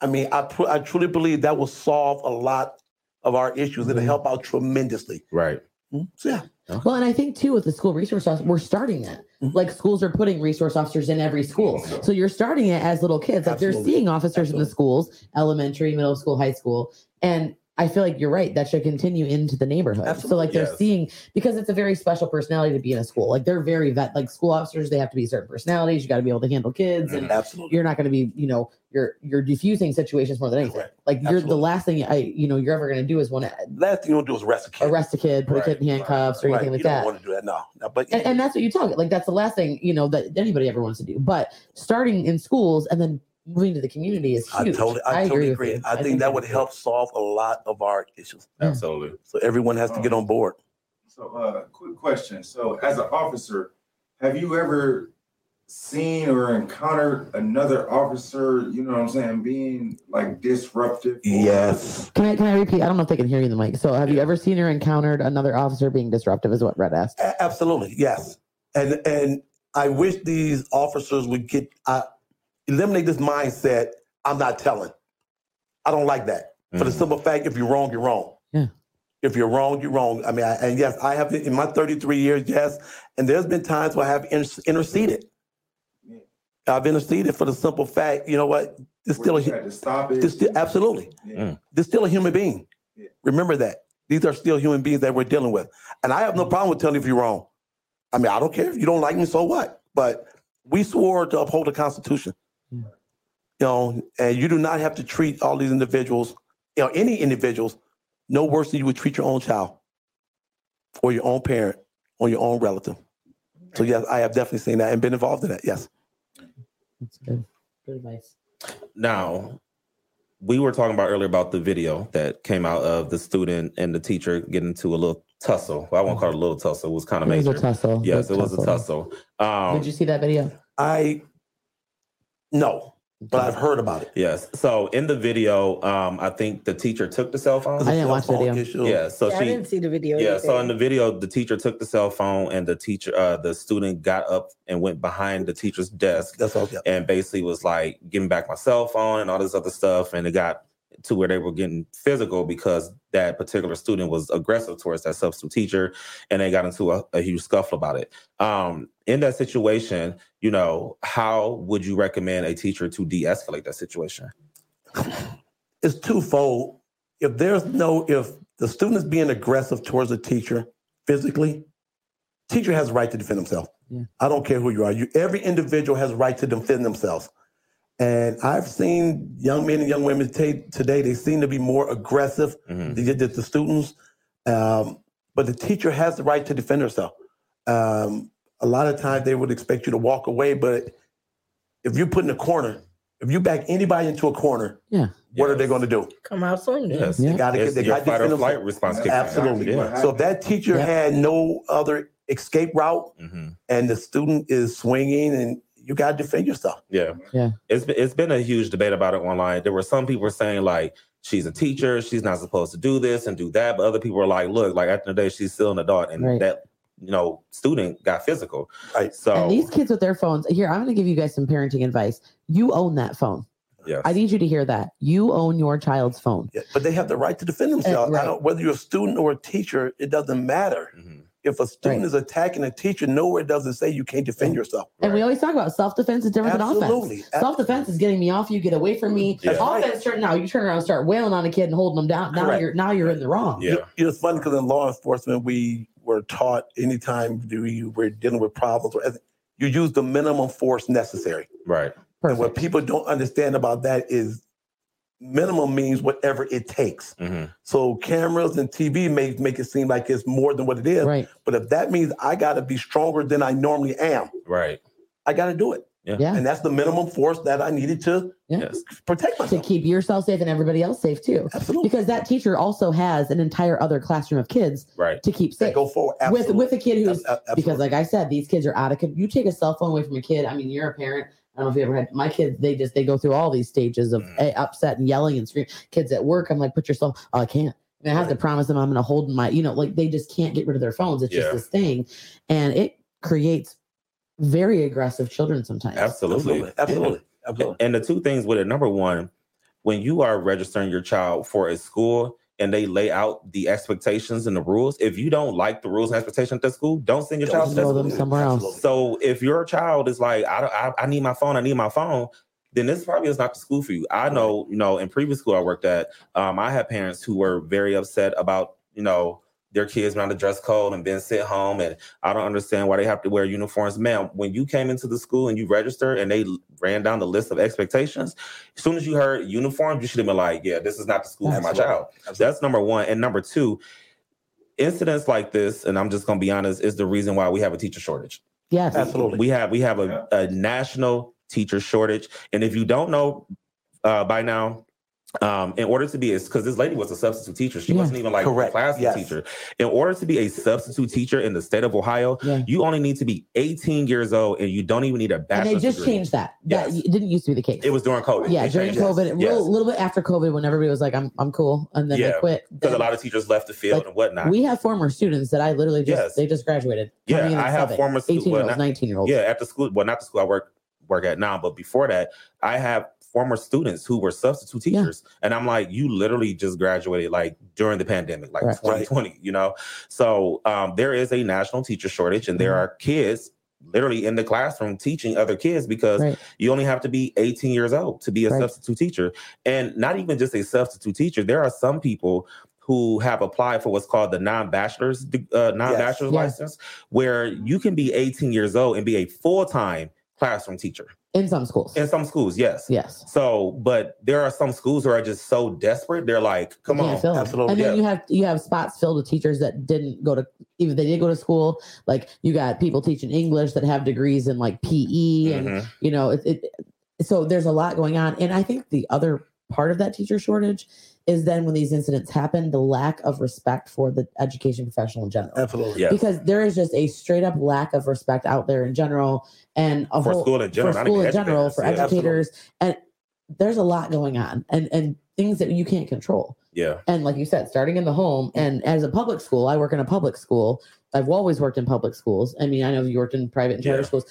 [SPEAKER 4] I mean, I pr- I truly believe that will solve a lot of our issues. It'll
[SPEAKER 3] Mhm.
[SPEAKER 4] help out tremendously.
[SPEAKER 1] Right.
[SPEAKER 4] Mm, So yeah,
[SPEAKER 3] Well, and I think too with the school resource officer, we're starting that.
[SPEAKER 4] Mhm.
[SPEAKER 3] Like schools are putting resource officers in every school. So you're starting it as little kids. Like they're seeing officers in the schools, elementary, middle school, high school. And I feel like you're right. That should continue into the neighborhood. So like they're
[SPEAKER 1] yes.
[SPEAKER 3] seeing because it's a very special personality to be in a school. Like they're very vet like school officers, they have to be certain personalities. You got to be able to handle kids mm-hmm. and
[SPEAKER 4] absolutely.
[SPEAKER 3] you're not going to be, you know, you're you're diffusing situations more than anything.
[SPEAKER 4] Correct.
[SPEAKER 3] Like you're the last thing I, you know, you're ever going to do is want to
[SPEAKER 4] Last thing you want to do is arrest a kid.
[SPEAKER 3] arrest a kid, put a kid in
[SPEAKER 1] Right,
[SPEAKER 3] handcuffs or
[SPEAKER 4] Right,
[SPEAKER 3] anything like that.
[SPEAKER 4] you don't want to do that. No, no but
[SPEAKER 3] and, and that's what you talk like that's the last thing you know that anybody ever wants to do but starting in schools and then moving to the community is
[SPEAKER 4] I
[SPEAKER 3] huge
[SPEAKER 4] totally, I, totally
[SPEAKER 3] with
[SPEAKER 4] agree.
[SPEAKER 3] you.
[SPEAKER 4] I, think, that would
[SPEAKER 3] that's
[SPEAKER 4] help solve a lot of our issues.
[SPEAKER 1] Absolutely.
[SPEAKER 4] So everyone has to get on board.
[SPEAKER 6] So, uh, quick question. So, as an officer, have you ever seen or encountered another officer, you know what I'm saying, being like disruptive?
[SPEAKER 4] Yes.
[SPEAKER 3] can i can i repeat i don't know if they can hear you in the mic so have you ever seen or encountered another officer being disruptive is what Red asked
[SPEAKER 4] A- Absolutely, yes. And and I wish these officers would get uh, eliminate this mindset. I'm not telling. I don't like that. For the
[SPEAKER 1] Mhm.
[SPEAKER 4] simple fact, if you're wrong, you're wrong.
[SPEAKER 3] Yeah.
[SPEAKER 4] If you're wrong, you're wrong. I mean, I, and yes, I have in my 33 years, yes, and there's been times where I have inter- interceded.
[SPEAKER 6] Yeah.
[SPEAKER 4] I've interceded for the simple fact, you know what? It's still a
[SPEAKER 6] Where you had to stop it.
[SPEAKER 4] there's still, absolutely.
[SPEAKER 6] Yeah.
[SPEAKER 4] There's still a human being.
[SPEAKER 6] Yeah.
[SPEAKER 4] Remember that. These are still human beings that we're dealing with. And I have no problem with telling you if you're wrong. I mean, I don't care if you don't like me, so what? But we swore to uphold the Constitution.
[SPEAKER 3] Yeah.
[SPEAKER 4] You know, and you do not have to treat all these individuals, you know, any individuals, no worse than you would treat your own child or your own parent or your own relative. So yes, I have definitely seen that and been involved in that. Yes.
[SPEAKER 3] that's good good advice
[SPEAKER 1] Now, we were talking about earlier about the video that came out of the student and the teacher getting into a little tussle. Well, I won't call it a little tussle. It was kind of major.
[SPEAKER 3] it was a tussle
[SPEAKER 1] Yes,
[SPEAKER 3] Big
[SPEAKER 1] it was a tussle. Um,
[SPEAKER 3] did you see that video
[SPEAKER 4] I no, but I've heard about it.
[SPEAKER 1] yes. So in the video, um, I think the teacher took the cell phone.
[SPEAKER 3] I didn't watch the video.
[SPEAKER 4] Issue.
[SPEAKER 1] Yeah. So
[SPEAKER 2] Yeah, I
[SPEAKER 1] she
[SPEAKER 2] didn't see the video.
[SPEAKER 1] Yeah,
[SPEAKER 2] either.
[SPEAKER 1] so in the video, the teacher took the cell phone and the teacher, uh, the student got up and went behind the teacher's desk
[SPEAKER 4] That's all. Yeah.
[SPEAKER 1] and basically was like, "Give me back my cell phone" and all this other stuff. And it got to where they were getting physical because that particular student was aggressive towards that substitute teacher, and they got into a, a huge scuffle about it. Um, in that situation, you know, how would you recommend a teacher to de-escalate that situation?
[SPEAKER 4] it's twofold. If there's no, if the student is being aggressive towards the teacher physically, teacher has a right to defend himself.
[SPEAKER 3] Yeah.
[SPEAKER 4] I don't care who you are. You, every individual has a right to defend themselves. And I've seen young men and young women ta- today, they seem to be more aggressive
[SPEAKER 1] Mhm.
[SPEAKER 4] than the, the students. Um, but the teacher has the right to defend herself. Um, a lot of times they would expect you to walk away, but if you put in a corner, if you back anybody into a corner,
[SPEAKER 3] Yeah.
[SPEAKER 4] what are they going to do?
[SPEAKER 2] come out swinging.
[SPEAKER 1] Yes,
[SPEAKER 3] Yeah.
[SPEAKER 4] They got to get
[SPEAKER 1] It's
[SPEAKER 4] they
[SPEAKER 1] your
[SPEAKER 4] got to
[SPEAKER 1] fight or flight response. kicks.
[SPEAKER 4] Absolutely.
[SPEAKER 1] Yeah.
[SPEAKER 4] So if that teacher
[SPEAKER 3] Yeah.
[SPEAKER 4] had no other escape route,
[SPEAKER 1] Mhm.
[SPEAKER 4] and the student is swinging, and you got to defend yourself.
[SPEAKER 1] Yeah.
[SPEAKER 3] Yeah.
[SPEAKER 1] It's been, it's been a huge debate about it online. There were some people saying like she's a teacher, she's not supposed to do this and do that, but other people were like, look, like at the end of the day, she's still an adult, and
[SPEAKER 3] Right.
[SPEAKER 1] that you know student got physical.
[SPEAKER 4] Right.
[SPEAKER 1] So
[SPEAKER 3] and these kids with their phones here i'm going to give you guys some parenting advice you own that phone
[SPEAKER 1] yes.
[SPEAKER 3] i need you to hear that you own your child's phone
[SPEAKER 4] Yeah, But they have the right to defend themselves.
[SPEAKER 3] right.
[SPEAKER 4] I don't, whether you're a student or a teacher, it doesn't matter.
[SPEAKER 1] Mhm.
[SPEAKER 4] If a student
[SPEAKER 3] Right.
[SPEAKER 4] is attacking a teacher, nowhere does it say you can't defend yourself.
[SPEAKER 3] And we always talk about self defense is different than
[SPEAKER 4] Absolutely.
[SPEAKER 3] offense. Self defense is getting me off you, get away from me.
[SPEAKER 1] Yeah.
[SPEAKER 3] Offense, turn now you turn around and start wailing on a kid and holding them down. Now
[SPEAKER 4] Correct.
[SPEAKER 3] you're now you're in the wrong.
[SPEAKER 1] Yeah.
[SPEAKER 4] You know, it's funny because in law enforcement, we were taught anytime we were dealing with problems, or you use the minimum force necessary.
[SPEAKER 1] Right.
[SPEAKER 4] And what people don't understand about that is minimum means whatever it takes.
[SPEAKER 1] hmm
[SPEAKER 4] So cameras and TV may make it seem like it's more than what it is.
[SPEAKER 3] Right.
[SPEAKER 4] But if that means I got to be stronger than I normally am,
[SPEAKER 1] Right.
[SPEAKER 4] I got to do it.
[SPEAKER 3] Yeah.
[SPEAKER 4] And that's the minimum force that I needed to
[SPEAKER 3] Yeah.
[SPEAKER 1] Yes.
[SPEAKER 4] protect
[SPEAKER 3] To keep yourself safe and everybody else safe too.
[SPEAKER 4] Absolutely.
[SPEAKER 3] Because that teacher also has an entire other classroom of kids
[SPEAKER 1] Right.
[SPEAKER 3] to keep
[SPEAKER 4] That
[SPEAKER 3] safe.
[SPEAKER 4] go forward.
[SPEAKER 3] With
[SPEAKER 4] Absolutely.
[SPEAKER 3] with a kid who's
[SPEAKER 4] Ab- ab-
[SPEAKER 3] because like I said, these kids are out of con- you take a cell phone away from a kid. I mean, you're a parent. I don't know if you ever had my kids, they just they go through all these stages of
[SPEAKER 1] Mm.
[SPEAKER 3] eh, upset and yelling and screaming. Kids at work, I'm like, put yourself, oh, I can't. I, mean, I have to promise them I'm gonna hold my, you know, like they just can't get rid of their phones. It's
[SPEAKER 1] Yeah.
[SPEAKER 3] just this thing. And it creates very aggressive children sometimes.
[SPEAKER 1] Absolutely.
[SPEAKER 4] absolutely. Absolutely. Absolutely.
[SPEAKER 1] And the two things with it, number one, when you are registering your child for a school and they lay out the expectations and the rules, if you don't like the rules and expectations at the school, don't send your
[SPEAKER 4] Don't
[SPEAKER 1] child to school.
[SPEAKER 3] them somewhere else.
[SPEAKER 1] So if your child is like, I, don't, I, I need my phone, I need my phone, then this probably is not the school for you. I know, you know, in previous school I worked at, um, I had parents who were very upset about, you know, their kids not the dress code and being sent home, and I don't understand why they have to wear uniforms. Ma'am, when you came into the school and you registered and they ran down the list of expectations, as soon as you heard uniforms, you should have been like, "Yeah, this is not the school for my child."
[SPEAKER 4] Absolutely.
[SPEAKER 1] That's number one. And number two, incidents like this, and I'm just gonna be honest, is the reason why we have a teacher shortage.
[SPEAKER 3] Yes.
[SPEAKER 4] Absolutely.
[SPEAKER 1] We have we have a, a national teacher shortage, and if you don't know uh, by now, um, in order to be because this lady was a substitute teacher, she
[SPEAKER 3] Yeah.
[SPEAKER 1] wasn't even like
[SPEAKER 4] Correct.
[SPEAKER 1] a classroom
[SPEAKER 4] Yes.
[SPEAKER 1] teacher. In order to be a substitute teacher in the state of Ohio,
[SPEAKER 3] Yeah.
[SPEAKER 1] you only need to be 18 years old, and you don't even need a bachelor's.
[SPEAKER 3] And they just
[SPEAKER 1] degree.
[SPEAKER 3] changed that. That
[SPEAKER 1] Yes.
[SPEAKER 3] it didn't used to be the case.
[SPEAKER 1] It was during COVID.
[SPEAKER 3] yeah,
[SPEAKER 1] They
[SPEAKER 3] during. COVID, a
[SPEAKER 1] Yes.
[SPEAKER 3] little, little bit after COVID, when everybody was like, "I'm I'm cool," and then they
[SPEAKER 1] Yeah,
[SPEAKER 3] quit.
[SPEAKER 1] because a lot of teachers left the field
[SPEAKER 3] Like,
[SPEAKER 1] and whatnot.
[SPEAKER 3] we have former students that I literally just they just graduated.
[SPEAKER 1] Yeah, I have
[SPEAKER 3] seven,
[SPEAKER 1] former stu-
[SPEAKER 3] 18 year
[SPEAKER 1] well,
[SPEAKER 3] olds,
[SPEAKER 1] not-
[SPEAKER 3] 19 year olds.
[SPEAKER 1] Yeah, at the school, well, not the school I work work at now, but before that, I have former students who were substitute
[SPEAKER 3] Yeah.
[SPEAKER 1] teachers, and I'm like, you literally just graduated like during the pandemic, like
[SPEAKER 3] Right.
[SPEAKER 1] 2020, you know. So um, there is a national teacher shortage, and there
[SPEAKER 3] Mhm.
[SPEAKER 1] are kids literally in the classroom teaching other kids because
[SPEAKER 3] Right.
[SPEAKER 1] you only have to be 18 years old to be a
[SPEAKER 3] Right.
[SPEAKER 1] substitute teacher, and not even just a substitute teacher. There are some people who have applied for what's called the non-bachelor's de- uh, non-bachelor's
[SPEAKER 3] Yeah.
[SPEAKER 1] license, where you can be 18 years old and be a full-time classroom teacher
[SPEAKER 3] in some schools.
[SPEAKER 1] in some schools. Yes.
[SPEAKER 3] yes.
[SPEAKER 1] So, but there are some schools who are just so desperate. They're like, "Come on,
[SPEAKER 3] can't fill 'em.
[SPEAKER 4] Absolutely.
[SPEAKER 3] And then
[SPEAKER 1] Yeah.
[SPEAKER 3] you have you have spots filled with teachers that didn't go to even they did go to school. Like you got people teaching English that have degrees in like PE and
[SPEAKER 1] Mhm.
[SPEAKER 3] you know it, it so there's a lot going on and i think the other part of that teacher shortage is then when these incidents happen the lack of respect for the education professional in general
[SPEAKER 4] Absolutely.
[SPEAKER 1] Yes.
[SPEAKER 3] because there is just a straight up lack of respect out there in general and a
[SPEAKER 1] for
[SPEAKER 3] whole,
[SPEAKER 1] school in general,
[SPEAKER 3] for school in general
[SPEAKER 1] educators.
[SPEAKER 3] for
[SPEAKER 1] yeah.
[SPEAKER 3] educators and there's a lot going on and and things that you can't control
[SPEAKER 1] yeah,
[SPEAKER 3] and like you said starting in the home and as a public school i work in a public school i've always worked in public schools i mean i know you worked in private and charter
[SPEAKER 1] Yeah.
[SPEAKER 3] schools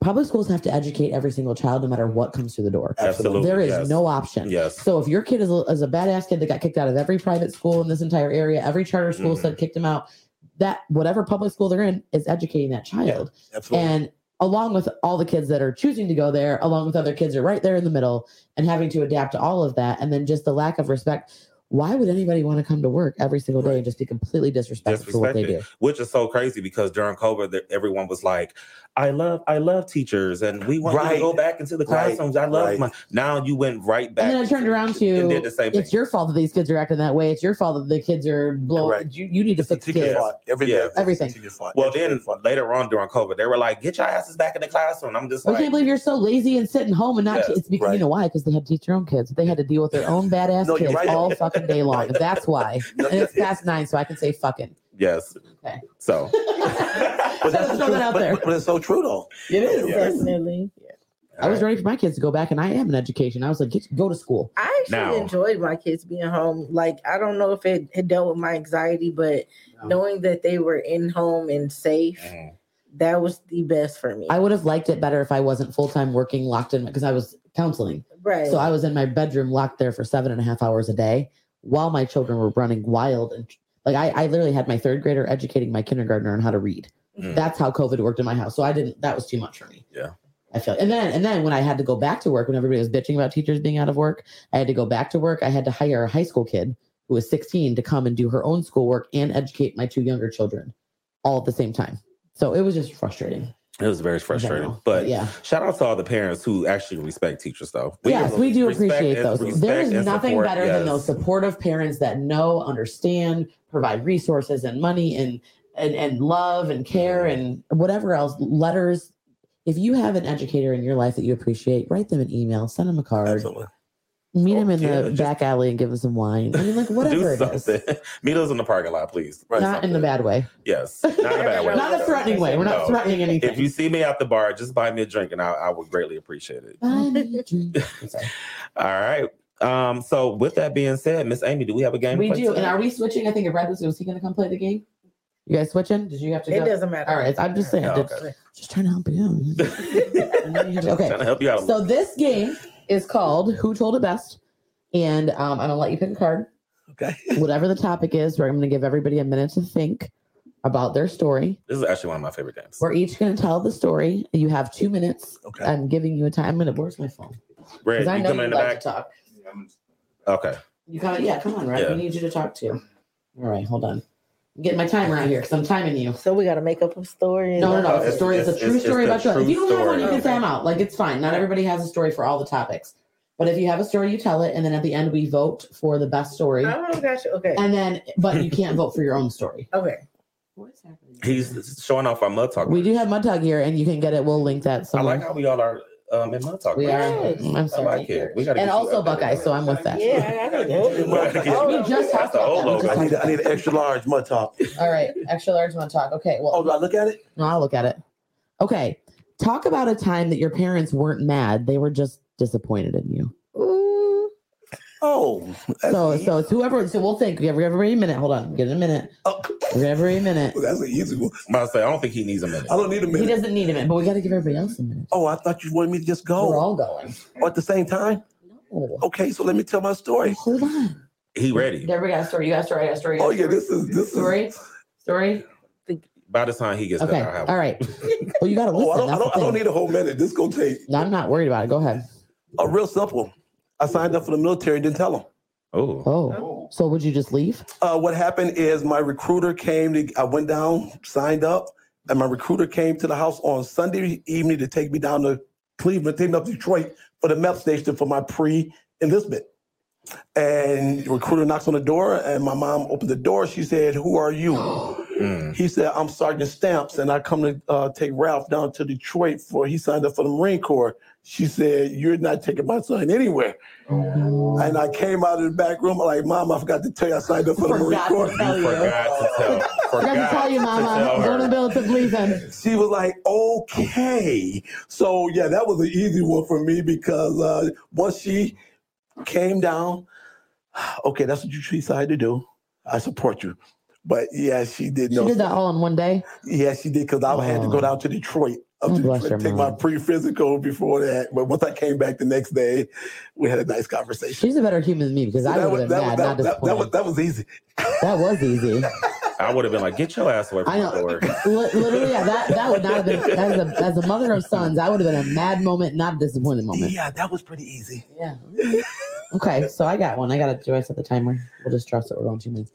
[SPEAKER 3] public schools have to educate every single child no matter what comes through the door
[SPEAKER 1] absolutely.
[SPEAKER 3] there is
[SPEAKER 1] yes.
[SPEAKER 3] no option
[SPEAKER 1] Yes.
[SPEAKER 3] so if your kid is a, is a badass kid that got kicked out of every private school in this entire area every charter school
[SPEAKER 1] Mhm.
[SPEAKER 3] said kicked him out that whatever public school they're in is educating that child
[SPEAKER 4] Absolutely.
[SPEAKER 3] and along with all the kids that are choosing to go there along with other kids are right there in the middle and having to adapt to all of that and then just the lack of respect why would anybody want to come to work every single day and just be completely disrespectful for what they do
[SPEAKER 1] which is so crazy because during COVID, everyone was like, "I love, I love teachers, and we want you
[SPEAKER 4] Right.
[SPEAKER 1] to go back into the
[SPEAKER 4] Right.
[SPEAKER 1] classrooms. I love
[SPEAKER 4] Right.
[SPEAKER 1] my." Now you went right back,
[SPEAKER 3] and then i turned around to you
[SPEAKER 1] and did the same thing.
[SPEAKER 3] it's your fault that these kids are acting that way it's your fault that the kids are blowing
[SPEAKER 4] Correct.
[SPEAKER 3] you, you need to
[SPEAKER 4] It's
[SPEAKER 3] fix the kids
[SPEAKER 4] fault. Every
[SPEAKER 1] Yeah.
[SPEAKER 4] day.
[SPEAKER 3] Everything.
[SPEAKER 1] Well, then
[SPEAKER 4] teacher's
[SPEAKER 1] later on during COVID, they were like, "Get your asses back in the classroom." I'm just
[SPEAKER 3] I
[SPEAKER 1] like,
[SPEAKER 3] can't believe you're so lazy and sitting home and not.
[SPEAKER 1] Yes,
[SPEAKER 3] it's because you know why? Because they had to teach their own kids. They had to deal with their own badass
[SPEAKER 4] No,
[SPEAKER 3] kids
[SPEAKER 4] right.
[SPEAKER 3] all fucking day long. That's why. And it's past nine, so I can say fucking.
[SPEAKER 1] "Yes."
[SPEAKER 3] Okay.
[SPEAKER 1] So,
[SPEAKER 4] But that's
[SPEAKER 3] Just
[SPEAKER 4] the
[SPEAKER 3] that out there.
[SPEAKER 4] But, it's so true though.
[SPEAKER 3] It is.
[SPEAKER 2] Definitely.
[SPEAKER 3] I was ready for my kids to go back, and I am in education. I was like, get, go to school.
[SPEAKER 2] I actually
[SPEAKER 1] Now-
[SPEAKER 2] enjoyed my kids being home. Like I don't know if it had dealt with my anxiety, but
[SPEAKER 3] No.
[SPEAKER 2] knowing that they were in home and safe,
[SPEAKER 1] Mhm.
[SPEAKER 2] that was the best for me.
[SPEAKER 3] I would have liked it better if I wasn't full time working, locked in, because I was counseling.
[SPEAKER 2] right.
[SPEAKER 3] So I was in my bedroom, locked there for seven and a half hours a day, while my children were running wild and Like I, I literally had my third grader educating my kindergartner on how to read.
[SPEAKER 1] Mm.
[SPEAKER 3] That's how COVID worked in my house. So I didn't. That was too much for me.
[SPEAKER 1] Yeah.
[SPEAKER 3] I feel. And then and then when I had to go back to work, when everybody was bitching about teachers being out of work, I had to go back to work. I had to hire a high school kid who was 16 to come and do her own schoolwork and educate my two younger children all at the same time. So it was just frustrating.
[SPEAKER 1] It was very frustrating. But
[SPEAKER 3] yeah.
[SPEAKER 1] shout out to all the parents who actually respect teachers, though.
[SPEAKER 3] yes, we do appreciate those. There is nothing
[SPEAKER 1] support,
[SPEAKER 3] better than those supportive parents that know, understand, provide resources and money and and, and love and care and whatever else. Letters. If you have an educator in your life that you appreciate, write them an email, send them a card,
[SPEAKER 4] Absolutely.
[SPEAKER 3] Meet them in
[SPEAKER 1] Yeah,
[SPEAKER 3] the
[SPEAKER 1] just-
[SPEAKER 3] back alley and give him some wine. I mean, like whatever it is.
[SPEAKER 1] Meet us in the parking lot, please.
[SPEAKER 4] Right.
[SPEAKER 3] Not in the bad way.
[SPEAKER 1] Yes, not in a bad way.
[SPEAKER 3] Not a threatening way. We're not
[SPEAKER 1] No.
[SPEAKER 3] threatening anything.
[SPEAKER 1] If you see me at the bar, just buy me a drink, and I, I would greatly appreciate it.
[SPEAKER 3] Buy me a drink.
[SPEAKER 1] All right. Um. So, with that being said, Miss Amy, do we have a game?
[SPEAKER 3] We
[SPEAKER 1] play
[SPEAKER 3] do. And are we switching? I think if Red was, was he going to come play the game? You guys switching? Did you have to
[SPEAKER 2] It
[SPEAKER 3] go?
[SPEAKER 2] doesn't matter.
[SPEAKER 3] All right. I'm just saying.
[SPEAKER 1] Yeah,
[SPEAKER 3] just,
[SPEAKER 1] okay.
[SPEAKER 3] just trying to help you out. okay.
[SPEAKER 1] Trying to help you out.
[SPEAKER 3] So this game is called Who Told It Best? And um, I'm going to let you pick a card.
[SPEAKER 4] Okay.
[SPEAKER 3] Whatever the topic is, we're going to give everybody a minute to think about their story.
[SPEAKER 1] this is actually one of my favorite games.
[SPEAKER 3] We're each going to tell the story. You have two minutes.
[SPEAKER 4] Okay.
[SPEAKER 3] I'm giving you a time. I'm going to, where's my phone?
[SPEAKER 1] Red,
[SPEAKER 3] I
[SPEAKER 1] you
[SPEAKER 3] know
[SPEAKER 1] coming in the
[SPEAKER 3] like
[SPEAKER 1] back?
[SPEAKER 3] to talk.
[SPEAKER 1] Okay.
[SPEAKER 3] You come, yeah, come on, right?
[SPEAKER 1] Yeah.
[SPEAKER 3] We need you to talk to. All right, hold on. I'm getting my timer out here because I'm timing you.
[SPEAKER 2] So we got to make up a story.
[SPEAKER 3] No, no, no. It's a story. It's,
[SPEAKER 1] it's-
[SPEAKER 3] a true
[SPEAKER 1] it's-
[SPEAKER 3] story
[SPEAKER 1] it's
[SPEAKER 3] about you. If you don't have one, you
[SPEAKER 1] story.
[SPEAKER 3] can time out. Like it's fine. Not everybody has a story for all the topics. But if you have a story, you tell it, and then at the end we vote for the best story.
[SPEAKER 2] Oh, gotcha. Okay.
[SPEAKER 3] And then, but you can't vote for your own story.
[SPEAKER 2] Okay.
[SPEAKER 3] What is happening?
[SPEAKER 1] He's showing off our mud talk.
[SPEAKER 3] We do have Mud Talk here, and you can get it. We'll link that so
[SPEAKER 1] I
[SPEAKER 3] somewhere.
[SPEAKER 1] like how we all are um, in mud talk.
[SPEAKER 3] we are.
[SPEAKER 2] Yes.
[SPEAKER 3] I'm
[SPEAKER 1] I
[SPEAKER 3] sorry.
[SPEAKER 1] like it. We gotta
[SPEAKER 3] and also
[SPEAKER 1] up there.
[SPEAKER 3] Buckeye, so I'm with that.
[SPEAKER 2] Yeah, I know.
[SPEAKER 3] We just
[SPEAKER 1] That's
[SPEAKER 3] talked
[SPEAKER 1] the
[SPEAKER 3] about that. Just
[SPEAKER 4] I need, I need an extra large mud top.
[SPEAKER 3] All right, extra large Mud Talk. Okay, well,
[SPEAKER 4] Oh, do I look at it?
[SPEAKER 3] No, I'll look at it. Okay. Talk about a time that your parents weren't mad. They were just disappointed in you.
[SPEAKER 2] Ooh.
[SPEAKER 4] Oh,
[SPEAKER 3] So
[SPEAKER 4] easy.
[SPEAKER 3] so it's whoever so we'll think. We have every minute. Hold on. Get a minute.
[SPEAKER 4] Oh,
[SPEAKER 3] Give everybody a minute.
[SPEAKER 4] that's an easy one.
[SPEAKER 1] I'm about to say, I don't think he needs a minute.
[SPEAKER 4] I don't need a minute.
[SPEAKER 3] He doesn't need a minute, but we gotta give everybody else a minute.
[SPEAKER 4] Oh, I thought you wanted me to just go.
[SPEAKER 3] We're all going.
[SPEAKER 4] Oh, at the same time.
[SPEAKER 3] No.
[SPEAKER 4] Okay, so let me tell my story.
[SPEAKER 3] Hold on.
[SPEAKER 1] He ready.
[SPEAKER 3] There we got a story. You got a story. I got a story. you got
[SPEAKER 4] Oh
[SPEAKER 3] a
[SPEAKER 4] yeah, this is this is.
[SPEAKER 3] story. Story.
[SPEAKER 1] By the time he gets
[SPEAKER 3] Okay.
[SPEAKER 1] there, I'll
[SPEAKER 3] All right. Well, you gotta listen.
[SPEAKER 4] Oh, I don't, I don't, I don't need a whole minute. This gonna take
[SPEAKER 3] No, I'm not worried about it. Go ahead.
[SPEAKER 4] a real simple. I signed up for the military. Didn't tell them.
[SPEAKER 1] Oh,
[SPEAKER 3] Oh. So would you just leave?
[SPEAKER 4] Uh, what happened is my recruiter came. To, I went down, signed up, and my recruiter came to the house on Sunday evening to take me down to Cleveland, take me up to Detroit for the MEPS station for my pre-enlistment. And the recruiter knocks on the door, and my mom opened the door. She said, "Who are you?"
[SPEAKER 1] mm.
[SPEAKER 4] He said, "I'm Sergeant Stamps, and I come to uh, take Ralph down to Detroit for he signed up for the Marine Corps." She said, "You're not taking my son anywhere." And I came out of the back room like, "Mom, I forgot to tell you I signed up for the Marine
[SPEAKER 3] Forgot
[SPEAKER 4] Corps."
[SPEAKER 3] to tell you.
[SPEAKER 1] forgot to tell.
[SPEAKER 3] Forgot to tell you, Mama.
[SPEAKER 1] tell
[SPEAKER 3] I'm going to
[SPEAKER 1] her.
[SPEAKER 3] build to Cleveland.
[SPEAKER 4] She was like, "Okay." So yeah, that was an easy one for me because uh, once she came down, okay, that's what you decided to do. I support you. But yeah, she did
[SPEAKER 3] She
[SPEAKER 4] know.
[SPEAKER 3] did that all in one day.
[SPEAKER 4] Yeah, she did because I had to go
[SPEAKER 3] Oh.
[SPEAKER 4] down to Detroit. Up
[SPEAKER 3] Oh,
[SPEAKER 4] just
[SPEAKER 3] bless
[SPEAKER 4] Detroit,
[SPEAKER 3] your
[SPEAKER 4] take my pre-physical before that. But once I came back the next day, we had a nice conversation.
[SPEAKER 3] She's a better human than me because I would
[SPEAKER 4] was,
[SPEAKER 3] have been
[SPEAKER 4] was,
[SPEAKER 3] mad,
[SPEAKER 4] that,
[SPEAKER 3] not
[SPEAKER 4] that, that, was,
[SPEAKER 3] disappointed.
[SPEAKER 4] that was easy.
[SPEAKER 3] That was easy.
[SPEAKER 1] I would have been like, get your ass away from
[SPEAKER 3] I
[SPEAKER 1] the
[SPEAKER 3] know.
[SPEAKER 1] door.
[SPEAKER 3] Literally, yeah, that, that would not have been, as a, as a mother of sons, that would have been a mad moment, not a disappointed moment.
[SPEAKER 4] Yeah, that was pretty easy.
[SPEAKER 3] Yeah. Okay, so I got one. I got to, do I set the timer? We'll just trust that we're going two minutes.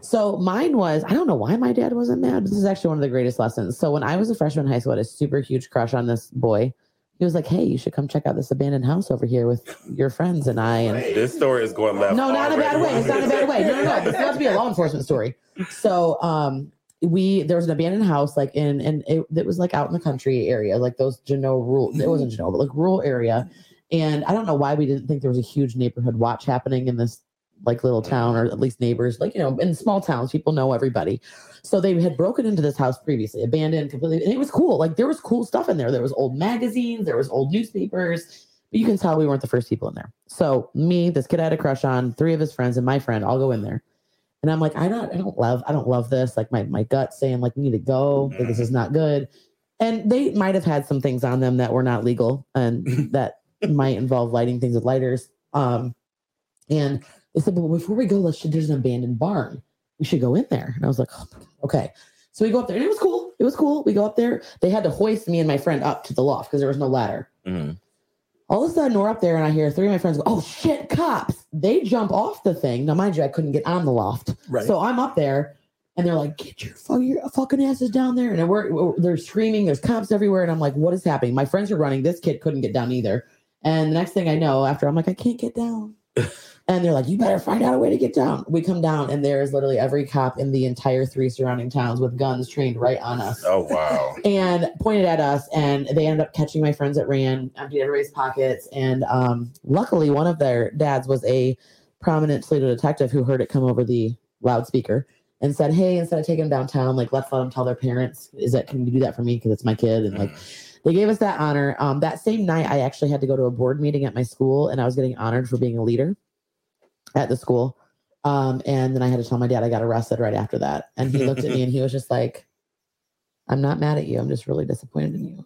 [SPEAKER 3] So mine was, I don't know why my dad wasn't mad. This is actually one of the greatest lessons. So when I was a freshman in high school, I had a super huge crush on this boy. He was like, hey, you should come check out this abandoned house over here with your friends and I. And
[SPEAKER 1] This story is going left.
[SPEAKER 3] no, not in a bad way. It's not a bad way. No, no, no. This has to be a law enforcement story. So, um, we there was an abandoned house like in and it, it was like out in the country area, like those Genoa rural. It wasn't Genoa, but like rural area. And I don't know why we didn't think there was a huge neighborhood watch happening in this like little town, or at least neighbors. Like you know, in small towns, people know everybody. So they had broken into this house previously, abandoned completely, and it was cool. Like there was cool stuff in there. There was old magazines, there was old newspapers. But you can tell we weren't the first people in there. So me, this kid I had a crush on, three of his friends, and my friend all go in there. And I'm like, I don't, I don't love, I don't love this. Like my my gut saying like we need to go. Like, this is not good. And they might have had some things on them that were not legal and that might involve lighting things with lighters. Um, and they said, but before we go, let's there's an abandoned barn. we should go in there. And I was like, oh okay. So we go up there and it was cool. It was cool. We go up there. They had to hoist me and my friend up to the loft because there was no ladder.
[SPEAKER 1] Mhm.
[SPEAKER 3] All of a sudden, we're up there and I hear three of my friends go, oh shit, cops. They jump off the thing. Now, mind you, I couldn't get on the loft.
[SPEAKER 4] Right.
[SPEAKER 3] So I'm up there and they're like, get your, fuck, your fucking asses down there. And we're, we're- they're screaming. There's cops everywhere. And I'm like, what is happening? My friends are running. This kid couldn't get down either. And the next thing I know, after I'm like, I can't get down. and they're like, you better find out a way to get down. We come down and there's literally every cop in the entire three surrounding towns with guns trained right on us.
[SPEAKER 1] Oh wow.
[SPEAKER 3] and pointed at us and they ended up catching my friends that ran emptied everybody's pockets and um, luckily one of their dads was a prominent toledo detective who heard it come over the loudspeaker and said hey instead of taking them downtown like let's let them tell their parents is that can you do that for me because it's my kid? And like they gave us that honor. Um, that same night i actually had to go to a board meeting at my school and i was getting honored for being a leader at the school um, and then i had to tell my dad i got arrested right after that and he looked at me and he was just like I'm not mad at you. I'm just really disappointed in you.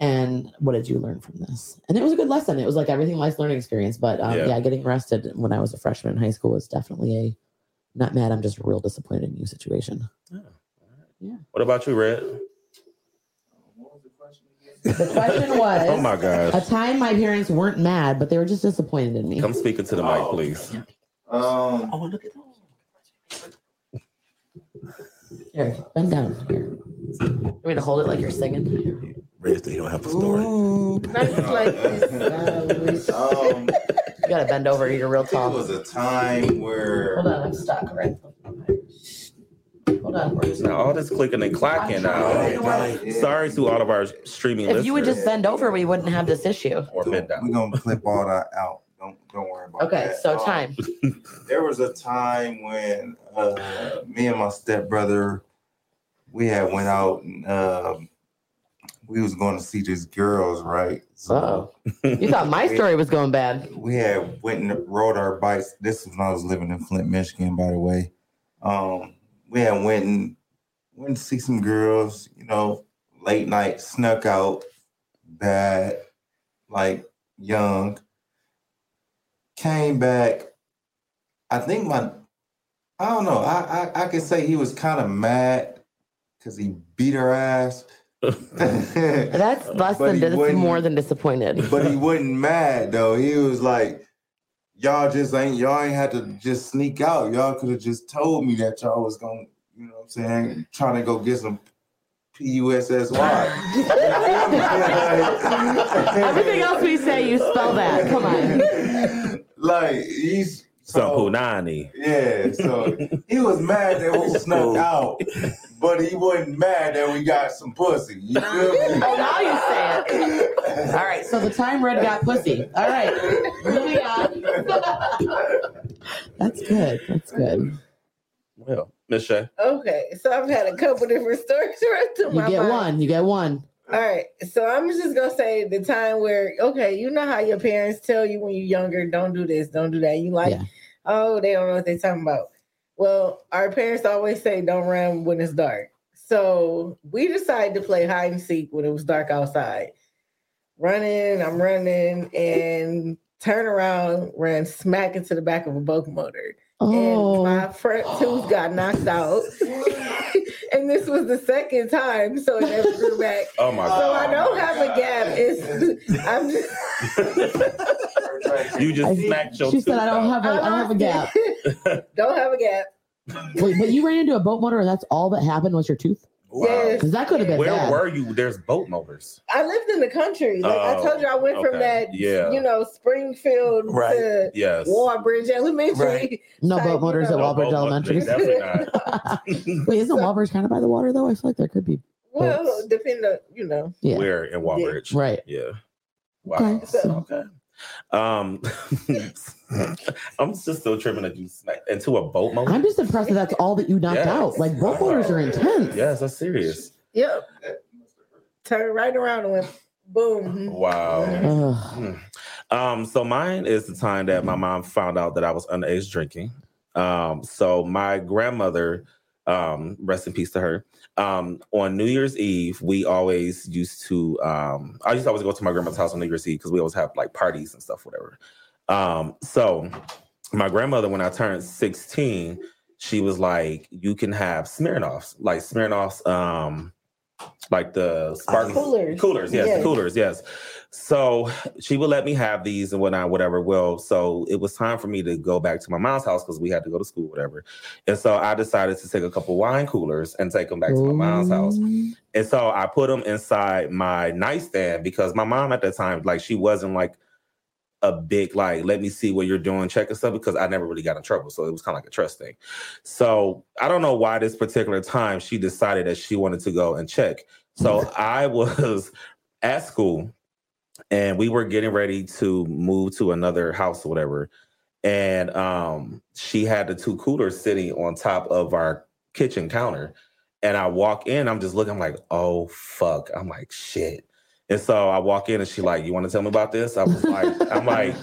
[SPEAKER 3] And what did you learn from this? And it was a good lesson. It was like everything life's learning experience. But um,
[SPEAKER 1] Yeah.
[SPEAKER 3] yeah. getting arrested when I was a freshman in high school was definitely a not mad. I'm just real disappointed in you situation. Yeah.
[SPEAKER 1] What about you, Red?
[SPEAKER 6] What was the question again?
[SPEAKER 3] The question was
[SPEAKER 1] Oh my gosh.
[SPEAKER 3] a time my parents weren't mad, but they were just disappointed in me.
[SPEAKER 1] Come speak into the mic,
[SPEAKER 6] Oh.
[SPEAKER 1] please.
[SPEAKER 6] Um,
[SPEAKER 4] Oh, look at that.
[SPEAKER 3] Here, bend down. Here. You want me to hold it like you're singing?
[SPEAKER 4] Red said he don't have a story.
[SPEAKER 2] Not like this.
[SPEAKER 6] Um,
[SPEAKER 3] You gotta bend over. You're real tall.
[SPEAKER 6] it
[SPEAKER 3] tall.
[SPEAKER 6] was a time where
[SPEAKER 3] Hold on, I'm stuck. Right. Hold on.
[SPEAKER 1] Now all this clicking and clacking
[SPEAKER 4] Right,
[SPEAKER 1] now. Sorry to all of our streaming
[SPEAKER 3] If you would just bend over, we wouldn't have this issue.
[SPEAKER 1] or bend down.
[SPEAKER 6] We're gonna clip all that out. Don't don't worry about it.
[SPEAKER 3] Okay,
[SPEAKER 6] that.
[SPEAKER 3] so
[SPEAKER 6] Um,
[SPEAKER 3] time.
[SPEAKER 6] there was a time when uh, me and my stepbrother we had went out and um, we was going to see these girls, right?
[SPEAKER 3] Uh-oh. You thought my story was going bad.
[SPEAKER 6] we had went and rode our bikes. This was when I was living in Flint, Michigan, by the way. Um, we had went and went to see some girls, you know, late night, snuck out, bad, like young. Came back. I think my, I don't know. I I, I could say he was kind of mad because he beat her ass.
[SPEAKER 3] That's less than that's more than disappointed.
[SPEAKER 6] but he wasn't mad though. He was like, "Y'all just ain't y'all ain't had to just sneak out. Y'all could have just told me that y'all was gonna, you know, what I'm saying, trying to go get some pussy.
[SPEAKER 3] Everything else we say, you spell that. Come on.
[SPEAKER 6] Like he's
[SPEAKER 1] Some
[SPEAKER 6] so,
[SPEAKER 1] punani.
[SPEAKER 6] yeah. So he was mad that we snuck out, but he wasn't mad that we got some pussy. You oh, feel me?
[SPEAKER 3] Oh, now you say it. All right. So the time Red got pussy. All right. Moving on. That's good. That's good.
[SPEAKER 1] Well, Miss Shay.
[SPEAKER 2] Okay, so I've had a couple different stories right to
[SPEAKER 3] You
[SPEAKER 2] my
[SPEAKER 3] get
[SPEAKER 2] mind.
[SPEAKER 3] one. You get one.
[SPEAKER 2] All right, so I'm just gonna say the time where okay, you know how your parents tell you when you're younger, don't do this, don't do that. You like,
[SPEAKER 3] Yeah.
[SPEAKER 2] Oh, they don't know what they're talking about. Well, our parents always say don't run when it's dark. So we decided to play hide and seek when it was dark outside. Running, I'm running, and turn around, ran smack into the back of a boat motor and
[SPEAKER 3] Oh.
[SPEAKER 2] my front tooth got knocked out. and this was the second time, so it never grew back.
[SPEAKER 1] Oh my
[SPEAKER 2] So I don't have a gap. It's I'm just
[SPEAKER 1] You just
[SPEAKER 3] I-
[SPEAKER 1] smacked your
[SPEAKER 3] She said, "I don't
[SPEAKER 1] out.
[SPEAKER 3] have a, I don't have a gap."
[SPEAKER 2] don't have a gap.
[SPEAKER 3] Wait, but you ran into a boat motor, and that's all that happened was your tooth?
[SPEAKER 2] Yes.
[SPEAKER 3] Because that could have been
[SPEAKER 1] Where
[SPEAKER 3] bad.
[SPEAKER 1] were you? There's boat motors.
[SPEAKER 2] I lived in the country. Like I
[SPEAKER 1] Oh,
[SPEAKER 2] told you, I went from that,
[SPEAKER 1] Yeah.
[SPEAKER 2] you know, Springfield
[SPEAKER 4] Right.
[SPEAKER 2] to
[SPEAKER 1] Yes.
[SPEAKER 2] Walbridge Elementary.
[SPEAKER 4] Right.
[SPEAKER 3] no
[SPEAKER 2] Like,
[SPEAKER 3] boat motors
[SPEAKER 2] you
[SPEAKER 3] at
[SPEAKER 2] know-
[SPEAKER 1] No
[SPEAKER 3] Walbridge Elementary.
[SPEAKER 1] Definitely not.
[SPEAKER 3] Wait, isn't
[SPEAKER 2] So-
[SPEAKER 3] Walbridge kind of by the water though? I feel like there could be.
[SPEAKER 2] Well,
[SPEAKER 3] Boats.
[SPEAKER 2] depend on you know.
[SPEAKER 3] Yeah.
[SPEAKER 1] Where in Walbridge?
[SPEAKER 3] Right.
[SPEAKER 1] Yeah. Wow.
[SPEAKER 3] Okay.
[SPEAKER 1] Okay. Um, I'm just still tripping that you smacked into a boat motor.
[SPEAKER 3] I'm just impressed that that's all that you knocked
[SPEAKER 1] Yes.
[SPEAKER 3] out. Like boat
[SPEAKER 1] Wow.
[SPEAKER 3] motors are intense.
[SPEAKER 1] Yes, that's serious.
[SPEAKER 2] Yep. Turn right around and went boom.
[SPEAKER 1] Wow.
[SPEAKER 3] Ugh.
[SPEAKER 1] Um, so mine is the time that my mom found out that I was underage drinking. Um, so my grandmother, um, rest in peace to her. Um, on New Year's Eve, we always used to. Um, I used to always go to my grandmother's house on New Year's Eve because we always have like parties and stuff, whatever. Um, so my grandmother, when I turned sixteen, she was like, "You can have Smirnoffs, like Smirnoffs, um, like the sparkling
[SPEAKER 2] Coolers.
[SPEAKER 1] coolers, yes,
[SPEAKER 2] Yes.
[SPEAKER 1] coolers, yes." So she would let me have these and whatnot, whatever. Well, so it was time for me to go back to my mom's house because we had to go to school, whatever. And so I decided to take a couple wine coolers and take them back to my mom's house. And so I put them inside my nightstand because my mom at the time, like, she wasn't like a big, like, let me see what you're doing, check and stuff, because I never really got in trouble. So it was kind of like a trust thing. So I don't know why this particular time she decided that she wanted to go and check. So I was at school and we were getting ready to move to another house or whatever. And um, she had the two coolers sitting on top of our kitchen counter. And I walk in, I'm just looking, I'm like, oh fuck. I'm like, shit. And so I walk in and she like, you want to tell me about this? I was like, I'm like,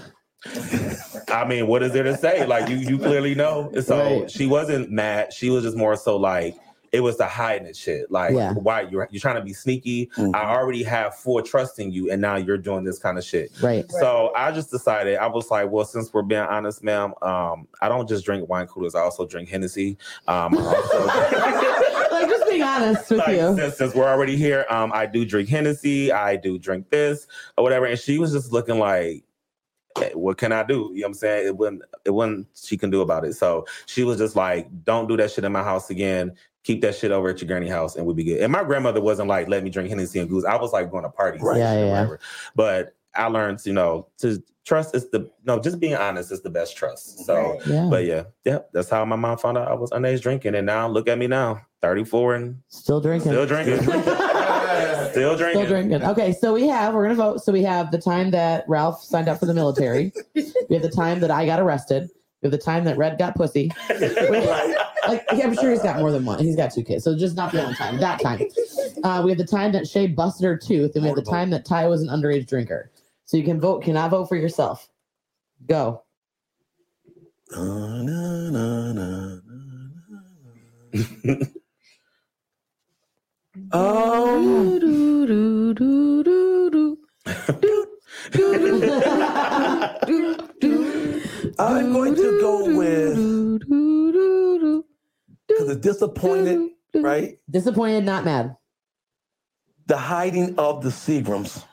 [SPEAKER 1] I mean, what is there to say? Like you you clearly know. And so
[SPEAKER 3] Right.
[SPEAKER 1] she wasn't mad. She was just more so like it was the hiding it shit. Like
[SPEAKER 3] Yeah.
[SPEAKER 1] why you're you're trying to be sneaky.
[SPEAKER 4] Mhm.
[SPEAKER 1] I already have full trust in you, and now you're doing this kind of shit.
[SPEAKER 3] Right.
[SPEAKER 1] So I just decided I was like, well, since we're being honest, ma'am, um, I don't just drink wine coolers. I also drink Hennessy. Um, also,
[SPEAKER 3] like just being honest with
[SPEAKER 1] like,
[SPEAKER 3] you.
[SPEAKER 1] since, since we're already here, um, I do drink Hennessy. I do drink this or whatever. And she was just looking like, "Eh, what can I do? You know what I'm saying? It wasn't, it wasn't she can do about it. So she was just like, don't do that shit in my house again. Keep that shit over at your granny house and we'll be good. And my grandmother wasn't like, let me drink Hennessy and goose. I was like going to parties.
[SPEAKER 4] Right.
[SPEAKER 3] Yeah, yeah, yeah.
[SPEAKER 1] whatever. But I learned, you know, to trust is the no, just being honest is the best trust. So
[SPEAKER 2] Right.
[SPEAKER 3] Yeah.
[SPEAKER 1] but yeah, yeah, that's how my mom found out I was underage drinking. And now look at me now, 34 and
[SPEAKER 3] Still drinking.
[SPEAKER 1] still drinking. still drinking.
[SPEAKER 3] Still drinking. Okay, so we have, we're gonna vote. So we have the time that Ralph signed up for the military. we have the time that I got arrested. We have the time that Red got pussy. Like yeah, I'm sure he's got more than one. He's got two kids, so just not the only time. That time. Uh, we have the time that Shay busted her tooth, and we have the time that Ty was an underage drinker. So you can vote. Cannot vote for yourself. Go.
[SPEAKER 4] Na, na, na, na, na, na. Oh, I'm going to go with because it's disappointed, right?
[SPEAKER 3] Disappointed, not mad.
[SPEAKER 4] The hiding of the Seagrams.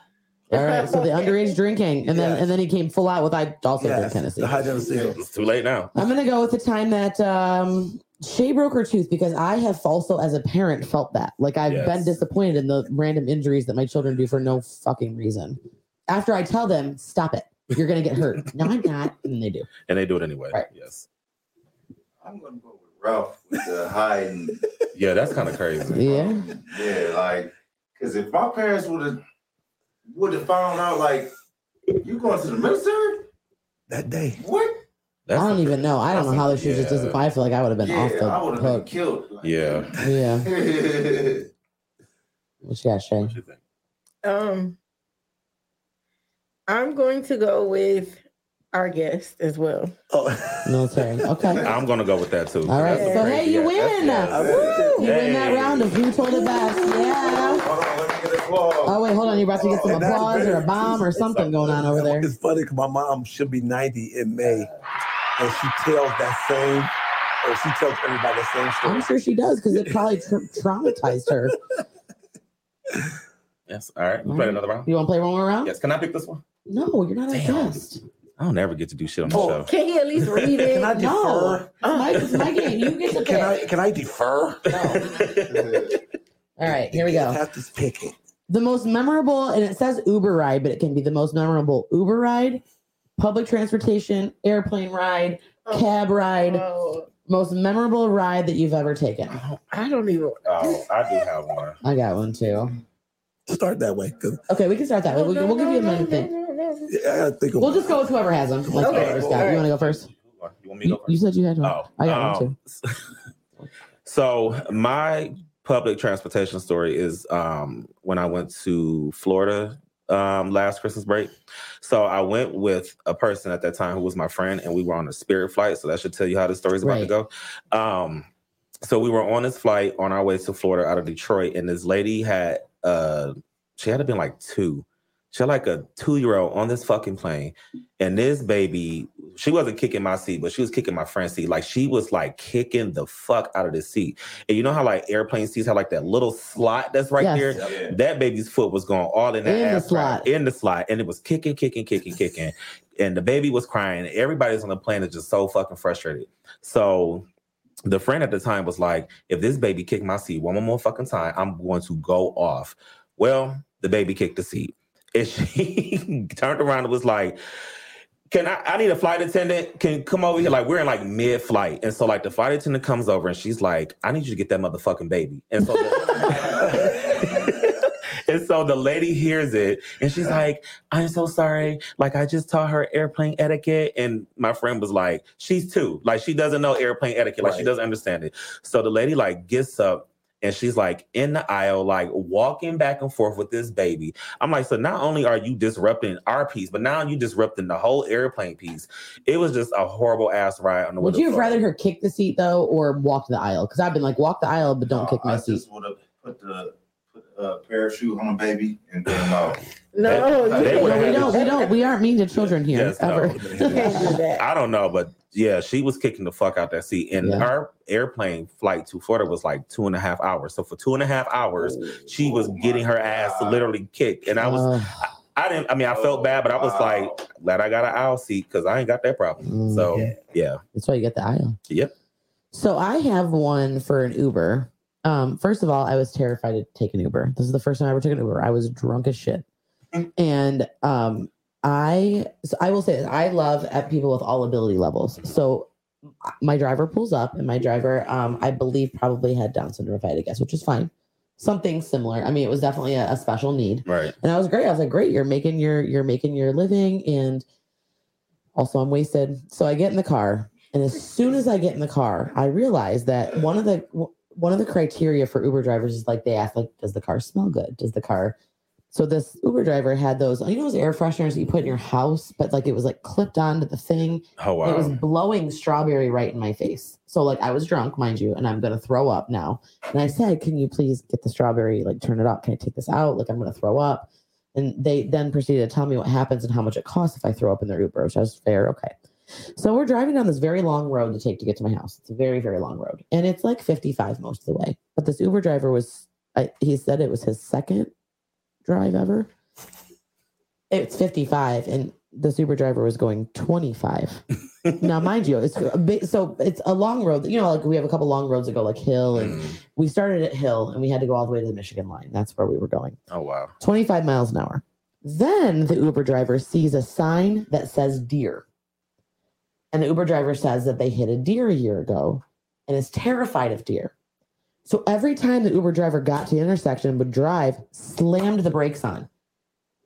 [SPEAKER 3] All right. So the underage drinking, and then
[SPEAKER 4] Yes.
[SPEAKER 3] and then he came full out with I also drink Hennessy.
[SPEAKER 4] the hiding of the Seagrams.
[SPEAKER 1] it's too late now.
[SPEAKER 3] I'm gonna go with the time that um Shay broke her tooth because I have also, as a parent, felt that. Like I've
[SPEAKER 1] Yes.
[SPEAKER 3] been disappointed in the random injuries that my children do for no fucking reason. After I tell them, stop it, you're gonna get hurt. no, I'm not, and they do.
[SPEAKER 1] And they do it anyway.
[SPEAKER 3] Right.
[SPEAKER 1] Yes.
[SPEAKER 6] I'm gonna go with Ralph with the hiding.
[SPEAKER 1] Yeah, that's kind of crazy.
[SPEAKER 3] Yeah.
[SPEAKER 6] Yeah, like, cause if my parents would have would have found out, like, you going to the military?
[SPEAKER 4] That day.
[SPEAKER 6] What?
[SPEAKER 1] That's
[SPEAKER 3] I don't even know. I don't know how they should just doesn't. I feel like I would have been
[SPEAKER 6] yeah,
[SPEAKER 3] off the
[SPEAKER 6] I would have been killed. Like,
[SPEAKER 1] Yeah.
[SPEAKER 3] Yeah. What you got, Shay?
[SPEAKER 1] What you think?
[SPEAKER 2] Um, I'm going to go with our guest as well.
[SPEAKER 4] Oh,
[SPEAKER 3] Military. Okay.
[SPEAKER 1] I'm gonna go with that too.
[SPEAKER 3] All right.
[SPEAKER 2] So,
[SPEAKER 3] hey, you
[SPEAKER 1] Yeah,
[SPEAKER 3] win.
[SPEAKER 1] yeah,
[SPEAKER 4] Woo!
[SPEAKER 1] that's-
[SPEAKER 3] You win that round of who told it best. Yeah.
[SPEAKER 6] Hold on, let me get applause.
[SPEAKER 3] Oh wait, hold on. Oh, You're about to get some
[SPEAKER 4] And
[SPEAKER 3] applause or a bomb or something going on over there.
[SPEAKER 4] It's funny because my mom should be 90 in May, and she tells that same, or she tells everybody the same story.
[SPEAKER 3] I'm sure she does because it probably tra- traumatized her.
[SPEAKER 1] Yes. All right. We
[SPEAKER 3] All
[SPEAKER 1] play
[SPEAKER 3] right.
[SPEAKER 1] another round.
[SPEAKER 3] You want to play one more round?
[SPEAKER 1] Yes. Can I pick this one?
[SPEAKER 3] No, you're not a
[SPEAKER 1] Damn.
[SPEAKER 3] guest.
[SPEAKER 1] I don't ever get to do shit on the
[SPEAKER 4] Oh.
[SPEAKER 1] show.
[SPEAKER 2] Can he at least read it?
[SPEAKER 4] Can I
[SPEAKER 3] No.
[SPEAKER 4] defer?
[SPEAKER 3] It's my, it's my game. You get to pick.
[SPEAKER 4] Can I can I defer? No.
[SPEAKER 3] All right, here we
[SPEAKER 4] You
[SPEAKER 3] go.
[SPEAKER 4] have to pick it.
[SPEAKER 3] The most memorable, and it says Uber ride, but it can be the most memorable Uber ride, public transportation, airplane ride,
[SPEAKER 2] Oh.
[SPEAKER 3] cab ride,
[SPEAKER 2] Oh,
[SPEAKER 3] most memorable ride that you've ever taken.
[SPEAKER 2] I don't even.
[SPEAKER 1] Oh, I do have one.
[SPEAKER 3] I got one too.
[SPEAKER 4] Start that way
[SPEAKER 3] Okay, we can start that way. Oh, we'll, we'll give you a minute to think.
[SPEAKER 4] I think
[SPEAKER 3] We'll just go with whoever has them. Like
[SPEAKER 2] Okay,
[SPEAKER 3] whoever's got.
[SPEAKER 2] all
[SPEAKER 3] You want to go first?
[SPEAKER 1] You want me to
[SPEAKER 3] You,
[SPEAKER 1] go
[SPEAKER 3] you
[SPEAKER 1] first?
[SPEAKER 3] said you had one.
[SPEAKER 1] Oh,
[SPEAKER 3] I got one
[SPEAKER 1] um,
[SPEAKER 3] too.
[SPEAKER 1] So my public transportation story is um, when I went to Florida um, last Christmas break. So I went with a person at that time who was my friend, and we were on a Spirit flight. So that should tell you how the story's about to go. Um, so we were on this flight on our way to Florida out of Detroit, and this lady had uh, she had to been like two. She had like a two year old on this fucking plane, and this baby, she wasn't kicking my seat, but she was kicking my friend's seat. Like she was like kicking the fuck out of the seat. And you know how like airplane seats have like that little slot that's right
[SPEAKER 3] Yes.
[SPEAKER 1] there.
[SPEAKER 6] Yeah.
[SPEAKER 1] That baby's foot was going all in that
[SPEAKER 3] In the
[SPEAKER 1] ass crack,
[SPEAKER 3] slot.
[SPEAKER 1] in the slot, and it was kicking, kicking, kicking, kicking, and the baby was crying. Everybody's on the plane is just so fucking frustrated. So the friend at the time was like, "If this baby kicked my seat one more fucking time, I'm going to go off." Well, the baby kicked the seat, and she turned around and was like. Can I, I need a flight attendant? Can come over here? Like we're in like mid flight, and so like the flight attendant comes over and she's like, "I need you to get that motherfucking baby." And so, the, and so the lady hears it, and she's like, "I'm so sorry. Like I just taught her airplane etiquette." And my friend was like, "She's two. Like she doesn't know airplane etiquette. Like she doesn't understand it." So the lady like gets up and she's like in the aisle, like walking back and forth with this baby. I'm like, so not only are you disrupting our piece, but now you're disrupting the whole airplane piece. It was just a horrible ass ride on the
[SPEAKER 3] Would you have rather her kick the seat though, or walk the aisle? Because I've been like, walk the aisle, but don't kick my
[SPEAKER 6] I
[SPEAKER 3] seat.
[SPEAKER 6] just would have put the put a parachute on a baby and then uh,
[SPEAKER 2] No,
[SPEAKER 1] They-
[SPEAKER 2] you
[SPEAKER 1] they
[SPEAKER 3] No, we
[SPEAKER 2] do
[SPEAKER 3] don't. We don't. We aren't mean to children here
[SPEAKER 1] Yes, no.
[SPEAKER 3] ever.
[SPEAKER 2] You can't do that.
[SPEAKER 1] I don't know, but yeah, she was kicking the fuck out that seat. And
[SPEAKER 3] Yeah.
[SPEAKER 1] our airplane flight to Florida was like two and a half hours. So for two and a half hours, she was
[SPEAKER 6] Oh
[SPEAKER 1] getting her ass
[SPEAKER 6] God.
[SPEAKER 1] literally kicked. And I was,
[SPEAKER 3] Uh,
[SPEAKER 1] I didn't, I mean, I felt bad, but I was
[SPEAKER 6] Wow.
[SPEAKER 1] like, glad I got an aisle seat because I ain't got that problem.
[SPEAKER 3] Mm,
[SPEAKER 1] So
[SPEAKER 6] yeah.
[SPEAKER 1] yeah.
[SPEAKER 3] that's why you get the aisle.
[SPEAKER 1] Yep.
[SPEAKER 3] So I have one for an Uber. Um, first of all, I was terrified to take an Uber. This is the first time I ever took an Uber. I was drunk as shit, and um, I so I will say this, I love at people with all ability levels. So my driver pulls up, and my driver, um, I believe, probably had Down syndrome, if I had to guess, which is fine. Something similar. I mean, it was definitely a, a special need.
[SPEAKER 1] Right.
[SPEAKER 3] and I was great. I was like, great, you're making your you're making your living, and also I'm wasted. So I get in the car, and as soon as I get in the car, I realize that one of the one of the criteria for Uber drivers is like they ask like, does the car smell good? Does the car so this Uber driver had those, you know, those air fresheners that you put in your house, but like it was like clipped onto the thing.
[SPEAKER 1] Oh wow!
[SPEAKER 3] It was blowing strawberry right in my face. So like I was drunk, mind you, and I'm gonna throw up now. And I said, "Can you please get the strawberry? Like turn it up? Can I take this out? Like I'm gonna throw up." And they then proceeded to tell me what happens and how much it costs if I throw up in their Uber, which I was fair. Okay. So we're driving down this very long road to take to get to my house. It's a very very long road, and it's like 55 most of the way. But this Uber driver was, I, he said it was his second drive ever. It's 55, and the Uber driver was going 25 now, mind you, it's a bit, so it's a long road. You know, like we have a couple long roads that go like Hill, and
[SPEAKER 1] Mm.
[SPEAKER 3] we started at Hill, and we had to go all the way to the Michigan line. That's where we were going.
[SPEAKER 1] Oh wow.
[SPEAKER 3] 25 miles an hour. Then the Uber driver sees a sign that says deer. And the Uber driver says that they hit a deer a year ago and is terrified of deer. So every time the Uber driver got to the intersection would drive, slammed the brakes on.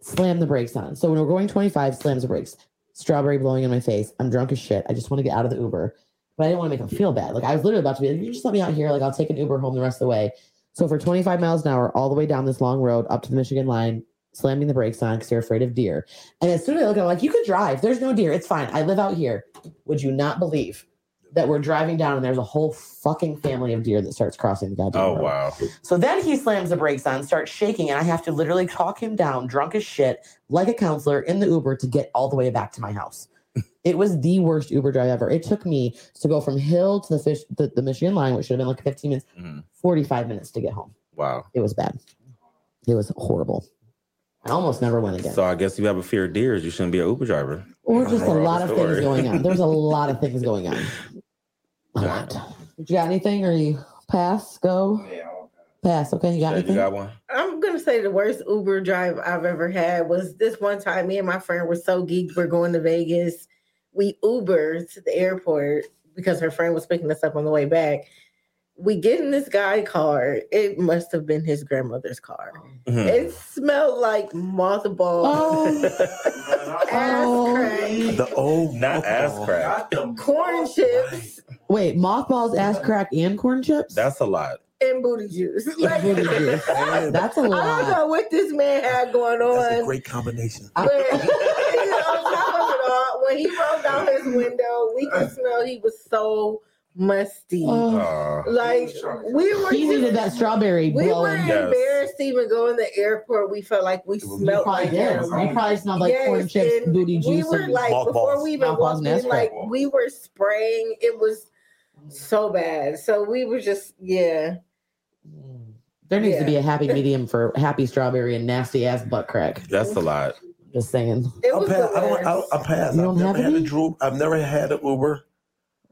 [SPEAKER 3] Slammed the brakes on. So when we're going 25, slams the brakes. Strawberry blowing in my face. I'm drunk as shit. I just want to get out of the Uber. But I didn't want to make him feel bad. Like I was literally about to be like, you just let me out here. Like I'll take an Uber home the rest of the way. So for 25 miles an hour, all the way down this long road up to the Michigan line, slamming the brakes on because they're afraid of deer. And as soon as I look at it, I'm like, you can drive. There's no deer. It's fine. I live out here. Would you not believe that we're driving down and there's a whole fucking family of deer that starts crossing the goddamn
[SPEAKER 1] Oh
[SPEAKER 3] road?
[SPEAKER 1] wow.
[SPEAKER 3] So then he slams the brakes on, starts shaking, and I have to literally talk him down, drunk as shit, like a counselor in the Uber to get all the way back to my house. it was the worst Uber drive ever. It took me to go from Hill to the fish the, the Michigan line, which should have been like 15 minutes,
[SPEAKER 1] Mhm.
[SPEAKER 3] 45 minutes to get home.
[SPEAKER 1] Wow.
[SPEAKER 3] It was bad. It was horrible. I almost never went again.
[SPEAKER 1] So I guess if you have a fear of deers, you shouldn't be an Uber driver.
[SPEAKER 3] or just a
[SPEAKER 1] Moral of
[SPEAKER 3] lot of things going on. There's a lot of things going on. A
[SPEAKER 1] Yeah.
[SPEAKER 3] lot. You got anything or you pass, go?
[SPEAKER 6] Yeah.
[SPEAKER 3] Pass. Okay, you got
[SPEAKER 1] Shad,
[SPEAKER 3] anything?
[SPEAKER 1] you got one?
[SPEAKER 2] I'm gonna say the worst Uber drive I've ever had was this one time. Me and my friend were so geeked. We're going to Vegas. We Ubered to the airport because her friend was picking us up on the way back. We get in this guy car. It must have been his grandmother's car.
[SPEAKER 1] Mhm.
[SPEAKER 2] It smelled like mothballs,
[SPEAKER 3] Oh.
[SPEAKER 2] ass
[SPEAKER 3] Oh.
[SPEAKER 2] crack,
[SPEAKER 4] The old
[SPEAKER 1] Not ass
[SPEAKER 4] mothball.
[SPEAKER 1] crack.
[SPEAKER 2] corn chips,
[SPEAKER 3] Wait, mothballs, ass crack, and corn chips?
[SPEAKER 1] That's a lot.
[SPEAKER 2] and booty juice. Like,
[SPEAKER 3] Booty juice. That's a
[SPEAKER 2] I don't
[SPEAKER 3] lot.
[SPEAKER 2] know what this man had going on.
[SPEAKER 4] That's a great combination.
[SPEAKER 2] But on top of it all, when he rolled down his window, we could smell he was so musty.
[SPEAKER 3] Oh.
[SPEAKER 1] Uh,
[SPEAKER 2] like we were
[SPEAKER 3] He needed
[SPEAKER 2] just-
[SPEAKER 3] that strawberry
[SPEAKER 2] we were
[SPEAKER 3] blowing.
[SPEAKER 1] Yes.
[SPEAKER 2] embarrassed to even go in the airport. We felt like we
[SPEAKER 4] You
[SPEAKER 3] You
[SPEAKER 2] smelled
[SPEAKER 3] probably
[SPEAKER 2] like
[SPEAKER 3] did.
[SPEAKER 2] him.
[SPEAKER 3] You probably smelled like corn
[SPEAKER 2] Yes,
[SPEAKER 3] chips,
[SPEAKER 2] and
[SPEAKER 3] booty
[SPEAKER 2] We were like
[SPEAKER 4] Mothballs.
[SPEAKER 2] before we even
[SPEAKER 3] Mothballs
[SPEAKER 2] walked
[SPEAKER 3] and
[SPEAKER 2] in,
[SPEAKER 3] Nesquik.
[SPEAKER 2] like we were spraying. It was so bad. So we were just yeah.
[SPEAKER 3] there needs to be a happy medium for happy strawberry and nasty ass butt crack.
[SPEAKER 1] that's a lot.
[SPEAKER 3] Just saying.
[SPEAKER 2] It
[SPEAKER 4] I'm
[SPEAKER 2] was
[SPEAKER 4] pass,
[SPEAKER 2] the
[SPEAKER 4] I don't. I,
[SPEAKER 2] worst.
[SPEAKER 4] I pass.
[SPEAKER 3] You
[SPEAKER 4] I've
[SPEAKER 3] don't
[SPEAKER 4] never
[SPEAKER 3] have
[SPEAKER 4] had a
[SPEAKER 3] any?
[SPEAKER 4] Drew. I've never had an Uber.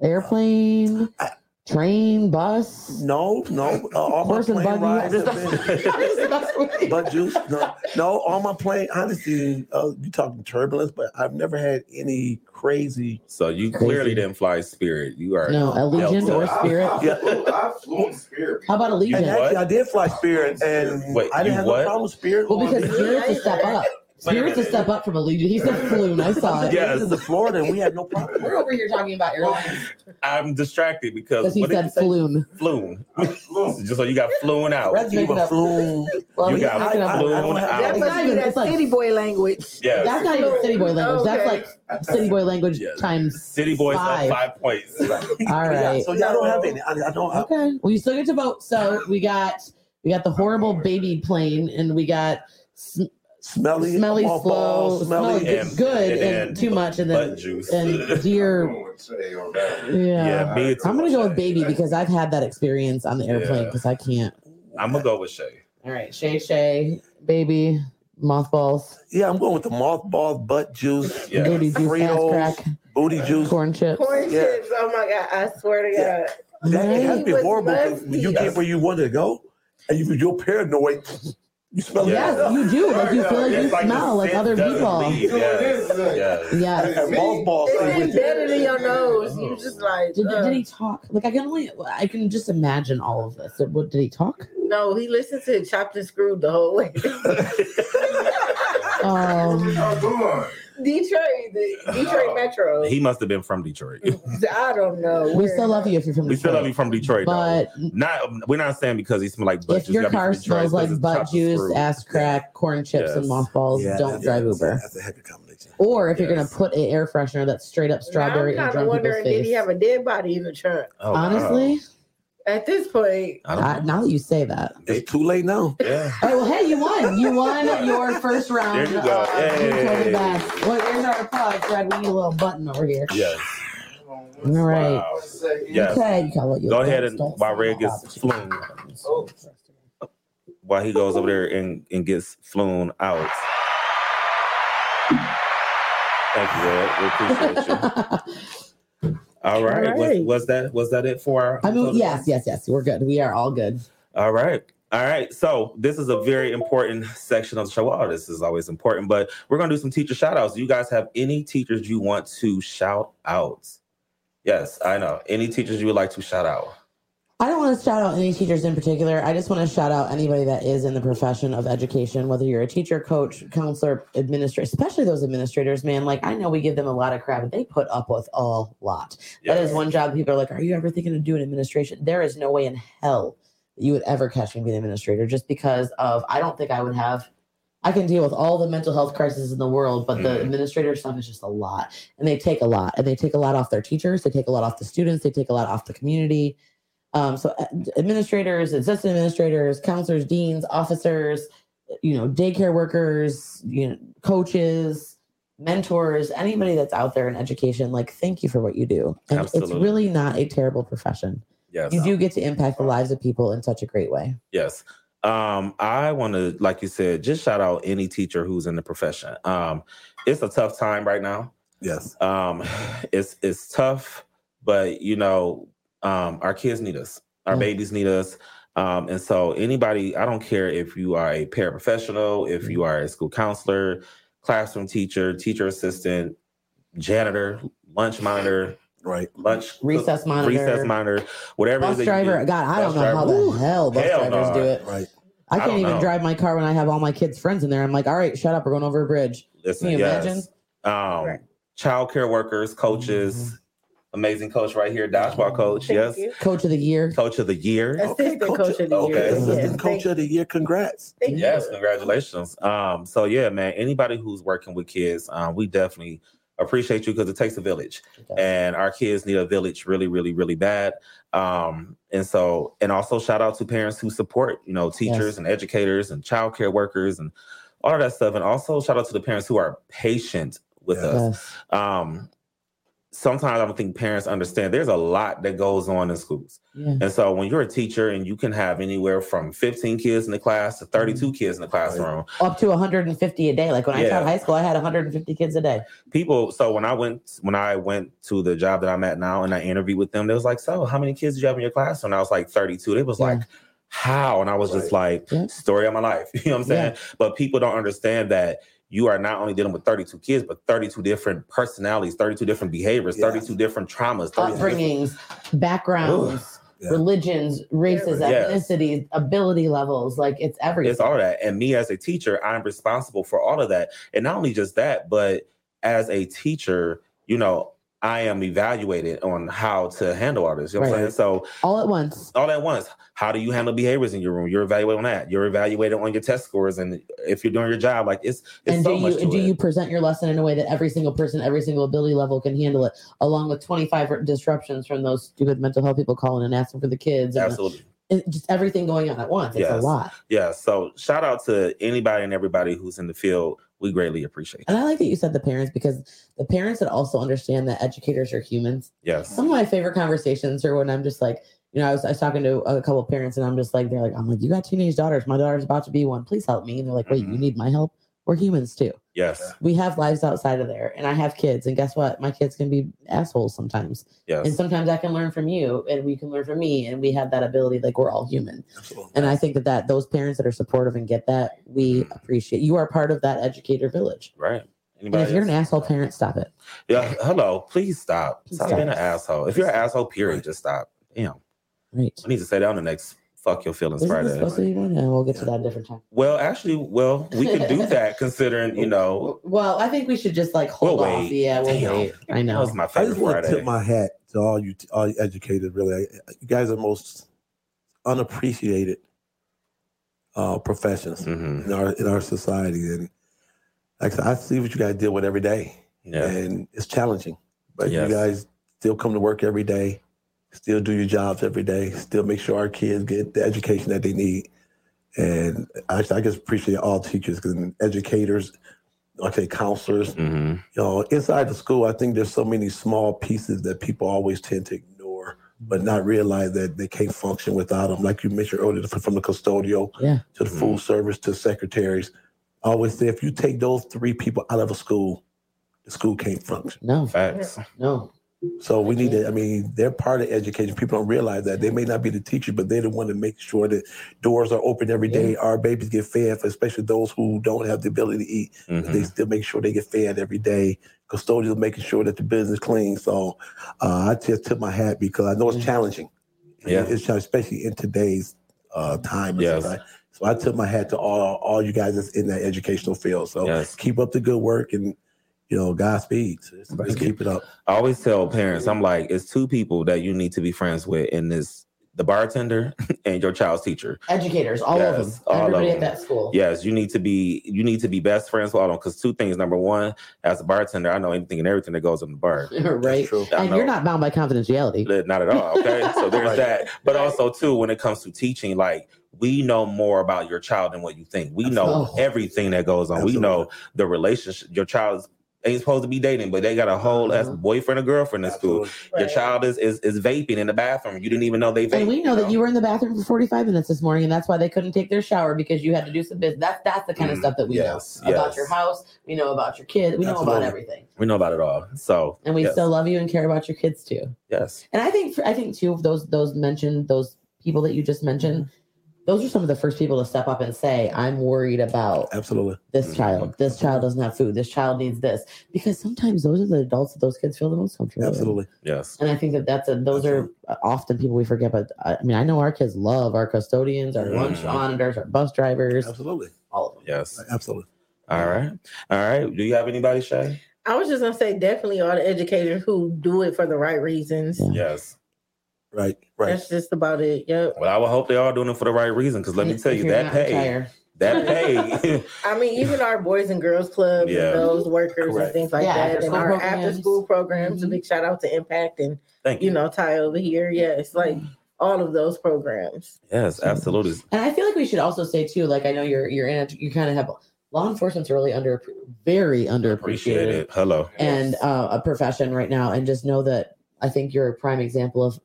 [SPEAKER 3] Airplane,
[SPEAKER 4] I-
[SPEAKER 3] train, bus.
[SPEAKER 4] No, no. Uh, all my
[SPEAKER 3] Horse and
[SPEAKER 4] plane
[SPEAKER 3] buggy.
[SPEAKER 4] rides have been butt juice. No, no. All my plane. Honestly, uh, you talking turbulence, but I've never had any crazy.
[SPEAKER 1] So you
[SPEAKER 3] Crazy.
[SPEAKER 1] clearly didn't fly Spirit. You are
[SPEAKER 3] No, Allegiant or
[SPEAKER 1] Delta.
[SPEAKER 3] Spirit.
[SPEAKER 4] Yeah.
[SPEAKER 6] I flew in Spirit.
[SPEAKER 3] How about
[SPEAKER 4] And
[SPEAKER 3] Allegiant?
[SPEAKER 1] What?
[SPEAKER 4] actually, I did fly Spirit, and
[SPEAKER 1] Wait,
[SPEAKER 4] I didn't have
[SPEAKER 1] what?
[SPEAKER 4] no problem with Spirit.
[SPEAKER 3] Well, because
[SPEAKER 4] on-
[SPEAKER 3] Spirit's a step up. Spirit's a
[SPEAKER 1] minute.
[SPEAKER 3] step up from a Allegiant. He's a Flume. I saw it.
[SPEAKER 1] Yeah.
[SPEAKER 4] yes. to Florida, and we had no problem.
[SPEAKER 3] We're over here talking about airlines
[SPEAKER 1] I'm distracted because
[SPEAKER 3] because he
[SPEAKER 1] what did
[SPEAKER 3] said
[SPEAKER 1] you say?
[SPEAKER 3] Flume.
[SPEAKER 1] Flume. Just so you got flown out.
[SPEAKER 3] Let's make it Well,
[SPEAKER 1] You got
[SPEAKER 3] making up-
[SPEAKER 4] I- I don't
[SPEAKER 1] flown
[SPEAKER 4] have-
[SPEAKER 1] out.
[SPEAKER 2] That
[SPEAKER 3] It's
[SPEAKER 2] must
[SPEAKER 3] not even-
[SPEAKER 2] that city boy language.
[SPEAKER 1] Yes.
[SPEAKER 3] That's not even city boy language. That's like city boy language
[SPEAKER 1] Yes.
[SPEAKER 3] times.
[SPEAKER 1] City boys
[SPEAKER 3] Five.
[SPEAKER 1] up five points.
[SPEAKER 3] All right.
[SPEAKER 4] Yeah, so y'all don't have any. I, I don't. I,
[SPEAKER 3] Okay. Well, you still get to vote. So we got we got the horrible baby plane, and we got sm-
[SPEAKER 4] smelly,
[SPEAKER 3] smelly,
[SPEAKER 4] mothballs,
[SPEAKER 3] slow, smelly,
[SPEAKER 4] smelly.
[SPEAKER 1] And-
[SPEAKER 3] good,
[SPEAKER 1] and
[SPEAKER 3] and,
[SPEAKER 1] then
[SPEAKER 3] too much, and then
[SPEAKER 1] juice.
[SPEAKER 3] and deer.
[SPEAKER 1] yeah,
[SPEAKER 3] Yeah.
[SPEAKER 1] me.
[SPEAKER 3] I'm gonna go with baby because I've had that experience on the airplane
[SPEAKER 1] Yeah.
[SPEAKER 3] because I can't.
[SPEAKER 1] I'm gonna go with Shay.
[SPEAKER 3] All right, Shay Shay, baby, mothballs,
[SPEAKER 4] Yeah, I'm going with the mothballs, butt juice,
[SPEAKER 1] Yeah.
[SPEAKER 3] booty juice, ass
[SPEAKER 4] Fritos,
[SPEAKER 3] crack,
[SPEAKER 4] booty juice.
[SPEAKER 3] corn chips.
[SPEAKER 2] Corn
[SPEAKER 4] Yeah.
[SPEAKER 2] chips. Oh my god! I swear to
[SPEAKER 4] Yeah.
[SPEAKER 2] God.
[SPEAKER 4] That, it has to be
[SPEAKER 2] was
[SPEAKER 4] horrible 'cause you
[SPEAKER 2] musty.
[SPEAKER 4] get where you wanted to go, and you you're paranoid. You smell
[SPEAKER 3] Yes, you do. Like you feel like you
[SPEAKER 1] like
[SPEAKER 3] smell like other people.
[SPEAKER 1] leave. Yes. Yes.
[SPEAKER 3] Yes.
[SPEAKER 4] And mothballs.
[SPEAKER 2] It's
[SPEAKER 4] stay you.
[SPEAKER 2] embedded in your nose. You just like
[SPEAKER 3] Did,
[SPEAKER 2] uh,
[SPEAKER 3] did he talk? Like I can only, I can just imagine all of this. What did he talk?
[SPEAKER 2] no. He listened to Chopped and Screwed the whole way.
[SPEAKER 3] Um,
[SPEAKER 2] Detroit, the Detroit oh, Metro.
[SPEAKER 1] He must have been from Detroit.
[SPEAKER 2] I don't know.
[SPEAKER 3] we still love you if you're from Detroit.
[SPEAKER 1] We still love you from Detroit, though.
[SPEAKER 3] But
[SPEAKER 1] Not, we're not saying because he smell like butt
[SPEAKER 3] if
[SPEAKER 1] juice.
[SPEAKER 3] your car
[SPEAKER 1] be from Detroit
[SPEAKER 3] smells like butt juice, ass crack, corn chips, and
[SPEAKER 1] Yes.
[SPEAKER 3] mothballs,
[SPEAKER 4] Yeah,
[SPEAKER 3] don't
[SPEAKER 4] that-
[SPEAKER 3] drive
[SPEAKER 4] that's-
[SPEAKER 3] Uber.
[SPEAKER 4] That's a heavy combination.
[SPEAKER 3] Or if you're gonna put an air freshener that's straight up strawberry
[SPEAKER 2] now
[SPEAKER 3] in
[SPEAKER 2] I'm kind of
[SPEAKER 3] drunk
[SPEAKER 2] wondering, did he have a dead body in the trunk?
[SPEAKER 1] Oh, wow.
[SPEAKER 3] Honestly,
[SPEAKER 2] At this point,
[SPEAKER 1] I don't
[SPEAKER 3] I, now that you say that.
[SPEAKER 4] It's too late now.
[SPEAKER 1] Yeah.
[SPEAKER 3] All right, well, hey, you won. You won your first round.
[SPEAKER 1] There you uh, go.
[SPEAKER 3] of You Told Me
[SPEAKER 1] Hey.
[SPEAKER 3] Well, here's our applause, Fred. We need a little button over here.
[SPEAKER 1] Yes.
[SPEAKER 3] All right.
[SPEAKER 1] Wow. Yes.
[SPEAKER 3] Okay, you can let you
[SPEAKER 1] Go ahead and
[SPEAKER 3] don't
[SPEAKER 1] while
[SPEAKER 3] say
[SPEAKER 1] Red
[SPEAKER 3] out
[SPEAKER 1] gets
[SPEAKER 3] loud.
[SPEAKER 1] flown, while he goes over there and, and gets flown out. Thank you, Red. We appreciate you. All right.
[SPEAKER 2] All
[SPEAKER 1] Was, was that was that it for our?
[SPEAKER 3] I mean, yes, yes, yes. We're good. We are all good.
[SPEAKER 1] All right. All right. So this is a very important section of the show. Well, this is always important, but we're gonna do some teacher shout outs. Do you guys have any teachers you want to shout out? Yes, I know. Any teachers you would like to shout out?
[SPEAKER 3] I don't want to shout out any teachers in particular. I just want to shout out anybody that is in the profession of education, whether you're a teacher, coach, counselor, administrator, especially those administrators, man. Like, I know we give them a lot of crap, but they put up with a lot. That is one job people are like, Are you ever thinking of doing administration? There is no way in hell you would ever catch me being an administrator just because of, I don't think I would have. I can deal with all the mental health crises in the world, but the
[SPEAKER 1] Mhm.
[SPEAKER 3] administrator stuff is just a lot. And they take a lot. And they take a lot off their teachers. They take a lot off the students. They take a lot off the community. Um, so uh, administrators, assistant administrators, counselors, deans, officers, you know, daycare workers, you know, coaches, mentors, anybody that's out there in education, like thank you for what you do. And it's really not a terrible profession.
[SPEAKER 1] Yes.
[SPEAKER 3] You do get to impact the lives of people in such a great way.
[SPEAKER 1] Yes. Um, I want to, like you said, just shout out any teacher who's in the profession. Um, it's a tough time right now.
[SPEAKER 4] Yes.
[SPEAKER 1] Um, it's it's tough, but you know, um, our kids need us, our
[SPEAKER 3] Mm.
[SPEAKER 1] babies need us. Um, and so anybody, I don't care if you are a paraprofessional, if you are a school counselor, classroom teacher, teacher assistant, janitor, lunch monitor,
[SPEAKER 4] Right.
[SPEAKER 1] lunch
[SPEAKER 3] Recess monitor,
[SPEAKER 1] recess monitor, whatever. it is
[SPEAKER 3] bus
[SPEAKER 1] that
[SPEAKER 3] driver.
[SPEAKER 1] do.
[SPEAKER 3] God, I don't know how the
[SPEAKER 1] Ooh,
[SPEAKER 3] hell bus
[SPEAKER 1] hell
[SPEAKER 3] drivers
[SPEAKER 1] no.
[SPEAKER 3] do it.
[SPEAKER 4] Right.
[SPEAKER 3] I
[SPEAKER 1] I
[SPEAKER 3] can't
[SPEAKER 1] don't
[SPEAKER 3] even
[SPEAKER 1] know.
[SPEAKER 3] drive my car when I have all my kids' friends in there. I'm like, all right, shut up. We're going over a bridge.
[SPEAKER 1] Listen,
[SPEAKER 3] Can you
[SPEAKER 1] yes.
[SPEAKER 3] imagine?
[SPEAKER 1] Um,
[SPEAKER 2] Right.
[SPEAKER 1] child care workers, coaches,
[SPEAKER 3] Mm-hmm.
[SPEAKER 1] Amazing coach right here, dodgeball coach.
[SPEAKER 2] Thank
[SPEAKER 1] yes,
[SPEAKER 2] you.
[SPEAKER 3] Coach of the year.
[SPEAKER 1] coach of the year.
[SPEAKER 2] Assistant
[SPEAKER 4] Okay,
[SPEAKER 2] coach,
[SPEAKER 4] coach-
[SPEAKER 2] of the
[SPEAKER 1] okay.
[SPEAKER 2] year.
[SPEAKER 4] Assistant
[SPEAKER 2] Yes,
[SPEAKER 4] coach
[SPEAKER 2] thank,
[SPEAKER 4] of the year. Congrats.
[SPEAKER 2] thank you.
[SPEAKER 1] Yes, congratulations. Um, so yeah, man, anybody who's working with kids, um, we definitely appreciate you because it takes a village and our kids need a village really really really bad um and so and also shout out to parents who support you know teachers
[SPEAKER 3] Yes.
[SPEAKER 1] and educators and childcare workers and all of that stuff and also shout out to the parents who are patient with
[SPEAKER 4] Yes.
[SPEAKER 1] us um sometimes i don't think parents understand. There's a lot that goes on in schools.
[SPEAKER 3] Yeah.
[SPEAKER 1] and so when you're a teacher and you can have anywhere from 15 kids in the class to 32 mm-hmm. kids in the classroom.
[SPEAKER 3] Up to 150 a day. Like when I
[SPEAKER 1] Yeah.
[SPEAKER 3] taught high school, I had 150 kids a day.
[SPEAKER 1] people so when i went when i went to the job that i'm at now and i interviewed with them they was like so how many kids do you have in your class? And i was like 32 they was
[SPEAKER 3] Yeah.
[SPEAKER 1] like how? And i was just like story of my life. You know what i'm saying? But people don't understand that you are not only dealing with 32 kids but 32 different personalities 32 different behaviors
[SPEAKER 4] Yes.
[SPEAKER 1] 32 different traumas 32 different-
[SPEAKER 3] Upbringings, backgrounds,
[SPEAKER 4] Yeah.
[SPEAKER 3] religions, races,
[SPEAKER 1] Yes.
[SPEAKER 3] ethnicities, ability levels. Like it's everything.
[SPEAKER 1] It's all that. And me as a teacher, I'm responsible for all of that. And not only just that, but as a teacher, you know, I am evaluated on how to handle all this. You know what I'm saying? So
[SPEAKER 3] all at once.
[SPEAKER 1] all at once, how do you handle behaviors in your room? You're evaluated on that. You're evaluated on your test scores. And if you're doing your job, like it's it's
[SPEAKER 3] and
[SPEAKER 1] so
[SPEAKER 3] do you do
[SPEAKER 1] it.
[SPEAKER 3] you present your lesson in a way that every single person, every single ability level can handle it, along with 25 disruptions from those stupid mental health people calling and asking for the kids,
[SPEAKER 1] Absolutely.
[SPEAKER 3] just everything going on at once. It's
[SPEAKER 1] Yes.
[SPEAKER 3] a lot.
[SPEAKER 1] Yeah. So shout out to anybody and everybody who's in the field. We greatly appreciate it.
[SPEAKER 3] And I like that you said the parents because the parents that also understand that educators are humans.
[SPEAKER 1] Yes.
[SPEAKER 3] Some of my favorite conversations are when I'm just like, you know, I was, I was talking to a couple of parents and I'm just like, they're like, I'm like, you got teenage daughters. My daughter's about to be one. Please help me. And they're like, wait, you
[SPEAKER 1] Mhm.
[SPEAKER 3] need my help? We're humans too.
[SPEAKER 1] Yes.
[SPEAKER 3] We have lives outside of there. And I have kids. And guess what? My kids can be assholes sometimes.
[SPEAKER 1] Yes.
[SPEAKER 3] And sometimes I can learn from you and we can learn from me. And we have that ability. Like we're all human.
[SPEAKER 4] Absolutely.
[SPEAKER 3] And I think that, that those parents that are supportive and get that, we mm-hmm. appreciate. You are part of that educator village.
[SPEAKER 1] Right.
[SPEAKER 3] And if you're an asshole parent, stop it.
[SPEAKER 1] Yeah, hello. Please stop. Stop
[SPEAKER 3] Stop.
[SPEAKER 1] being an asshole. If you're an asshole, period, just stop. Know,
[SPEAKER 3] Right.
[SPEAKER 1] I need to say that on the next fuck your feelings
[SPEAKER 3] Isn't
[SPEAKER 1] Friday.
[SPEAKER 3] supposed to be one? And we'll get to that a different time.
[SPEAKER 1] Well, actually, well, we could do that considering, you know,
[SPEAKER 3] Well, I think we should just like hold
[SPEAKER 1] We'll
[SPEAKER 3] off. Yeah, we'll
[SPEAKER 1] Damn.
[SPEAKER 3] wait. I
[SPEAKER 1] that
[SPEAKER 3] know.
[SPEAKER 1] was my
[SPEAKER 4] I just want to
[SPEAKER 1] Friday.
[SPEAKER 4] tip my hat to all you, all you educators. Really, you guys are most unappreciated uh, professions
[SPEAKER 1] Mhm.
[SPEAKER 4] in our in our society, and like I said, I see what you guys deal with every day,
[SPEAKER 1] Yeah.
[SPEAKER 4] and it's challenging. But
[SPEAKER 1] Yes.
[SPEAKER 4] you guys still come to work every day, still do your jobs every day, still make sure our kids get the education that they need. And I, I just appreciate all teachers and educators, like I say counselors,
[SPEAKER 1] hmm
[SPEAKER 4] you know, inside the school, I think there's so many small pieces that people always tend to ignore, but not realize that they can't function without them. Like you mentioned earlier, from the custodial
[SPEAKER 3] Yeah.
[SPEAKER 4] to the food service to secretaries. I always say if you take those three people out of a school, the school can't function.
[SPEAKER 3] No,
[SPEAKER 1] Facts.
[SPEAKER 3] no.
[SPEAKER 4] So we need to, I mean, they're part of education. People don't realize that. They may not be the teacher, but they're the one to make sure that doors are open every day. Our babies get fed, especially those who don't have the ability to eat
[SPEAKER 1] Mhm.
[SPEAKER 4] they still make sure they get fed every day. Custodians making sure that the business clean. So uh, I just tip my hat because I know it's
[SPEAKER 3] Mhm.
[SPEAKER 4] challenging.
[SPEAKER 1] Yeah.
[SPEAKER 4] it's challenging, especially in today's uh, time.
[SPEAKER 1] Yes.
[SPEAKER 4] right? So I tip my hat to all all you guys that's in that educational field. So
[SPEAKER 1] Yes.
[SPEAKER 4] keep up the good work and you know Godspeed. Just, just
[SPEAKER 1] Thank you.
[SPEAKER 4] keep it up.
[SPEAKER 1] I always tell parents, I'm like, it's two people that you need to be friends with in this the bartender and your child's teacher.
[SPEAKER 3] Educators, all of them.
[SPEAKER 1] all of
[SPEAKER 3] Everybody
[SPEAKER 1] them.
[SPEAKER 3] at that school.
[SPEAKER 1] Yes, you need to be you need to be best friends with all of them. Because two things. Number one, as a bartender, I know anything and everything that goes in the bar.
[SPEAKER 3] right.
[SPEAKER 4] That's true.
[SPEAKER 3] And
[SPEAKER 1] know.
[SPEAKER 3] you're not bound by confidentiality.
[SPEAKER 1] Not at all. Okay. So there's
[SPEAKER 4] Right.
[SPEAKER 1] that. But also too, when it comes to teaching, like we know more about your child than what you think. We know
[SPEAKER 3] Absolutely.
[SPEAKER 1] everything that goes on. We know the relationship your child ain't supposed to be dating, but they got a whole ass
[SPEAKER 3] Mhm.
[SPEAKER 1] boyfriend or girlfriend in school.
[SPEAKER 4] Absolutely.
[SPEAKER 1] Your child is, is is vaping in the bathroom. You didn't even know they vape.
[SPEAKER 3] And we know that you were in the bathroom for 45 minutes this morning, and that's why they couldn't take their shower because you had to do some business. That's that's the kind of
[SPEAKER 1] Mm,
[SPEAKER 3] stuff that we
[SPEAKER 1] yes,
[SPEAKER 3] know about your house. We know about your kid. We know about everything,
[SPEAKER 1] we know about it all. So
[SPEAKER 3] and we
[SPEAKER 1] yes,
[SPEAKER 3] still love you and care about your kids too.
[SPEAKER 1] yes.
[SPEAKER 3] And I think I think too of those those mentioned those people that you just mentioned. Those are some of the first people to step up and say, "I'm worried about
[SPEAKER 4] Absolutely.
[SPEAKER 3] this
[SPEAKER 1] Mhm.
[SPEAKER 3] child. This child doesn't have food. This child needs this." Because sometimes those are the adults that those kids feel the most comfortable. with.
[SPEAKER 4] Absolutely.
[SPEAKER 1] Yes.
[SPEAKER 3] And I think that that's a those are often people we forget. But I I mean, I know our kids love our custodians, our lunch
[SPEAKER 1] Mhm.
[SPEAKER 3] monitors, our bus drivers,
[SPEAKER 4] Absolutely.
[SPEAKER 3] all of them.
[SPEAKER 1] Yes.
[SPEAKER 4] Absolutely.
[SPEAKER 1] All right. All right. Do you have anybody, Shay?
[SPEAKER 2] I was just gonna say definitely all the educators who do it for the right reasons.
[SPEAKER 1] Yes.
[SPEAKER 4] Right. Right.
[SPEAKER 2] That's just about it. Yep.
[SPEAKER 1] Well, I would hope they're doing it for the right reason. Because let me tell you, that pay,
[SPEAKER 3] retired.
[SPEAKER 1] that pay.
[SPEAKER 2] I mean, even our boys and girls clubs
[SPEAKER 1] Yeah.
[SPEAKER 2] and those workers
[SPEAKER 4] Correct.
[SPEAKER 2] and things like
[SPEAKER 3] Yeah,
[SPEAKER 2] that, and our
[SPEAKER 3] programs.
[SPEAKER 2] after school programs. A
[SPEAKER 3] Mhm.
[SPEAKER 2] big shout out to Impact and
[SPEAKER 1] Thank you.
[SPEAKER 2] you know Ty over here. Yeah, it's like all of those programs.
[SPEAKER 1] yes, absolutely.
[SPEAKER 3] And I feel like we should also say too, like I know you're you're in it, you kind of have law enforcement's really under very
[SPEAKER 1] Appreciate
[SPEAKER 3] underappreciated
[SPEAKER 1] it. Hello.
[SPEAKER 3] and uh, a profession right now, and just know that I think you're a prime example of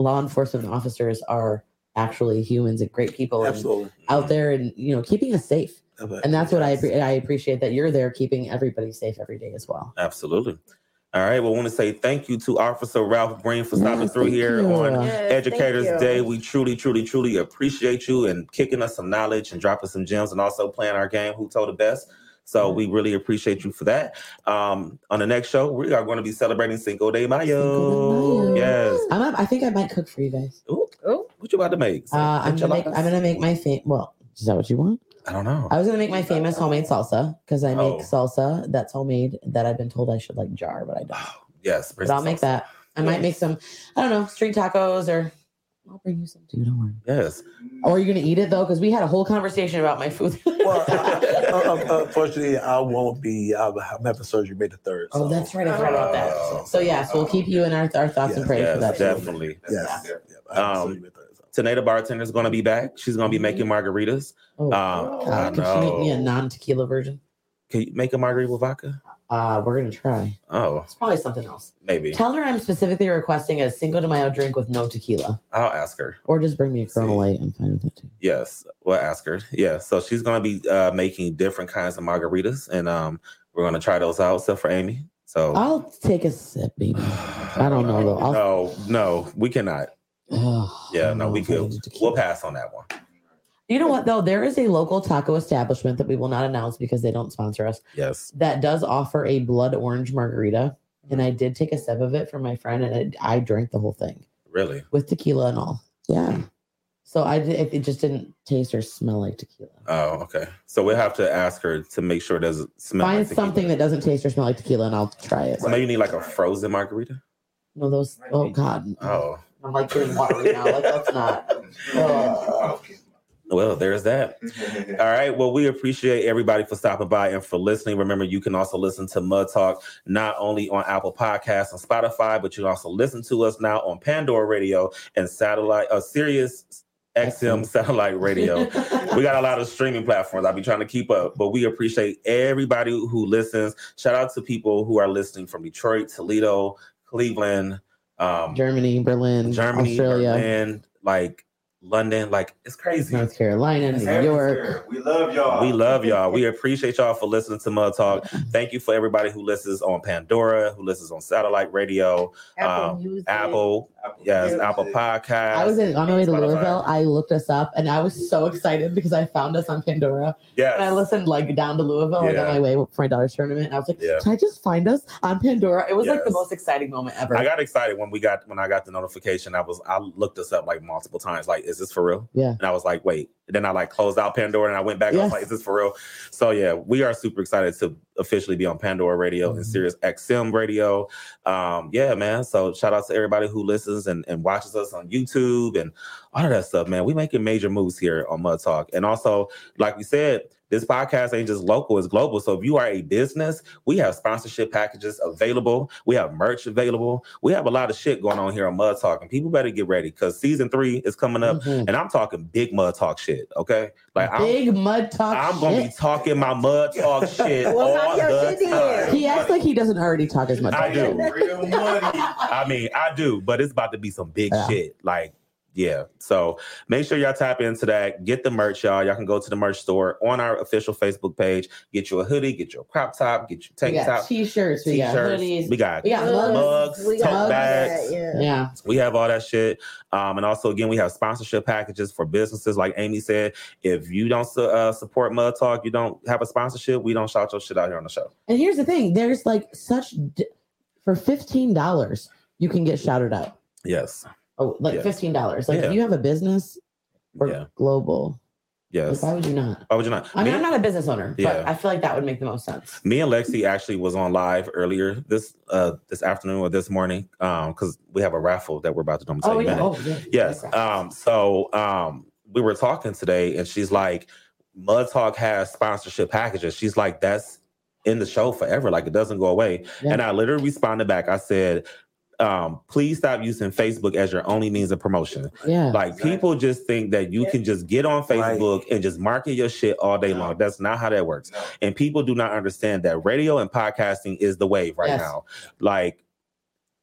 [SPEAKER 3] law enforcement officers are actually humans and great people and out mm-hmm. there and you know keeping us safe. And that's what I appre- I appreciate that you're there keeping everybody safe every day as well.
[SPEAKER 1] Absolutely. All right. Well, I want to say thank you to Officer Ralph Green for stopping
[SPEAKER 3] Yes,
[SPEAKER 1] through here
[SPEAKER 3] you.
[SPEAKER 1] on
[SPEAKER 2] Yes,
[SPEAKER 1] Educators. Day. We truly, truly, truly appreciate you and kicking us some knowledge and dropping some gems and also playing our game, Who Told the Best. So we really appreciate you for that. Um, on the next show, we are going to be celebrating Cinco de Mayo.
[SPEAKER 3] Cinco de Mayo.
[SPEAKER 1] Yes.
[SPEAKER 3] I'm up, I think I might cook for you guys.
[SPEAKER 1] Ooh,
[SPEAKER 2] Oh,
[SPEAKER 1] what you about to make?
[SPEAKER 3] Uh, I'm gonna make I'm gonna make my fam- well. Is that what you want?
[SPEAKER 1] I don't know.
[SPEAKER 3] I was gonna make my famous homemade salsa because I make
[SPEAKER 1] Oh.
[SPEAKER 3] salsa that's homemade that I've been told I should like jar, but I don't.
[SPEAKER 1] yes.
[SPEAKER 3] But I'll make that. I might make some. I don't know street tacos or. I'll bring you some too. Don't worry.
[SPEAKER 1] Yes.
[SPEAKER 3] Or are you gonna eat it though? Because we had a whole conversation about my food.
[SPEAKER 4] Well, uh, uh, uh, unfortunately, I won't be. I'm I'm having surgery May the third.
[SPEAKER 3] oh, that's right. I forgot about that.
[SPEAKER 1] Oh.
[SPEAKER 3] So yes, we'll keep you in our, our thoughts and
[SPEAKER 4] Yes,
[SPEAKER 3] prayers for
[SPEAKER 1] Yes,
[SPEAKER 3] that. too.
[SPEAKER 1] definitely.
[SPEAKER 4] Yes.
[SPEAKER 3] Yeah.
[SPEAKER 4] Yeah, I have
[SPEAKER 1] Um,
[SPEAKER 4] surgery May the third, so.
[SPEAKER 1] Tanay the bartender is going to be back. She's going to be making margaritas.
[SPEAKER 3] Oh,
[SPEAKER 1] Um,
[SPEAKER 3] God,
[SPEAKER 1] I
[SPEAKER 3] could she make me a non-tequila version?
[SPEAKER 1] Can you make a margarita with vodka?
[SPEAKER 3] Uh, we're gonna try.
[SPEAKER 1] Oh,
[SPEAKER 3] It's probably something else.
[SPEAKER 1] maybe.
[SPEAKER 3] Tell her I'm specifically requesting a Cinco de Mayo drink with no tequila,
[SPEAKER 1] I'll ask her.
[SPEAKER 3] or just bring me a Corona Light. I'm fine with that too.
[SPEAKER 1] Yes, we'll ask her. Yeah, so she's gonna be uh, making different kinds of margaritas, and um, we're gonna try those out. Except for Amy. So
[SPEAKER 3] I'll take a sip, baby. I don't know though. I'll,
[SPEAKER 1] No, no, we cannot. Yeah, no, we could.
[SPEAKER 3] can do tequila.
[SPEAKER 1] We'll pass on that one.
[SPEAKER 3] You know what though? There is a local taco establishment that we will not announce because they don't sponsor us.
[SPEAKER 1] Yes.
[SPEAKER 3] That does offer a blood orange margarita, and mm. I did take a sip of it from my friend, and it, I drank the whole thing
[SPEAKER 1] Really?
[SPEAKER 3] with tequila and all. Yeah. So I did. It, it just didn't taste or smell like tequila.
[SPEAKER 1] Oh, okay. So we'll have to ask her to make sure it doesn't smell.
[SPEAKER 3] Find
[SPEAKER 1] like tequila.
[SPEAKER 3] something that doesn't taste or smell like tequila, and I'll try it.
[SPEAKER 1] So maybe you need like a frozen margarita.
[SPEAKER 3] No, those. Oh God.
[SPEAKER 1] Oh,
[SPEAKER 3] I'm like getting watery now. Like that's not. Oh, Ugh.
[SPEAKER 1] Well, there's that. All right. Well, we appreciate everybody for stopping by and for listening. Remember, you can also listen to Mud Talk not only on Apple Podcasts and Spotify, but you can also listen to us now on Pandora Radio and satellite, uh, Sirius XM satellite radio. we got a lot of streaming platforms. I'll be trying to keep up, but we appreciate everybody who listens. Shout out to people who are listening from Detroit, Toledo, Cleveland, um,
[SPEAKER 3] Germany, Berlin,
[SPEAKER 1] Germany,
[SPEAKER 3] Australia,
[SPEAKER 1] Berlin, like London. Like it's crazy.
[SPEAKER 3] North Carolina, New York.
[SPEAKER 6] We love y'all.
[SPEAKER 1] We love y'all. We appreciate y'all for listening to Mud Talk. Thank you for everybody who listens on Pandora, who listens on satellite radio,
[SPEAKER 2] Apple
[SPEAKER 1] Um,
[SPEAKER 2] Music.
[SPEAKER 1] Apple, yes,
[SPEAKER 2] Music.
[SPEAKER 1] Apple Podcasts.
[SPEAKER 3] I was in, on my way to
[SPEAKER 1] Spotify.
[SPEAKER 3] Louisville. I looked us up, and I was so excited because I found us on Pandora.
[SPEAKER 1] Yeah,
[SPEAKER 3] And I listened like down to Louisville, like on my way for my daughter's tournament. And I was like,
[SPEAKER 1] Yeah.
[SPEAKER 3] "Can I just find us on Pandora?" It was like the most exciting moment ever.
[SPEAKER 1] I got excited when we got when I got the notification. I was I looked us up like multiple times. Like, is this for real?
[SPEAKER 3] Yeah.
[SPEAKER 1] And I was like, wait. And then I like closed out Pandora and I went back. I was like, is this for real? So yeah, we are super excited to officially be on Pandora Radio and
[SPEAKER 3] Mhm.
[SPEAKER 1] Sirius XM Radio. Um, yeah, man. So shout out to everybody who listens and, and watches us on YouTube and all of that stuff, man. We making major moves here on Mud Talk. And also, like we said, this podcast ain't just local, it's global. So if you are a business, we have sponsorship packages available. We have merch available. We have a lot of shit going on here on Mud Talk. And people better get ready because season three is coming up.
[SPEAKER 3] Mhm.
[SPEAKER 1] And I'm talking big mud talk shit. Okay. Like I'm
[SPEAKER 3] Big mud talk.
[SPEAKER 1] I'm gonna be talking my mud talk shit
[SPEAKER 2] Well, talk
[SPEAKER 1] all the time.
[SPEAKER 3] He acts like he doesn't already talk as much.
[SPEAKER 1] I do.
[SPEAKER 6] Real money.
[SPEAKER 1] I mean, I do, but it's about to be some big
[SPEAKER 3] Yeah.
[SPEAKER 1] shit. Like, yeah. So make sure y'all tap into that. Get the merch, y'all. Y'all can go to the merch store on our official Facebook page. Get you a hoodie, get you a crop top, get you
[SPEAKER 3] We
[SPEAKER 1] tank
[SPEAKER 3] got
[SPEAKER 1] top,
[SPEAKER 3] t-shirts, we got
[SPEAKER 1] t-shirts.
[SPEAKER 3] hoodies,
[SPEAKER 1] We got
[SPEAKER 3] we got mugs.
[SPEAKER 1] mugs,
[SPEAKER 2] We got
[SPEAKER 1] tote
[SPEAKER 2] all
[SPEAKER 1] bags.
[SPEAKER 2] yeah.
[SPEAKER 3] Yeah,
[SPEAKER 1] We have all that shit. Um, and also, again, we have sponsorship packages for businesses. Like Amy said, if you don't su- uh, support Mud Talk, you don't have a sponsorship, we don't shout your shit out here on the show.
[SPEAKER 3] and here's the thing: there's like such d- for fifteen dollars, you can get shouted out.
[SPEAKER 1] Yes.
[SPEAKER 3] Oh, like
[SPEAKER 1] Yes.
[SPEAKER 3] fifteen dollars. Like
[SPEAKER 1] Yeah.
[SPEAKER 3] if you have a business or
[SPEAKER 1] Yeah.
[SPEAKER 3] global,
[SPEAKER 1] Yes.
[SPEAKER 3] like, why would you not?
[SPEAKER 1] Why would you not?
[SPEAKER 3] I mean,
[SPEAKER 1] Me-
[SPEAKER 3] I'm not a business owner,
[SPEAKER 1] Yeah.
[SPEAKER 3] but I feel like that would make the most sense.
[SPEAKER 1] me and Lexi actually was on live earlier this uh this afternoon or this morning um because we have a raffle that we're about to do.
[SPEAKER 3] Oh
[SPEAKER 1] you
[SPEAKER 3] yeah, oh yeah.
[SPEAKER 1] Yes. Um. So um, we were talking today, and she's like, Mud Talk has sponsorship packages. She's like, that's in the show forever. Like it doesn't go away.
[SPEAKER 3] Yeah.
[SPEAKER 1] And I literally responded back. I said, um, please stop using Facebook as your only means of promotion.
[SPEAKER 3] Yeah.
[SPEAKER 1] Like
[SPEAKER 6] Exactly.
[SPEAKER 1] people just think that you can just get on
[SPEAKER 4] Right.
[SPEAKER 1] Facebook and just market your shit all day
[SPEAKER 6] No.
[SPEAKER 1] long. That's not how that works.
[SPEAKER 6] No.
[SPEAKER 1] And people do not understand that radio and podcasting is the wave right
[SPEAKER 3] Yes.
[SPEAKER 1] now. Like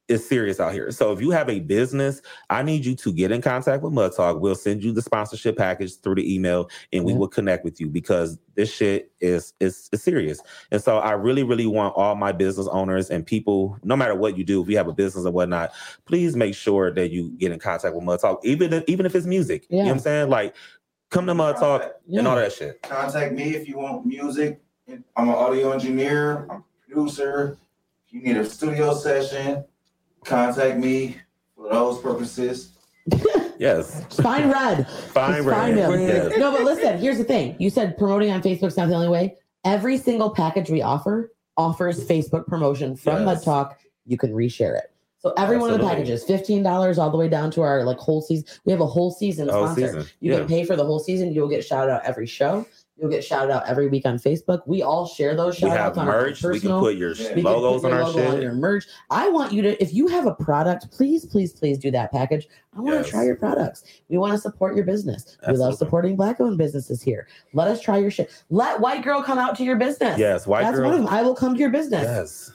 [SPEAKER 1] it's serious out here. So if you have a business, I need you to get in contact with Mud Talk. We'll send you the sponsorship package through the email and we
[SPEAKER 3] Yeah.
[SPEAKER 1] will connect with you because this shit is is, is serious. And so I really, really want all my business owners and people, no matter what you do, if you have a business or whatnot, please make sure that you get in contact with Mud Talk, even if, even if it's music. You know what I'm saying? Like come to Mud Talk
[SPEAKER 3] Yeah.
[SPEAKER 1] and all that shit.
[SPEAKER 6] Contact me if you want music. I'm an audio engineer. I'm a producer. If you need a studio session, contact me for those purposes.
[SPEAKER 1] Yes.
[SPEAKER 3] Find Red.
[SPEAKER 1] Fine,
[SPEAKER 3] Just
[SPEAKER 1] Red.
[SPEAKER 3] find him.
[SPEAKER 1] Yes.
[SPEAKER 3] No, but listen, here's the thing. You said promoting on Facebook's not the only way. Every single package we offer offers Facebook promotion from
[SPEAKER 1] Yes.
[SPEAKER 3] Mud Talk. You can reshare it. So every one of the packages, fifteen dollars all the way down to our like whole season. We have a whole season
[SPEAKER 1] The whole
[SPEAKER 3] sponsor.
[SPEAKER 1] season.
[SPEAKER 3] You
[SPEAKER 1] Yeah.
[SPEAKER 3] can pay for the whole season. You'll get shouted out every show. You'll get shouted out every week on Facebook. We all share those
[SPEAKER 1] We
[SPEAKER 3] shout
[SPEAKER 1] have
[SPEAKER 3] outs on our
[SPEAKER 1] merch. We can put your
[SPEAKER 6] Yeah.
[SPEAKER 3] We
[SPEAKER 1] logos
[SPEAKER 3] put
[SPEAKER 1] on our
[SPEAKER 3] logo on your merch. I want you to, if you have a product, please, please, please do that package. I want
[SPEAKER 1] Yes.
[SPEAKER 3] to try your products. We want to support your business. We love supporting black owned businesses here. Let us try your shit. Let white girl come out to your business.
[SPEAKER 1] Yes, white
[SPEAKER 3] That's
[SPEAKER 1] girl.
[SPEAKER 3] one of them. I will come to your business.
[SPEAKER 1] Yes.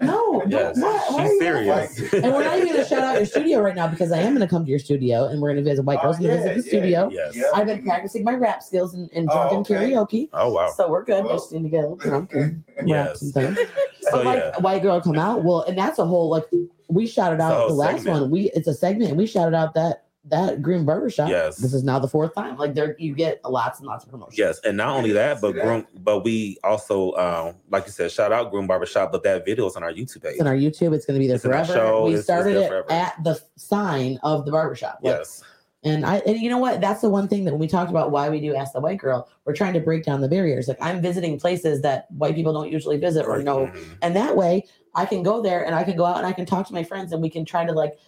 [SPEAKER 3] No, don't-
[SPEAKER 1] Yes.
[SPEAKER 3] what- why are
[SPEAKER 1] She's
[SPEAKER 3] you
[SPEAKER 1] serious.
[SPEAKER 3] And we're not even going to shout out your studio right now because I am going to come to your studio and we're going to visit white oh, girls
[SPEAKER 6] Oh,
[SPEAKER 3] going to
[SPEAKER 6] yeah,
[SPEAKER 3] visit the
[SPEAKER 6] yeah,
[SPEAKER 3] studio.
[SPEAKER 1] yes.
[SPEAKER 6] Yeah.
[SPEAKER 3] I've been practicing my rap skills and, and
[SPEAKER 6] Oh, okay.
[SPEAKER 3] karaoke.
[SPEAKER 1] Oh wow.
[SPEAKER 3] So we're good.
[SPEAKER 6] Well.
[SPEAKER 3] Just need to get a little drunk and rap
[SPEAKER 1] Yes.
[SPEAKER 3] some things.
[SPEAKER 1] So
[SPEAKER 3] But like
[SPEAKER 1] yeah.
[SPEAKER 3] white girl come out. Well, and that's a whole like we shouted out
[SPEAKER 1] whole
[SPEAKER 3] the last
[SPEAKER 1] segment.
[SPEAKER 3] one. We it's a segment. We shouted out that that Green Barbershop.
[SPEAKER 1] Yes.
[SPEAKER 3] This is now the fourth time. Like there you get lots and lots of promotion.
[SPEAKER 1] Yes, and not only that, but
[SPEAKER 6] See
[SPEAKER 1] groom, but we also, um, like you said, shout out Groom Barbershop, but that video is on our YouTube page.
[SPEAKER 3] It's in our YouTube. It's going to be there
[SPEAKER 1] It's
[SPEAKER 3] forever.
[SPEAKER 1] show.
[SPEAKER 3] We
[SPEAKER 1] It's- it's
[SPEAKER 3] started it at the sign of the barbershop. Like,
[SPEAKER 1] yes,
[SPEAKER 3] And I and you know what? That's the one thing that when we talked about why we do Ask the White Girl, we're trying to break down the barriers. Like I'm visiting places that white people don't usually visit or know
[SPEAKER 1] Mhm.
[SPEAKER 3] and that way I can go there and I can go out and I can talk to my friends and we can try to like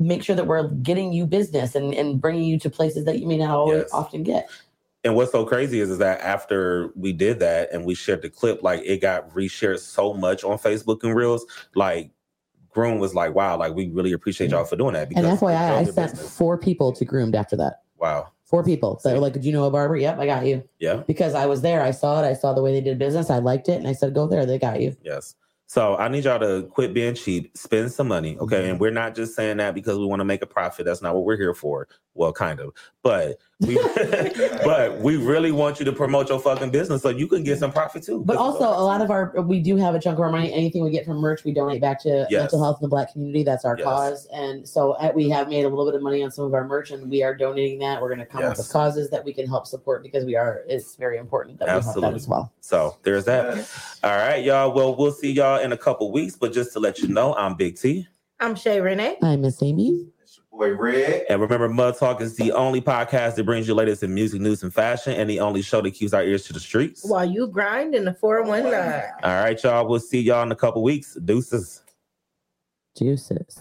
[SPEAKER 3] make sure that we're getting you business and, and bringing you to places that you may not always
[SPEAKER 1] Yes.
[SPEAKER 3] often get.
[SPEAKER 1] And what's so crazy is, is that after we did that and we shared the clip, like it got reshared so much on Facebook and Reels, like Groom was like, "Wow, like we really appreciate y'all for doing that."
[SPEAKER 3] And
[SPEAKER 1] it
[SPEAKER 3] FYI, I
[SPEAKER 1] your
[SPEAKER 3] sent
[SPEAKER 1] business.
[SPEAKER 3] four people to groomed after that.
[SPEAKER 1] Wow,
[SPEAKER 3] Four people that were like, Do you know a barber? Yep, I got you.
[SPEAKER 1] yeah,
[SPEAKER 3] Because I was there. I saw it. I saw the way they did business. I liked it. And I said, Go there. They got you.
[SPEAKER 1] yes. So I need y'all to quit being cheap, spend some money, okay? Mm-hmm. And we're not just saying that because we want to make a profit. That's not what we're here for. Well, kind of, but we, but we really want you to promote your fucking business so you can get some profit too.
[SPEAKER 3] But also, a lot of our, we do have a chunk of our money. Anything we get from merch, we donate back to
[SPEAKER 1] Yes.
[SPEAKER 3] mental health in the black community. That's our
[SPEAKER 1] Yes.
[SPEAKER 3] cause. And so uh, we have made a little bit of money on some of our merch and we are donating that. We're going to come up with causes that we can help support because we are, it's very important that we help that
[SPEAKER 1] Absolutely.
[SPEAKER 3] as well.
[SPEAKER 1] so there's that. All right, y'all. Well, we'll see y'all in a couple weeks. But just to let you know, I'm Big T.
[SPEAKER 2] I'm Shay Renee.
[SPEAKER 3] I'm Miss Amy.
[SPEAKER 6] It's your boy Red.
[SPEAKER 1] And remember, Mud Talk is the only podcast that brings you latest in music, news, and fashion, and the only show that keeps our ears to the streets.
[SPEAKER 2] While you grind in the 419.
[SPEAKER 1] All right, y'all. We'll see y'all in a couple weeks. Deuces.
[SPEAKER 3] Juices.